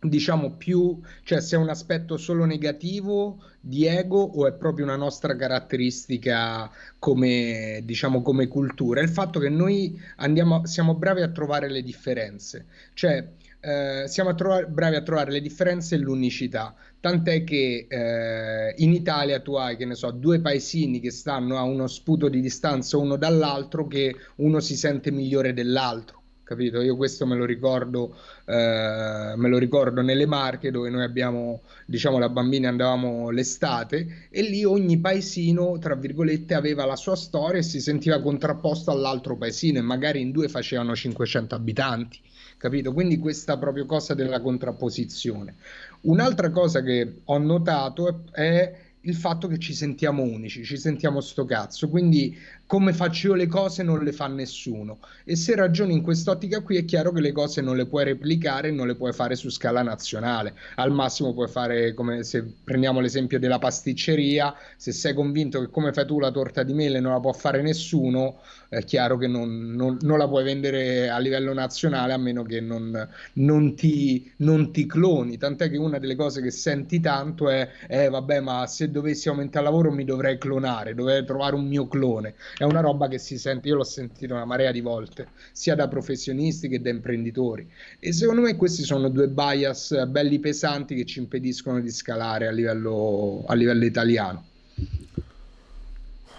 diciamo più, cioè se è un aspetto solo negativo di ego o è proprio una nostra caratteristica come, diciamo, come cultura? Il fatto che noi andiamo, siamo bravi a trovare le differenze, cioè eh, siamo a trovare, bravi a trovare le differenze e l'unicità. Tant'è che eh, in Italia tu hai, che ne so, due paesini che stanno a uno sputo di distanza uno dall'altro, che uno si sente migliore dell'altro capito? Io questo me lo ricordo, eh, me lo ricordo nelle Marche dove noi abbiamo, diciamo, la bambina andavamo l'estate e lì ogni paesino, tra virgolette, aveva la sua storia e si sentiva contrapposto all'altro paesino e magari in due facevano 500 abitanti, capito? Quindi questa proprio cosa della contrapposizione. Un'altra cosa che ho notato è, è il fatto che ci sentiamo unici, ci sentiamo sto cazzo, quindi come faccio io le cose non le fa nessuno. E se ragioni in quest'ottica qui è chiaro che le cose non le puoi replicare, non le puoi fare su scala nazionale, al massimo puoi fare come se prendiamo l'esempio della pasticceria, se sei convinto che come fai tu la torta di mele non la può fare nessuno, è chiaro che non, non, non la puoi vendere a livello nazionale a meno che non, non, ti, non ti cloni, tant'è che una delle cose che senti tanto è, eh vabbè ma se dovessi aumentare il lavoro mi dovrei clonare, dovrei trovare un mio clone. È una roba che si sente, io l'ho sentito una marea di volte, sia da professionisti che da imprenditori. E secondo me questi sono due bias belli pesanti che ci impediscono di scalare a livello, a livello italiano.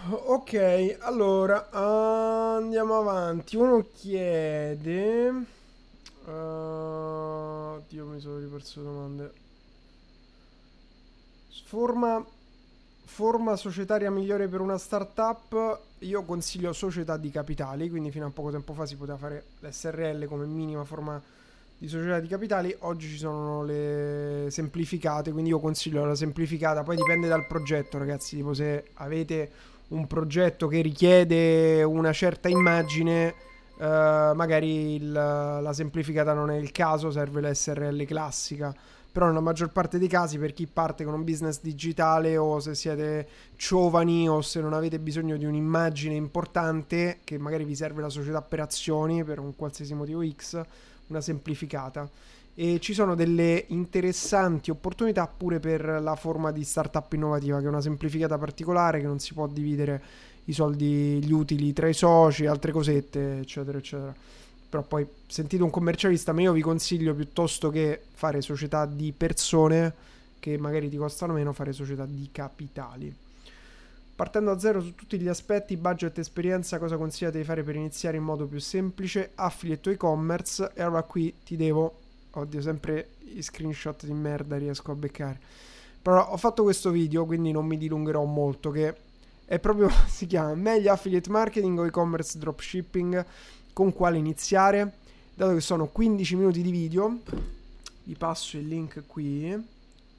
Ok, allora andiamo avanti. Uno chiede. Uh, Dio, mi sono riperso domande. Forma forma societaria migliore per una startup, io consiglio società di capitali, quindi fino a poco tempo fa si poteva fare l'SRL come minima forma di società di capitali, oggi ci sono le semplificate, quindi io consiglio la semplificata, poi dipende dal progetto ragazzi, tipo se avete un progetto che richiede una certa immagine, uh, magari il, la semplificata non è il caso, serve la SRL classica però nella maggior parte dei casi per chi parte con un business digitale o se siete giovani o se non avete bisogno di un'immagine importante che magari vi serve la società per azioni per un qualsiasi motivo X, una semplificata. E ci sono delle interessanti opportunità pure per la forma di startup innovativa, che è una semplificata particolare che non si può dividere i soldi, gli utili tra i soci, altre cosette, eccetera, eccetera però poi sentite un commercialista, ma io vi consiglio piuttosto che fare società di persone che magari ti costano meno, fare società di capitali. Partendo da zero su tutti gli aspetti, budget, esperienza, cosa consigliate di fare per iniziare in modo più semplice, affiliate e-commerce, e allora qui ti devo, oddio sempre i screenshot di merda riesco a beccare, però ho fatto questo video, quindi non mi dilungherò molto, che è proprio, si chiama meglio affiliate marketing o e-commerce dropshipping, con quale iniziare. Dato che sono 15 minuti di video, vi passo il link qui.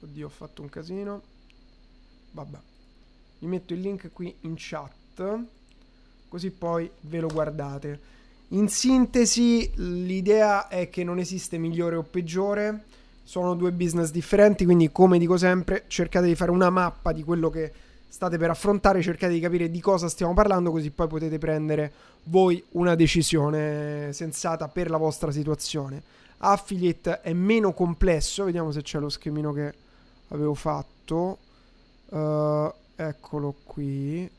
Oddio, ho fatto un casino. Vabbè. Vi metto il link qui in chat, così poi ve lo guardate. In sintesi, l'idea è che non esiste migliore o peggiore, sono due business differenti, quindi come dico sempre, cercate di fare una mappa di quello che state per affrontare, cercate di capire di cosa stiamo parlando, così poi potete prendere voi una decisione sensata per la vostra situazione. Affiliate è meno complesso, vediamo se c'è lo schemino che avevo fatto. Uh, eccolo qui.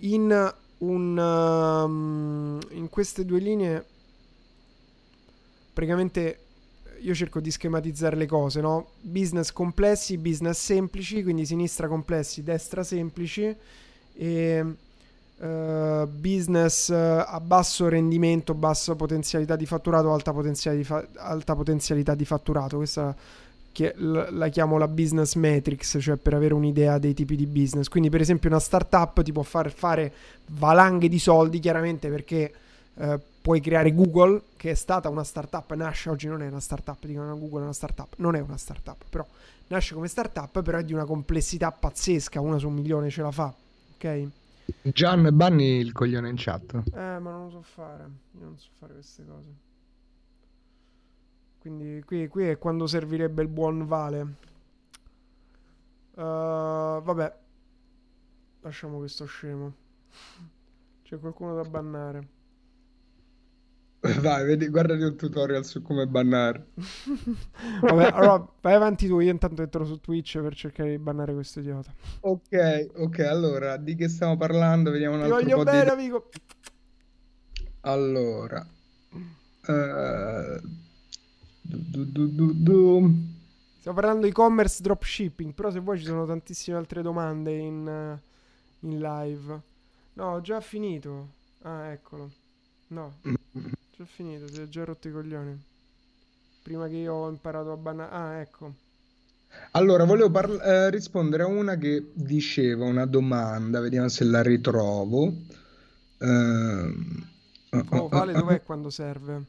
In, un, um, in queste due linee, praticamente io cerco di schematizzare le cose, no? Business complessi, business semplici, quindi sinistra complessi, destra semplici e uh, business uh, a basso rendimento, bassa potenzialità di fatturato, alta potenzialità di, fa- alta potenzialità di fatturato. Questa la chiamo la business matrix, cioè per avere un'idea dei tipi di business. Quindi per esempio una startup ti può far fare valanghe di soldi, chiaramente perché uh, puoi creare Google, che è stata una startup, nasce oggi non è una startup, dicono Google è una startup, non è una startup, però nasce come startup, però è di una complessità pazzesca, una su un milione ce la fa, ok? Gian, banni il coglione in chat. Eh, ma non lo so fare, io non so fare queste cose. Quindi qui, qui è quando servirebbe il buon Vale. Uh, vabbè, lasciamo questo scemo. C'è qualcuno da bannare. Vai, vedi, guardati un tutorial su come bannare. Vabbè, allora vai avanti tu, io intanto entro su Twitch per cercare di bannare questo idiota. Ok, ok, allora, di che stiamo parlando? Vediamo un Ti altro voglio po' bene, di... amico. Allora... Uh... Du, du, du, Stiamo parlando di e-commerce dropshipping, però se vuoi ci sono tantissime altre domande in, in live. No, ho già finito. Ah, eccolo. No. Già finito, si è già rotto i coglioni. Prima che io ho imparato a bannare. Ah, ecco. Allora, volevo parla- eh, rispondere a una che diceva una domanda, vediamo se la ritrovo. Uh, oh, vale, uh, dov'è quando serve?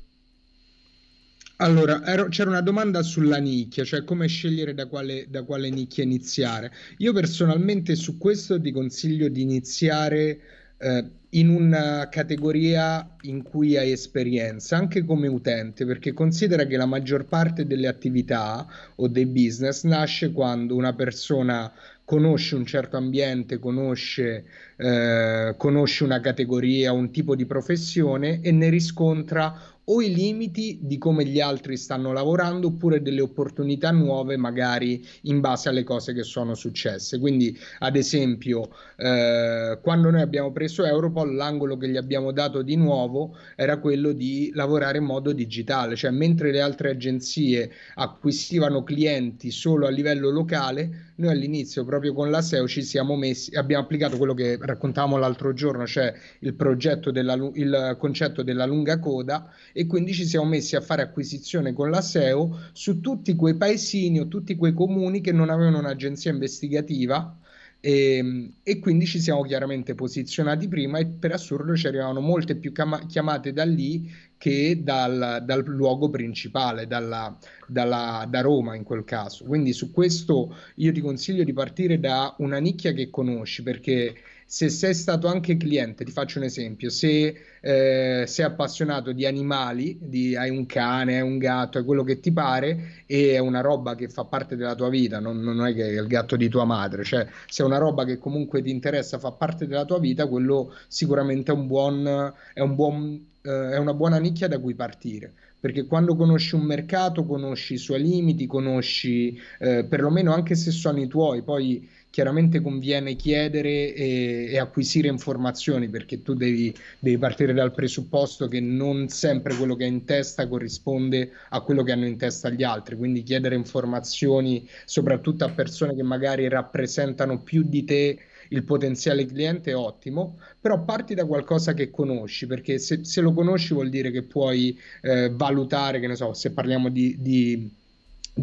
Allora, ero, c'era una domanda sulla nicchia, cioè come scegliere da quale, da quale nicchia iniziare. Io personalmente su questo ti consiglio di iniziare eh, in una categoria in cui hai esperienza, anche come utente, perché considera che la maggior parte delle attività o dei business nasce quando una persona conosce un certo ambiente, conosce, eh, conosce una categoria, un tipo di professione e ne riscontra o i limiti di come gli altri stanno lavorando oppure delle opportunità nuove magari in base alle cose che sono successe. Quindi ad esempio eh, quando noi abbiamo preso Europol l'angolo che gli abbiamo dato di nuovo era quello di lavorare in modo digitale, cioè mentre le altre agenzie acquisivano clienti solo a livello locale, noi all'inizio proprio con la SEO ci siamo messi, abbiamo applicato quello che raccontavamo l'altro giorno, cioè il progetto della, il concetto della lunga coda e quindi ci siamo messi a fare acquisizione con la SEO su tutti quei paesini o tutti quei comuni che non avevano un'agenzia investigativa e, e, quindi ci siamo chiaramente posizionati prima e per assurdo ci arrivavano molte più chiamate da lì che dal, dal luogo principale, dalla, dalla, da Roma in quel caso. Quindi su questo io ti consiglio di partire da una nicchia che conosci perché se sei stato anche cliente, ti faccio un esempio, se eh, sei appassionato di animali, di, hai un cane, hai un gatto, è quello che ti pare e è una roba che fa parte della tua vita, non, non è che è il gatto di tua madre, cioè se è una roba che comunque ti interessa, fa parte della tua vita, quello sicuramente è un buon, è un buon eh, è una buona nicchia da cui partire. Perché quando conosci un mercato conosci i suoi limiti, conosci eh, perlomeno anche se sono i tuoi, poi chiaramente conviene chiedere e, e acquisire informazioni perché tu devi, devi, partire dal presupposto che non sempre quello che hai in testa corrisponde a quello che hanno in testa gli altri, quindi chiedere informazioni soprattutto a persone che magari rappresentano più di te il potenziale cliente è ottimo, però parti da qualcosa che conosci, perché se, se lo conosci vuol dire che puoi eh, valutare, che ne so, se parliamo di, di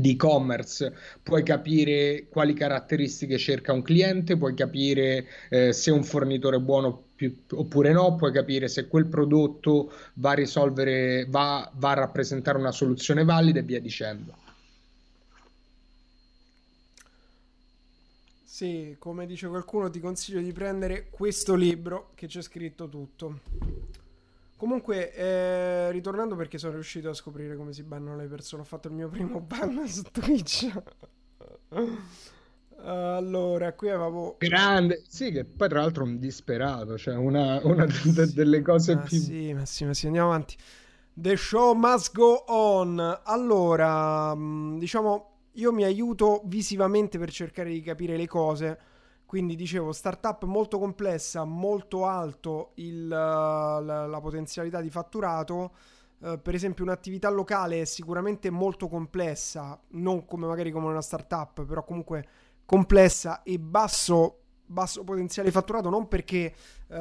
di e-commerce, puoi capire quali caratteristiche cerca un cliente, puoi capire eh, se un fornitore è buono più, oppure no, puoi capire se quel prodotto va a risolvere, va, va a rappresentare una soluzione valida e via dicendo. Sì, come dice qualcuno, ti consiglio di prendere questo libro che c'è scritto tutto. Comunque, eh, ritornando perché sono riuscito a scoprire come si bannano le persone, ho fatto il mio primo ban su Twitch. allora, qui avevo... Grande, sì, che poi tra l'altro un disperato, cioè una, una sì, delle cose ma più... Sì, ma sì, ma sì, andiamo avanti. The show must go on. Allora, mm, diciamo, io mi aiuto visivamente per cercare di capire le cose quindi dicevo, startup molto complessa, molto alto il, la, la, potenzialità di fatturato. Uh, per esempio un'attività locale è sicuramente molto complessa, non come magari come una startup, però comunque complessa e basso, basso potenziale di fatturato, non perché uh,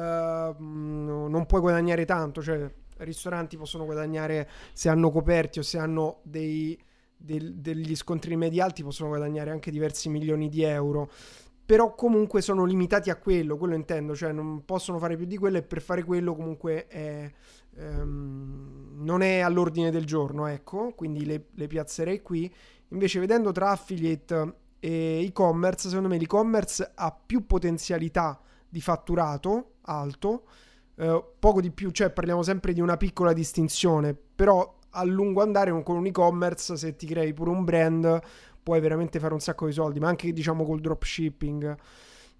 non puoi guadagnare tanto, cioè ristoranti possono guadagnare se hanno coperti o se hanno dei, del, degli scontri medi alti, possono guadagnare anche diversi milioni di euro però comunque sono limitati a quello, quello intendo, cioè non possono fare più di quello e per fare quello comunque è, ehm, non è all'ordine del giorno, ecco, quindi le, le, piazzerei qui. Invece vedendo tra affiliate e e-commerce, secondo me l'e-commerce ha più potenzialità di fatturato alto, eh, poco di più, cioè parliamo sempre di una piccola distinzione, però a lungo andare con un e-commerce se ti crei pure un brand puoi veramente fare un sacco di soldi, ma anche diciamo col dropshipping.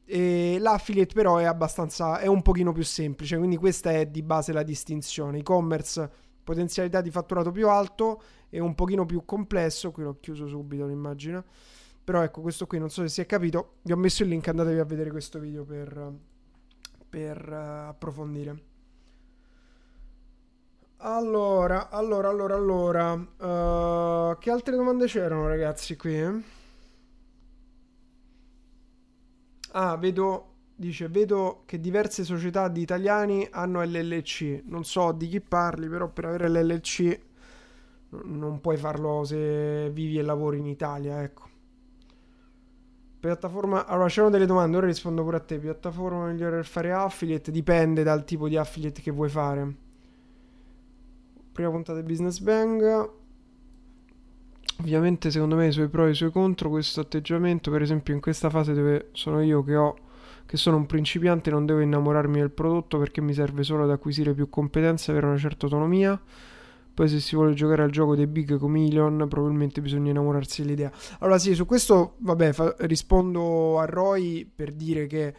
E l'affiliate però è abbastanza è un pochino più semplice, quindi questa è di base la distinzione. E-commerce potenzialità di fatturato più alto e un pochino più complesso, qui l'ho chiuso subito l'immagine. Però ecco, questo qui non so se si è capito, vi ho messo il link, andatevi a vedere questo video per, per uh, approfondire. Allora, allora, allora, allora. Uh, che altre domande c'erano, ragazzi, qui? Ah, vedo. Dice, vedo che diverse società di italiani hanno LLC. Non so di chi parli, però per avere l'LLC non puoi farlo se vivi e lavori in Italia, ecco. Piattaforma... Allora, c'erano delle domande, ora rispondo pure a te. Piattaforma migliore per fare affiliate? Dipende dal tipo di affiliate che vuoi fare prima puntata di Business Bang. Ovviamente, secondo me, i suoi pro e i suoi contro. Questo atteggiamento, per esempio, in questa fase dove sono io che ho. Che sono un principiante, non devo innamorarmi del prodotto perché mi serve solo ad acquisire più competenze e avere una certa autonomia. Poi, se si vuole giocare al gioco dei big chameleon, probabilmente bisogna innamorarsi dell'idea. Allora, sì, su questo, vabbè, fa- rispondo a Roy per dire che.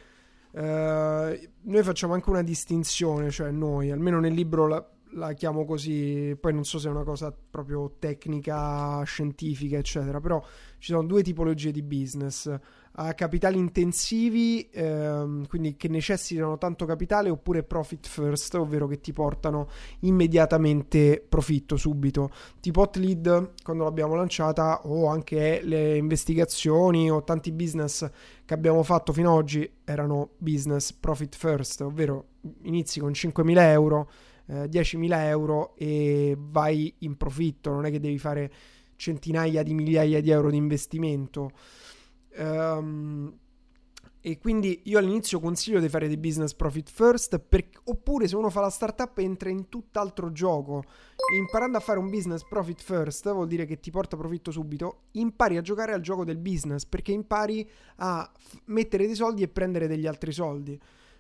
Uh, noi facciamo anche una distinzione, cioè noi, almeno nel libro la, la chiamo così, poi non so se è una cosa proprio tecnica, scientifica, eccetera, però ci sono due tipologie di business. A capitali intensivi, ehm, quindi che necessitano tanto capitale, oppure profit first, ovvero che ti portano immediatamente profitto subito. Tipo Hotlead, quando l'abbiamo lanciata, o anche le investigazioni o tanti business che abbiamo fatto fino ad oggi erano business profit first, ovvero inizi con 5.000 euro eh, 10.000 euro e vai in profitto, non è che devi fare centinaia di migliaia di euro di investimento. Um, E quindi io all'inizio consiglio di fare dei business profit first, per, oppure se uno fa la startup entra in tutt'altro gioco. Imparando a fare un business profit first vuol dire che ti porta profitto subito, impari a giocare al gioco del business, perché impari a f- mettere dei soldi e prendere degli altri soldi.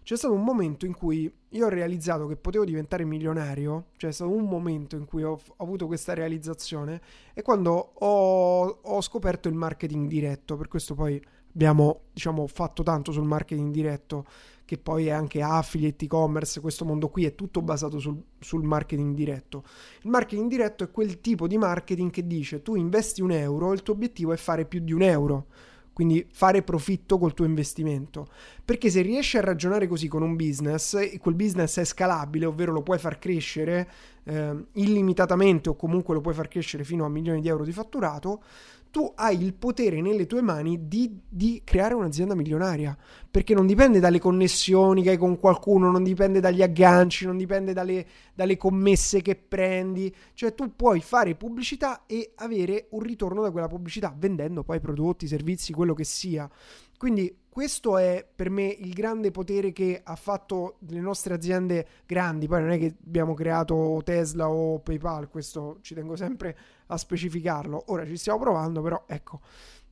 C'è stato un momento in cui io ho realizzato che potevo diventare milionario, cioè è stato un momento in cui ho, ho avuto questa realizzazione, e quando ho, ho scoperto il marketing diretto, per questo poi abbiamo diciamo, fatto tanto sul marketing diretto, che poi è anche affiliate, e-commerce, questo mondo qui è tutto basato sul, sul, marketing diretto. Il marketing diretto è quel tipo di marketing che dice tu investi un euro, il tuo obiettivo è fare più di un euro. Quindi fare profitto col tuo investimento. Perché se riesci a ragionare così con un business e quel business è scalabile, ovvero lo puoi far crescere eh, illimitatamente o comunque lo puoi far crescere fino a milioni di euro di fatturato, tu hai il potere nelle tue mani di, di, creare un'azienda milionaria. Perché non dipende dalle connessioni che hai con qualcuno, non dipende dagli agganci, non dipende dalle, dalle commesse che prendi. Cioè tu puoi fare pubblicità e avere un ritorno da quella pubblicità, vendendo poi prodotti, servizi, quello che sia. Quindi questo è per me il grande potere che ha fatto le nostre aziende grandi. Poi non è che abbiamo creato Tesla o PayPal, questo ci tengo sempre a specificarlo. Ora ci stiamo provando, però ecco.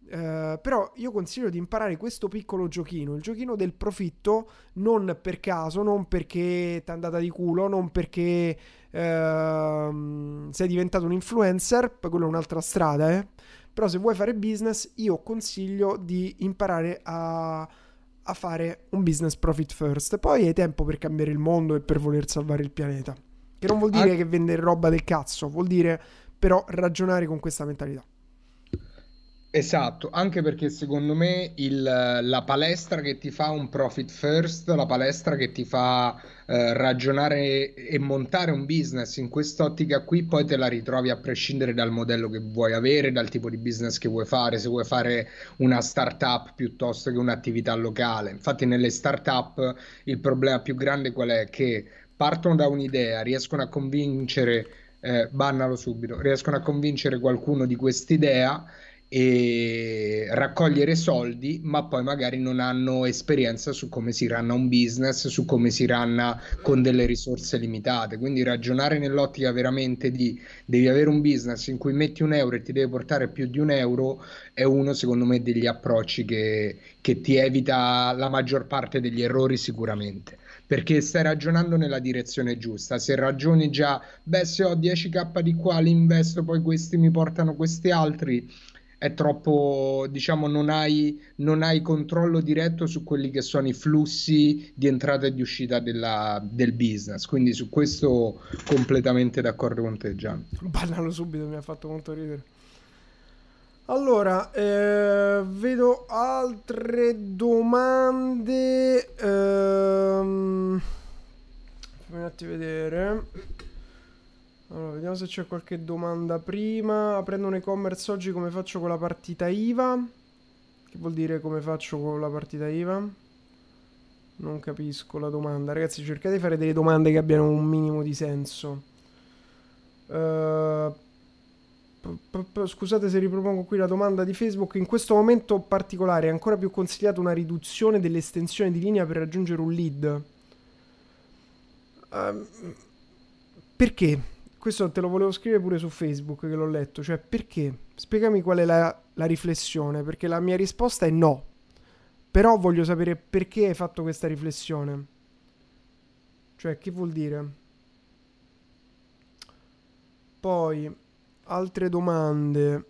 Uh, però io consiglio di imparare questo piccolo giochino, il giochino del profitto, non per caso, non perché ti è andata di culo, non perché uh, sei diventato un influencer, poi quella è un'altra strada, eh però se vuoi fare business, io consiglio di imparare a, a fare un business profit first. Poi hai tempo per cambiare il mondo e per voler salvare il pianeta. Che non vuol dire che vendere roba del cazzo, vuol dire però ragionare con questa mentalità. Esatto, anche perché secondo me il, la palestra che ti fa un profit first, la palestra che ti fa eh, ragionare e montare un business in quest'ottica qui, poi te la ritrovi a prescindere dal modello che vuoi avere, dal tipo di business che vuoi fare, se vuoi fare una startup piuttosto che un'attività locale. Infatti nelle startup il problema più grande qual è? Che partono da un'idea, riescono a convincere, eh, bannalo subito, riescono a convincere qualcuno di quest'idea e raccogliere soldi, ma poi magari non hanno esperienza su come si ranna un business, su come si ranna con delle risorse limitate. Quindi ragionare nell'ottica veramente di devi avere un business in cui metti un euro e ti deve portare più di un euro è uno, secondo me, degli approcci che, che ti evita la maggior parte degli errori sicuramente perché stai ragionando nella direzione giusta. Se ragioni già, beh, se ho 10k di qua, li investo, poi questi mi portano questi altri, è troppo, diciamo, non hai, non hai controllo diretto su quelli che sono i flussi di entrata e di uscita della, del business. Quindi su questo completamente d'accordo con te, Gian. Ballalo subito, mi ha fatto molto ridere. Allora, eh, vedo altre domande. Ehm, fammi un attimo vedere. Allora, vediamo se c'è qualche domanda prima. Aprendo un e-commerce oggi come faccio con la partita IVA? Che vuol dire come faccio con la partita IVA? Non capisco la domanda. Ragazzi, cercate di fare delle domande che abbiano un minimo di senso. Uh, scusate se ripropongo qui la domanda di Facebook. In questo momento particolare è ancora più consigliato una riduzione dell'estensione di linea per raggiungere un lead? Uh, perché? Questo te lo volevo scrivere pure su Facebook che l'ho letto, cioè perché? Spiegami qual è la, la riflessione, perché la mia risposta è no, però voglio sapere perché hai fatto questa riflessione. Cioè, che vuol dire? Poi, altre domande.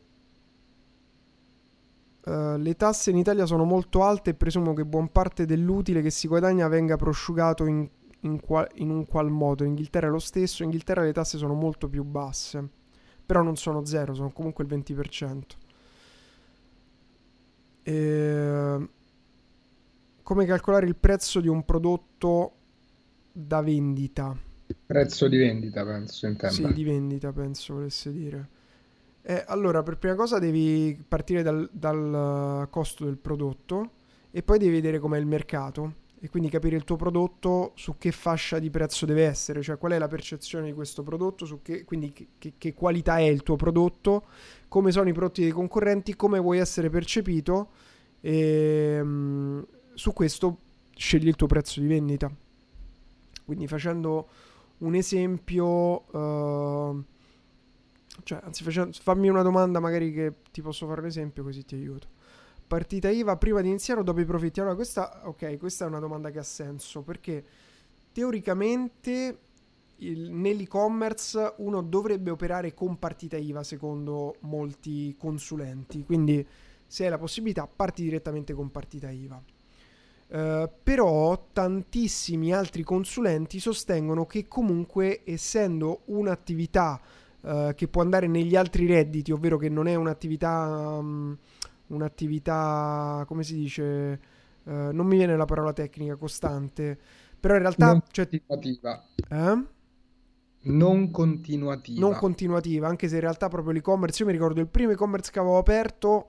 Uh, le tasse in Italia sono molto alte e presumo che buon parte dell'utile che si guadagna venga prosciugato in in, qual- in un qual modo. In Inghilterra è lo stesso, in Inghilterra le tasse sono molto più basse, però non sono zero, sono comunque il 20%. E... Come calcolare il prezzo di un prodotto da vendita? Prezzo di vendita, penso, intenda. Sì, di vendita, penso volesse dire. Eh, allora, per prima cosa devi partire dal, dal costo del prodotto e poi devi vedere com'è il mercato e quindi capire il tuo prodotto su che fascia di prezzo deve essere, cioè qual è la percezione di questo prodotto, su che, quindi che, che, qualità è il tuo prodotto, come sono i prodotti dei concorrenti, come vuoi essere percepito e, um, su questo scegli il tuo prezzo di vendita. Quindi facendo un esempio, uh, cioè, anzi, facendo, fammi una domanda magari che ti posso fare un esempio così ti aiuto. Partita IVA prima di iniziare o dopo i profitti? Allora, questa, ok, questa è una domanda che ha senso perché teoricamente il, nell'e-commerce uno dovrebbe operare con partita IVA secondo molti consulenti. Quindi, se hai la possibilità, parti direttamente con partita IVA. Uh, però tantissimi altri consulenti sostengono che comunque essendo un'attività uh, che può andare negli altri redditi, ovvero che non è un'attività, um, un'attività come si dice, uh, non mi viene la parola tecnica, costante, però in realtà... Non cioè, continuativa. Eh? Non continuativa. Non continuativa, anche se in realtà proprio l'e-commerce, io mi ricordo il primo e-commerce che avevo aperto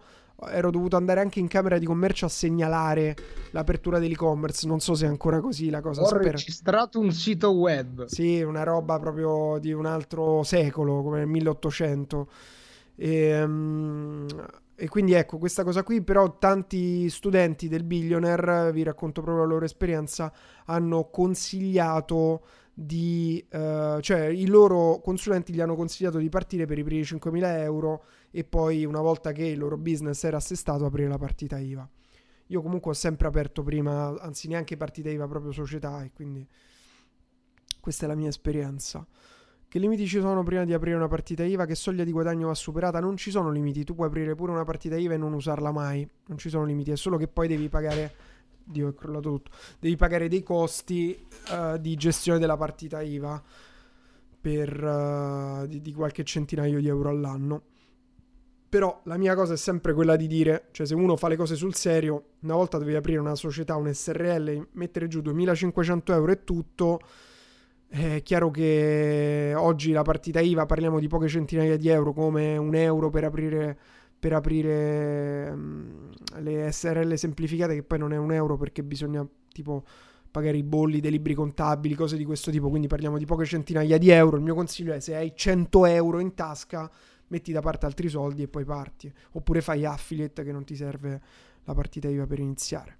ero dovuto andare anche in camera di commercio a segnalare l'apertura dell'e-commerce. Non so se è ancora così la cosa. Ho spero. registrato un sito web. Sì, una roba proprio di un altro secolo, come nel 1800. E, um, e quindi ecco, questa cosa qui, però tanti studenti del Billionaire, vi racconto proprio la loro esperienza, hanno consigliato di... Uh, cioè i loro consulenti gli hanno consigliato di partire per i primi 5.000 euro e poi una volta che il loro business era assestato aprire la partita IVA. Io comunque ho sempre aperto prima, anzi neanche partita IVA, proprio società e quindi questa è la mia esperienza. Che limiti ci sono prima di aprire una partita IVA? Che soglia di guadagno va superata? Non ci sono limiti, tu puoi aprire pure una partita IVA e non usarla mai, non ci sono limiti, è solo che poi devi pagare Dio è crollato tutto. Devi pagare dei costi uh, di gestione della partita IVA per uh, di, di, qualche centinaio di euro all'anno. Però la mia cosa è sempre quella di dire, cioè se uno fa le cose sul serio, una volta devi aprire una società, un SRL, mettere giù 2500 euro e tutto, è chiaro che oggi la partita IVA parliamo di poche centinaia di euro come un euro per aprire, per aprire um, le SRL semplificate che poi non è un euro perché bisogna tipo pagare i bolli dei libri contabili, cose di questo tipo, quindi parliamo di poche centinaia di euro. Il mio consiglio è se hai 100 euro in tasca metti da parte altri soldi e poi parti. Oppure fai affiliate che non ti serve la partita IVA per iniziare.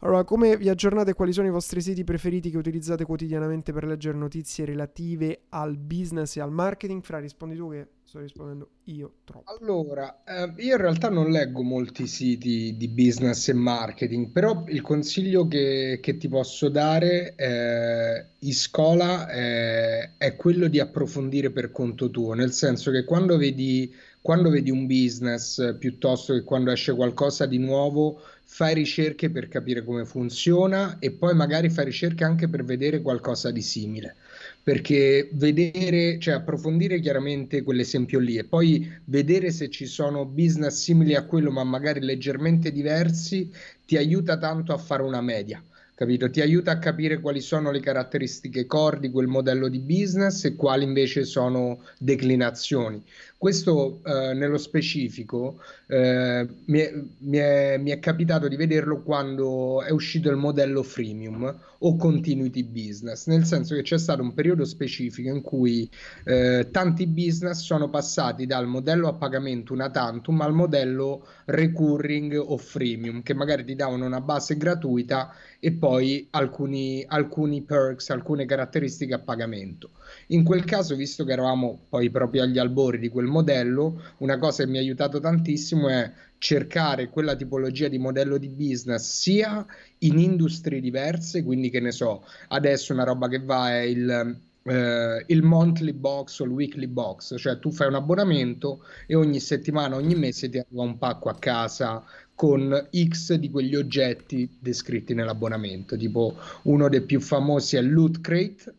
Allora, come vi aggiornate? Quali sono i vostri siti preferiti che utilizzate quotidianamente per leggere notizie relative al business e al marketing? Fra, rispondi tu che sto rispondendo io troppo. Allora, eh, io in realtà non leggo molti siti di business e marketing, però il consiglio che, che ti posso dare eh, scuola eh, è quello di approfondire per conto tuo, nel senso che quando vedi, quando vedi un business piuttosto che quando esce qualcosa di nuovo, fai ricerche per capire come funziona e poi magari fai ricerche anche per vedere qualcosa di simile. Perché vedere, cioè approfondire chiaramente quell'esempio lì e poi vedere se ci sono business simili a quello ma magari leggermente diversi ti aiuta tanto a fare una media capito? Ti aiuta a capire quali sono le caratteristiche core di quel modello di business e quali invece sono declinazioni. Questo eh, nello specifico eh, mi, è, mi, è, mi, è, capitato di vederlo quando è uscito il modello freemium o continuity business, nel senso che c'è stato un periodo specifico in cui eh, tanti business sono passati dal modello a pagamento una tantum al modello recurring o freemium, che magari ti davano una base gratuita e poi alcuni, alcuni perks, alcune caratteristiche a pagamento. In quel caso, visto che eravamo poi proprio agli albori di quel modello, una cosa che mi ha aiutato tantissimo è cercare quella tipologia di modello di business sia in industrie diverse, quindi che ne so, adesso una roba che va è il Uh, il monthly box o il weekly box, cioè tu fai un abbonamento e ogni settimana, ogni mese ti arriva un pacco a casa con X di quegli oggetti descritti nell'abbonamento. Tipo uno dei più famosi è Loot Crate,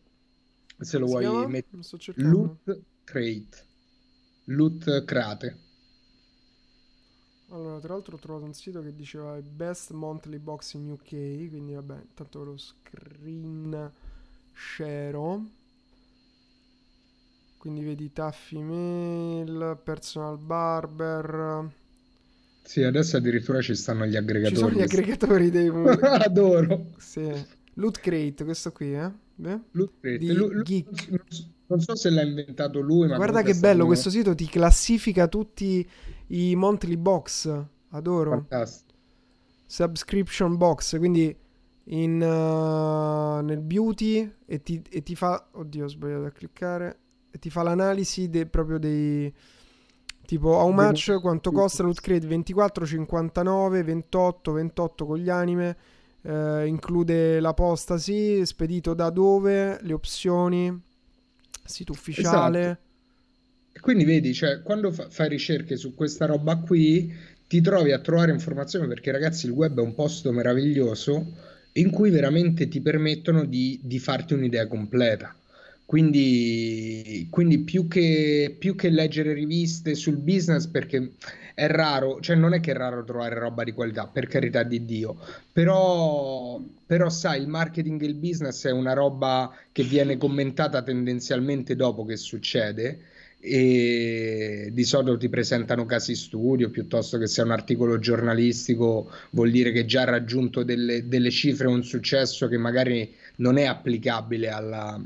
se lo vuoi mettere. Loot Crate. Loot Crate. Allora, tra l'altro ho trovato un sito che diceva Best Monthly Box in UK, quindi vabbè, intanto lo screen share. Quindi vedi Taffy Mail, Personal Barber. Sì, adesso addirittura ci stanno gli aggregatori. Ci sono gli aggregatori dei Adoro. Sì. Loot Crate, questo qui, eh? Lu- Geek. Non so se l'ha inventato lui, ma guarda che bello uno... questo sito ti classifica tutti i monthly box. Adoro. Fantastico. subscription box, quindi in, uh, nel beauty e ti, e ti, fa... Oddio, ho sbagliato a cliccare. E ti fa l'analisi de, proprio dei... Tipo, how much, quanto costa Loot Crate 24, 59, 28, 28 con gli anime. Eh, include l'apostasi, spedito da dove, le opzioni, sito ufficiale. Esatto. Quindi vedi, cioè, quando fa- fai ricerche su questa roba qui, ti trovi a trovare informazioni perché ragazzi il web è un posto meraviglioso in cui veramente ti permettono di, di farti un'idea completa. Quindi, quindi più, che, più, che, leggere riviste sul business, perché è raro, cioè non è che è raro trovare roba di qualità, per carità di Dio, però, però sai, il marketing e il business è una roba che viene commentata tendenzialmente dopo che succede e di solito ti presentano casi studio piuttosto che sia un articolo giornalistico vuol dire che già ha raggiunto delle, delle cifre un successo che magari non è applicabile alla,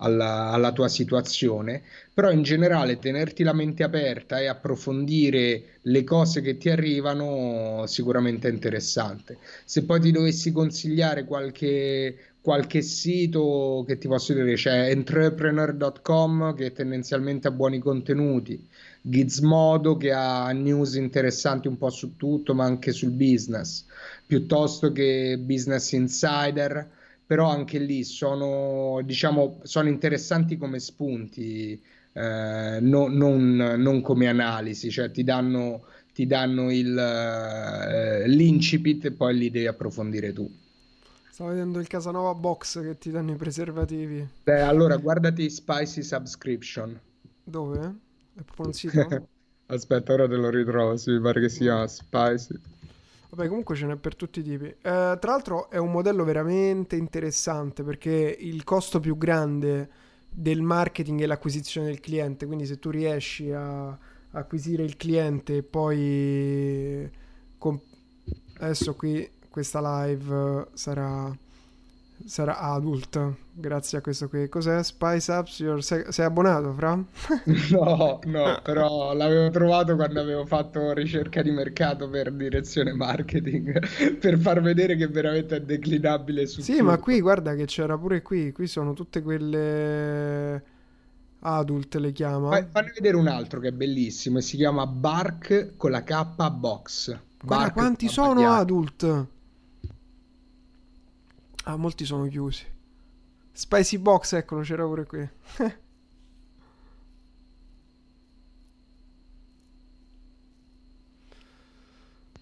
alla, alla, tua situazione, però in generale tenerti la mente aperta e approfondire le cose che ti arrivano sicuramente è interessante. Se poi ti dovessi consigliare qualche, qualche sito che ti posso dire, c'è entrepreneur.com che tendenzialmente ha buoni contenuti, Gizmodo che ha news interessanti un po' su tutto, ma anche sul business, piuttosto che Business Insider però anche lì sono, diciamo, sono interessanti come spunti, eh, no, non, non, come analisi, cioè ti danno, ti danno il, eh, l'incipit e poi li devi approfondire tu. Stavo vedendo il Casanova Box che ti danno i preservativi. Beh, allora guardati Spicy Subscription. Dove? È proprio un sito? Aspetta, ora te lo ritrovo, sì, mi pare che si chiama Spicy. Vabbè, comunque ce n'è per tutti i tipi. Eh, tra l'altro è un modello veramente interessante perché il costo più grande del marketing è l'acquisizione del cliente, quindi se tu riesci a acquisire il cliente e poi comp- adesso qui questa live sarà sarà adult grazie a questo qui. Cos'è? Spice Ups? Sei, sei, abbonato, Fra? no, no, però l'avevo trovato quando avevo fatto ricerca di mercato per direzione marketing, per far vedere che veramente è declinabile su Sì, tutto. ma qui guarda che c'era pure qui, qui sono tutte quelle adult le chiama. Fammi vedere un altro che è bellissimo e si chiama Bark con la K Box. Guarda quanti sono adult? Ah, molti sono chiusi. Spicy Box, eccolo, c'era pure qui.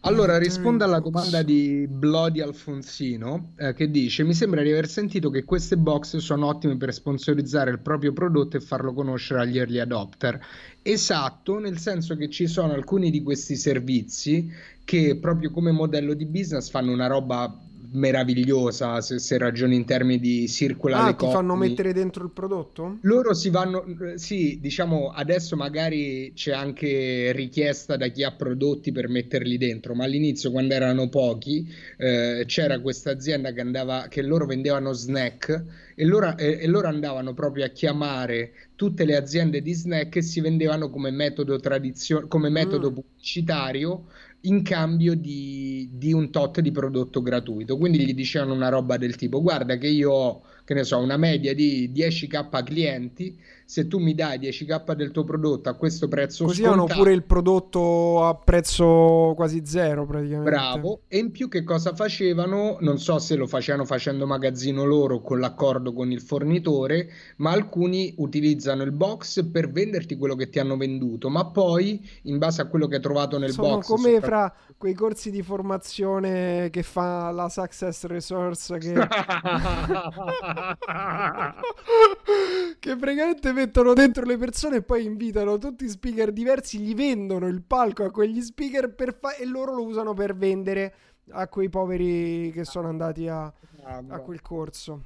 Allora, rispondo alla domanda di Bloody Alfonsino eh, che dice: Mi sembra di aver sentito che queste box sono ottime per sponsorizzare il proprio prodotto e farlo conoscere agli early adopter. Esatto, nel senso che ci sono alcuni di questi servizi che proprio come modello di business fanno una roba meravigliosa se, se, ragioni in termini di circular ah, ti fanno mettere dentro il prodotto? Loro si vanno, sì, diciamo adesso magari c'è anche richiesta da chi ha prodotti per metterli dentro, ma all'inizio quando erano pochi eh, c'era questa azienda che andava, che loro vendevano snack e loro, e, e loro andavano proprio a chiamare tutte le aziende di snack che si vendevano come metodo, tradizio- come metodo mm. pubblicitario in cambio di, di, un tot di prodotto gratuito. Quindi gli dicevano una roba del tipo: Guarda, che io ho che ne so, una media di 10k clienti se tu mi dai 10k del tuo prodotto a questo prezzo così scontato, hanno pure il prodotto a prezzo quasi zero praticamente. Bravo. E in più che cosa facevano? Non so se lo facevano facendo magazzino loro con l'accordo con il fornitore ma alcuni utilizzano il box per venderti quello che ti hanno venduto ma poi in base a quello che hai trovato nel Sono box come fra quei corsi di formazione che fa la Success Resource che che praticamente mettono dentro le persone e poi invitano tutti speaker diversi, gli vendono il palco a quegli speaker fa- e loro lo usano per vendere a quei poveri che sono andati a, a quel corso.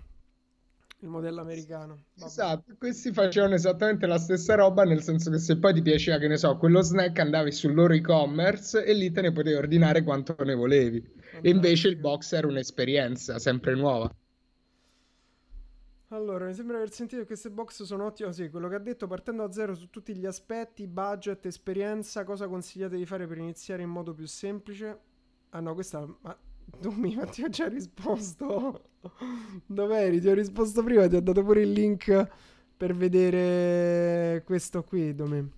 Il modello americano. Vabbè. Esatto, questi facevano esattamente la stessa roba, nel senso che se poi ti piaceva, che ne so, quello snack andavi sul loro e-commerce e lì te ne potevi ordinare quanto ne volevi. Fantastico. E invece il box era un'esperienza sempre nuova. Allora, mi sembra aver sentito che queste box sono ottime. Sì, quello che ha detto, partendo da zero su tutti gli aspetti, budget, esperienza, cosa consigliate di fare per iniziare in modo più semplice? Ah no, questa... Ma tu mi ti ho già risposto. Dov'eri? Ti ho risposto prima, ti ho dato pure il link per vedere questo qui, Domi.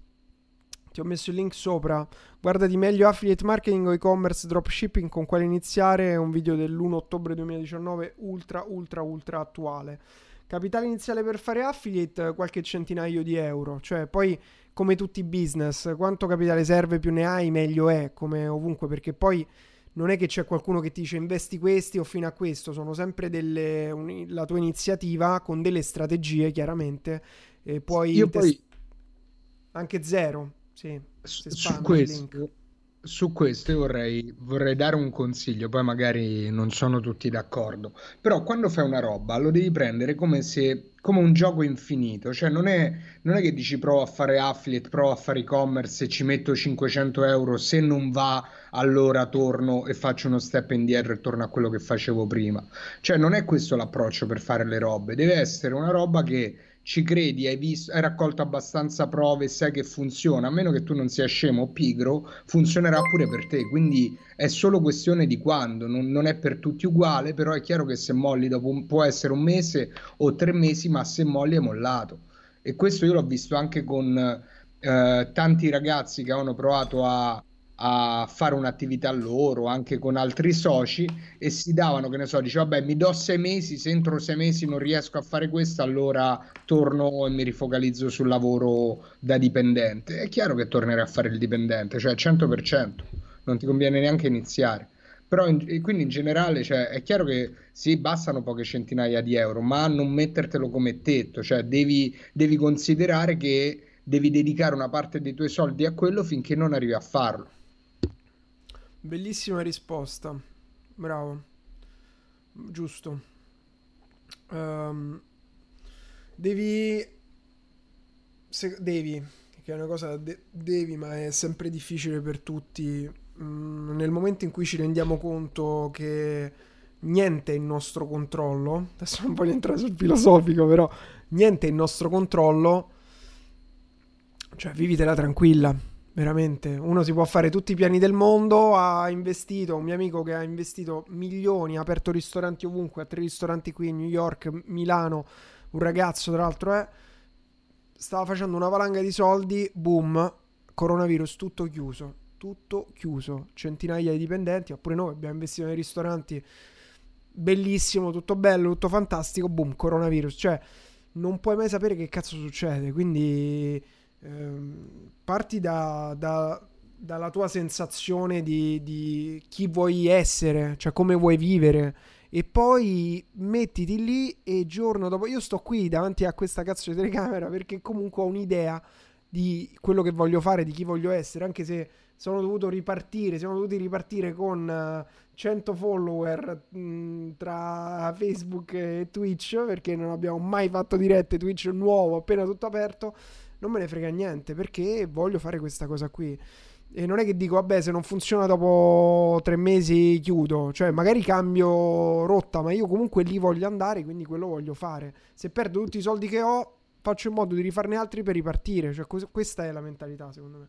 Ti ho messo il link sopra. Guardati meglio affiliate marketing o e-commerce dropshipping con quale iniziare. È un video dell'1 ottobre 2019 ultra ultra ultra attuale. Capitale iniziale per fare affiliate qualche centinaio di euro. Cioè, poi come tutti i business, quanto capitale serve più ne hai, meglio è, come ovunque, perché poi non è che c'è qualcuno che ti dice investi questi o fino a questo, sono sempre delle, un, la tua iniziativa con delle strategie, chiaramente. E poi, Io poi... anche zero sì, su, su questo, su questo vorrei, vorrei, dare un consiglio, poi magari non sono tutti d'accordo, però quando fai una roba lo devi prendere come se come un gioco infinito, cioè non è, non è che dici provo a fare affiliate, provo a fare e-commerce e ci metto 500 euro, se non va allora torno e faccio uno step indietro e torno a quello che facevo prima, cioè non è questo l'approccio per fare le robe, deve essere una roba che ci credi, hai, visto, hai raccolto abbastanza prove, sai che funziona, a meno che tu non sia scemo o pigro, funzionerà pure per te. Quindi è solo questione di quando, non, non è per tutti uguale, però è chiaro che se molli dopo un, può essere un mese o tre mesi, ma se molli è mollato. E questo io l'ho visto anche con eh, tanti ragazzi che hanno provato a a fare un'attività loro anche con altri soci e si davano che ne so dice vabbè mi do sei mesi se entro sei mesi non riesco a fare questo allora torno e mi rifocalizzo sul lavoro da dipendente. È chiaro che tornerai a fare il dipendente cioè 100% non ti conviene neanche iniziare. Però in, quindi in generale cioè, è chiaro che sì bastano poche centinaia di euro ma non mettertelo come tetto cioè devi, devi considerare che devi dedicare una parte dei tuoi soldi a quello finché non arrivi a farlo Bellissima risposta. Bravo. Giusto. Um, devi... Se, devi, che è una cosa de- devi, ma è sempre difficile per tutti. Mm, nel momento in cui ci rendiamo conto che niente è in nostro controllo, adesso non voglio entrare sul filosofico, però niente è in nostro controllo, cioè vivitela tranquilla Veramente, uno si può fare tutti i piani del mondo, ha investito, un mio amico che ha investito milioni, ha aperto ristoranti ovunque, ha tre ristoranti qui New York, Milano, un ragazzo tra l'altro è, stava facendo una valanga di soldi, boom, coronavirus, tutto chiuso, tutto chiuso, centinaia di dipendenti, oppure noi abbiamo investito nei ristoranti, bellissimo, tutto bello, tutto fantastico, boom, coronavirus, cioè non puoi mai sapere che cazzo succede, quindi Ehm, parti da, da, dalla tua sensazione di, di, chi vuoi essere, cioè come vuoi vivere. E poi mettiti lì e giorno dopo io sto qui davanti a questa cazzo di telecamera perché comunque ho un'idea di quello che voglio fare, di chi voglio essere, anche se sono dovuto ripartire, siamo dovuti ripartire con 100 eh, follower mh, mm, tra Facebook e Twitch perché non abbiamo mai fatto dirette, Twitch nuovo, appena tutto aperto non me ne frega niente perché voglio fare questa cosa qui. E non è che dico, vabbè, se non funziona dopo tre mesi chiudo, cioè magari cambio rotta, ma io comunque lì voglio andare, quindi quello voglio fare. Se perdo tutti i soldi che ho, faccio in modo di rifarne altri per ripartire, cioè questa è la mentalità secondo me.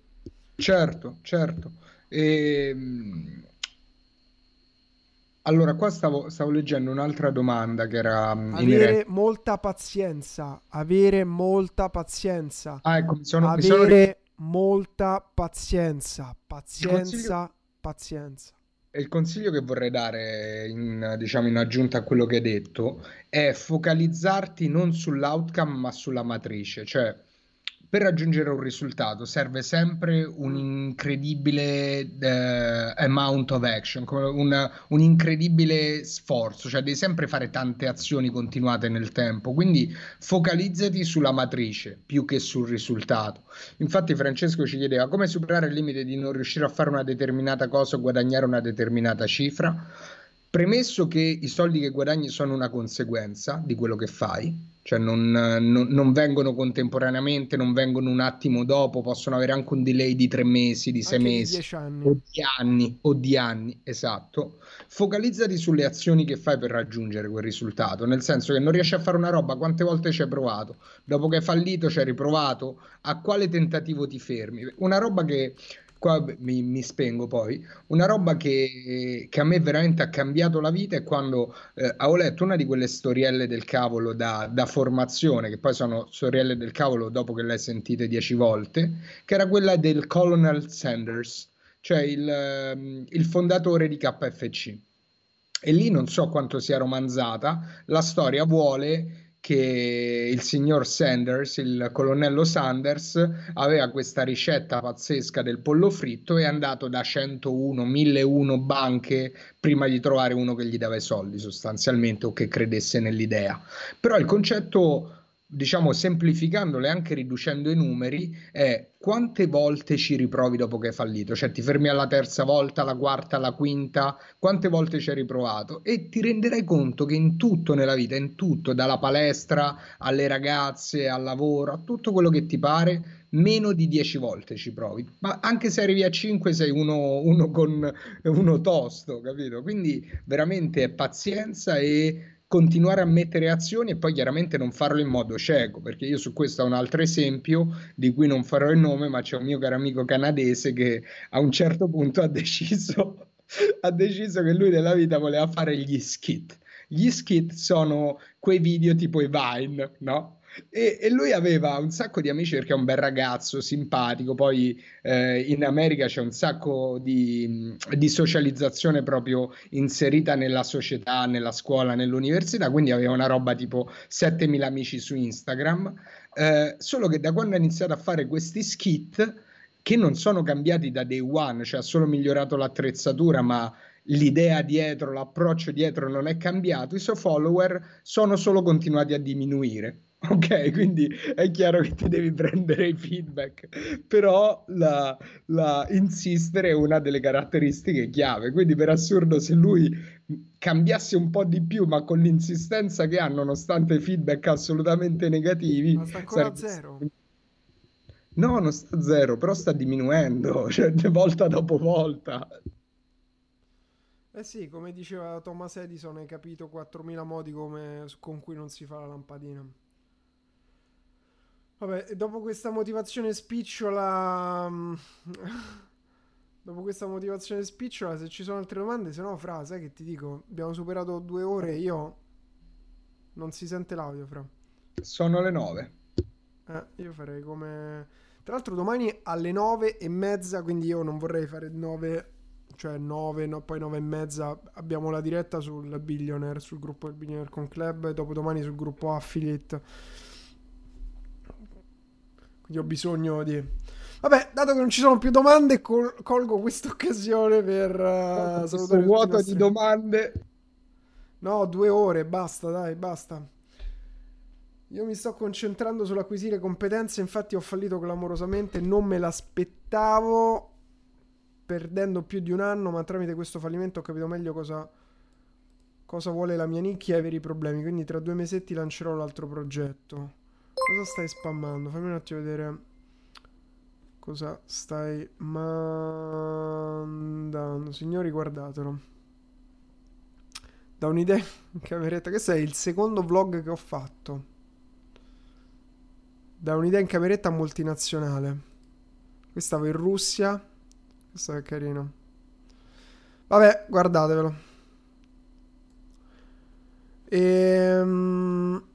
Certo, certo. E ehm, allora, qua stavo, stavo leggendo un'altra domanda che era mm, Avere molta pazienza, avere molta pazienza. Ah, ecco, mi sono, avere mi sono... molta pazienza, pazienza, pazienza. E il consiglio che vorrei dare, in, diciamo, in aggiunta a quello che hai detto, è focalizzarti non sull'outcome ma sulla matrice, cioè per raggiungere un risultato serve sempre un incredibile uh, amount of action, un, un, incredibile sforzo, cioè devi sempre fare tante azioni continuate nel tempo, quindi focalizzati sulla matrice più che sul risultato. Infatti Francesco ci chiedeva come superare il limite di non riuscire a fare una determinata cosa o guadagnare una determinata cifra. Premesso che i soldi che guadagni sono una conseguenza di quello che fai, cioè non, non, non, vengono contemporaneamente, non vengono un attimo dopo, possono avere anche un delay di tre mesi, di sei anche mesi, di anni. o di anni, o di anni, esatto. Focalizzati sulle azioni che fai per raggiungere quel risultato, nel senso che non riesci a fare una roba, quante volte ci hai provato? Dopo che hai fallito ci hai riprovato? A quale tentativo ti fermi? Una roba che qua mi, mi spengo poi, una roba che, che, a me veramente ha cambiato la vita è quando eh, avevo letto una di quelle storielle del cavolo da, da, formazione, che poi sono storielle del cavolo dopo che le hai sentite dieci volte, che era quella del Colonel Sanders, cioè il, ehm, il fondatore di KFC. E lì non so quanto sia romanzata, la storia vuole che il signor Sanders, il colonnello Sanders, aveva questa ricetta pazzesca del pollo fritto e è andato da 101, 1001 banche prima di trovare uno che gli dava i soldi sostanzialmente o che credesse nell'idea. Però il concetto diciamo semplificandole anche riducendo i numeri, è quante volte ci riprovi dopo che hai fallito? Cioè ti fermi alla terza volta, alla quarta, alla quinta, quante volte ci hai riprovato? E ti renderai conto che in tutto nella vita, in tutto, dalla palestra alle ragazze, al lavoro, a tutto quello che ti pare, meno di dieci volte ci provi. Ma anche se arrivi a cinque sei uno, uno con uno tosto, capito? Quindi veramente è pazienza e continuare a mettere azioni e poi chiaramente non farlo in modo cieco, perché io su questo ho un altro esempio di cui non farò il nome, ma c'è un mio caro amico canadese che a un certo punto ha deciso, ha deciso che lui nella vita voleva fare gli skit. Gli skit sono quei video tipo i Vine, no? E, e, lui aveva un sacco di amici perché è un bel ragazzo, simpatico. Poi eh, in America c'è un sacco di, di, socializzazione proprio inserita nella società, nella scuola, nell'università. Quindi aveva una roba tipo 7000 amici su Instagram. Eh, solo che da quando ha iniziato a fare questi skit, che non sono cambiati da day one, cioè ha solo migliorato l'attrezzatura, ma l'idea dietro, l'approccio dietro non è cambiato, i suoi follower sono solo continuati a diminuire. Ok, quindi è chiaro che ti devi prendere i feedback, però la, la insistere è una delle caratteristiche chiave. Quindi, per assurdo, se lui cambiasse un po' di più, ma con l'insistenza che ha, nonostante i feedback assolutamente negativi, ma sta ancora a zero. No, non sta a zero, però sta diminuendo, cioè volta dopo volta. Eh sì, come diceva Thomas Edison, hai capito 4.000 modi come, con cui non si fa la lampadina. Vabbè, dopo questa motivazione spicciola... Mm, dopo questa motivazione spicciola, se ci sono altre domande, se no, Fra, sai che ti dico? Abbiamo superato due ore, io... Non si sente l'audio, Fra. Sono le nove. Eh, io farei come... Tra l'altro domani alle nove e mezza, quindi io non vorrei fare nove, cioè nove, no, poi nove e mezza abbiamo la diretta sul Billionaire, sul gruppo del Billionaire con Club, e dopodomani sul gruppo Affiliate quindi ho bisogno di... Vabbè, dato che non ci sono più domande, col- colgo questa occasione per uh, salutare vuoto nostri... di domande. No, due ore, basta, dai, basta. Io mi sto concentrando sull'acquisire competenze, infatti ho fallito clamorosamente, non me l'aspettavo, perdendo più di un anno, ma tramite questo fallimento ho capito meglio cosa, cosa vuole la mia nicchia e i veri problemi, quindi tra due mesetti lancerò l'altro progetto. Cosa stai spammando? Fammi un attimo vedere. Cosa stai mandando? Signori, guardatelo. Da un'idea in cameretta. Questo è il secondo vlog che ho fatto. Da un'idea in cameretta multinazionale. Qui stavo in Russia. Questo è carino. Vabbè, guardatevelo. Ehm...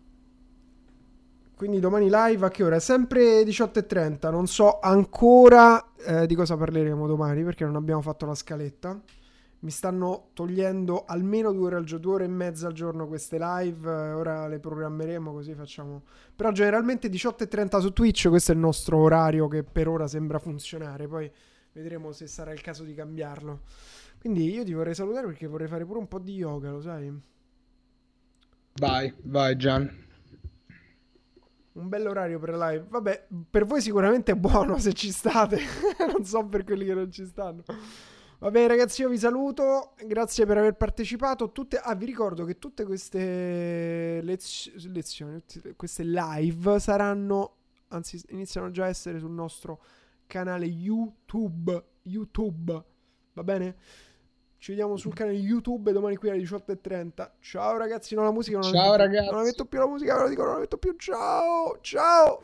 Quindi domani live a che ora? Sempre 18.30. Non so ancora eh, di cosa parleremo domani perché non abbiamo fatto la scaletta. Mi stanno togliendo almeno due ore al giorno, due ore e mezza al giorno queste live. Eh, ora le programmeremo così facciamo. Però generalmente 18.30 su Twitch, questo è il nostro orario che per ora sembra funzionare. Poi vedremo se sarà il caso di cambiarlo. Quindi io ti vorrei salutare perché vorrei fare pure un po' di yoga, lo sai? Vai, vai Gian. Un bell'orario per live. Vabbè, per voi sicuramente è buono se ci state. non so per quelli che non ci stanno. Vabbè, ragazzi, io vi saluto. Grazie per aver partecipato. Tutte... Ah, vi ricordo che tutte queste lez... lezioni, queste live saranno, anzi, iniziano già a essere sul nostro canale YouTube. YouTube. Va bene? Ci vediamo sul canale YouTube domani qui alle 18.30. Ciao ragazzi, no la musica non Ciao la metto ragazzi. Non la metto più la musica, ve lo dico, non la metto più. Ciao! Ciao!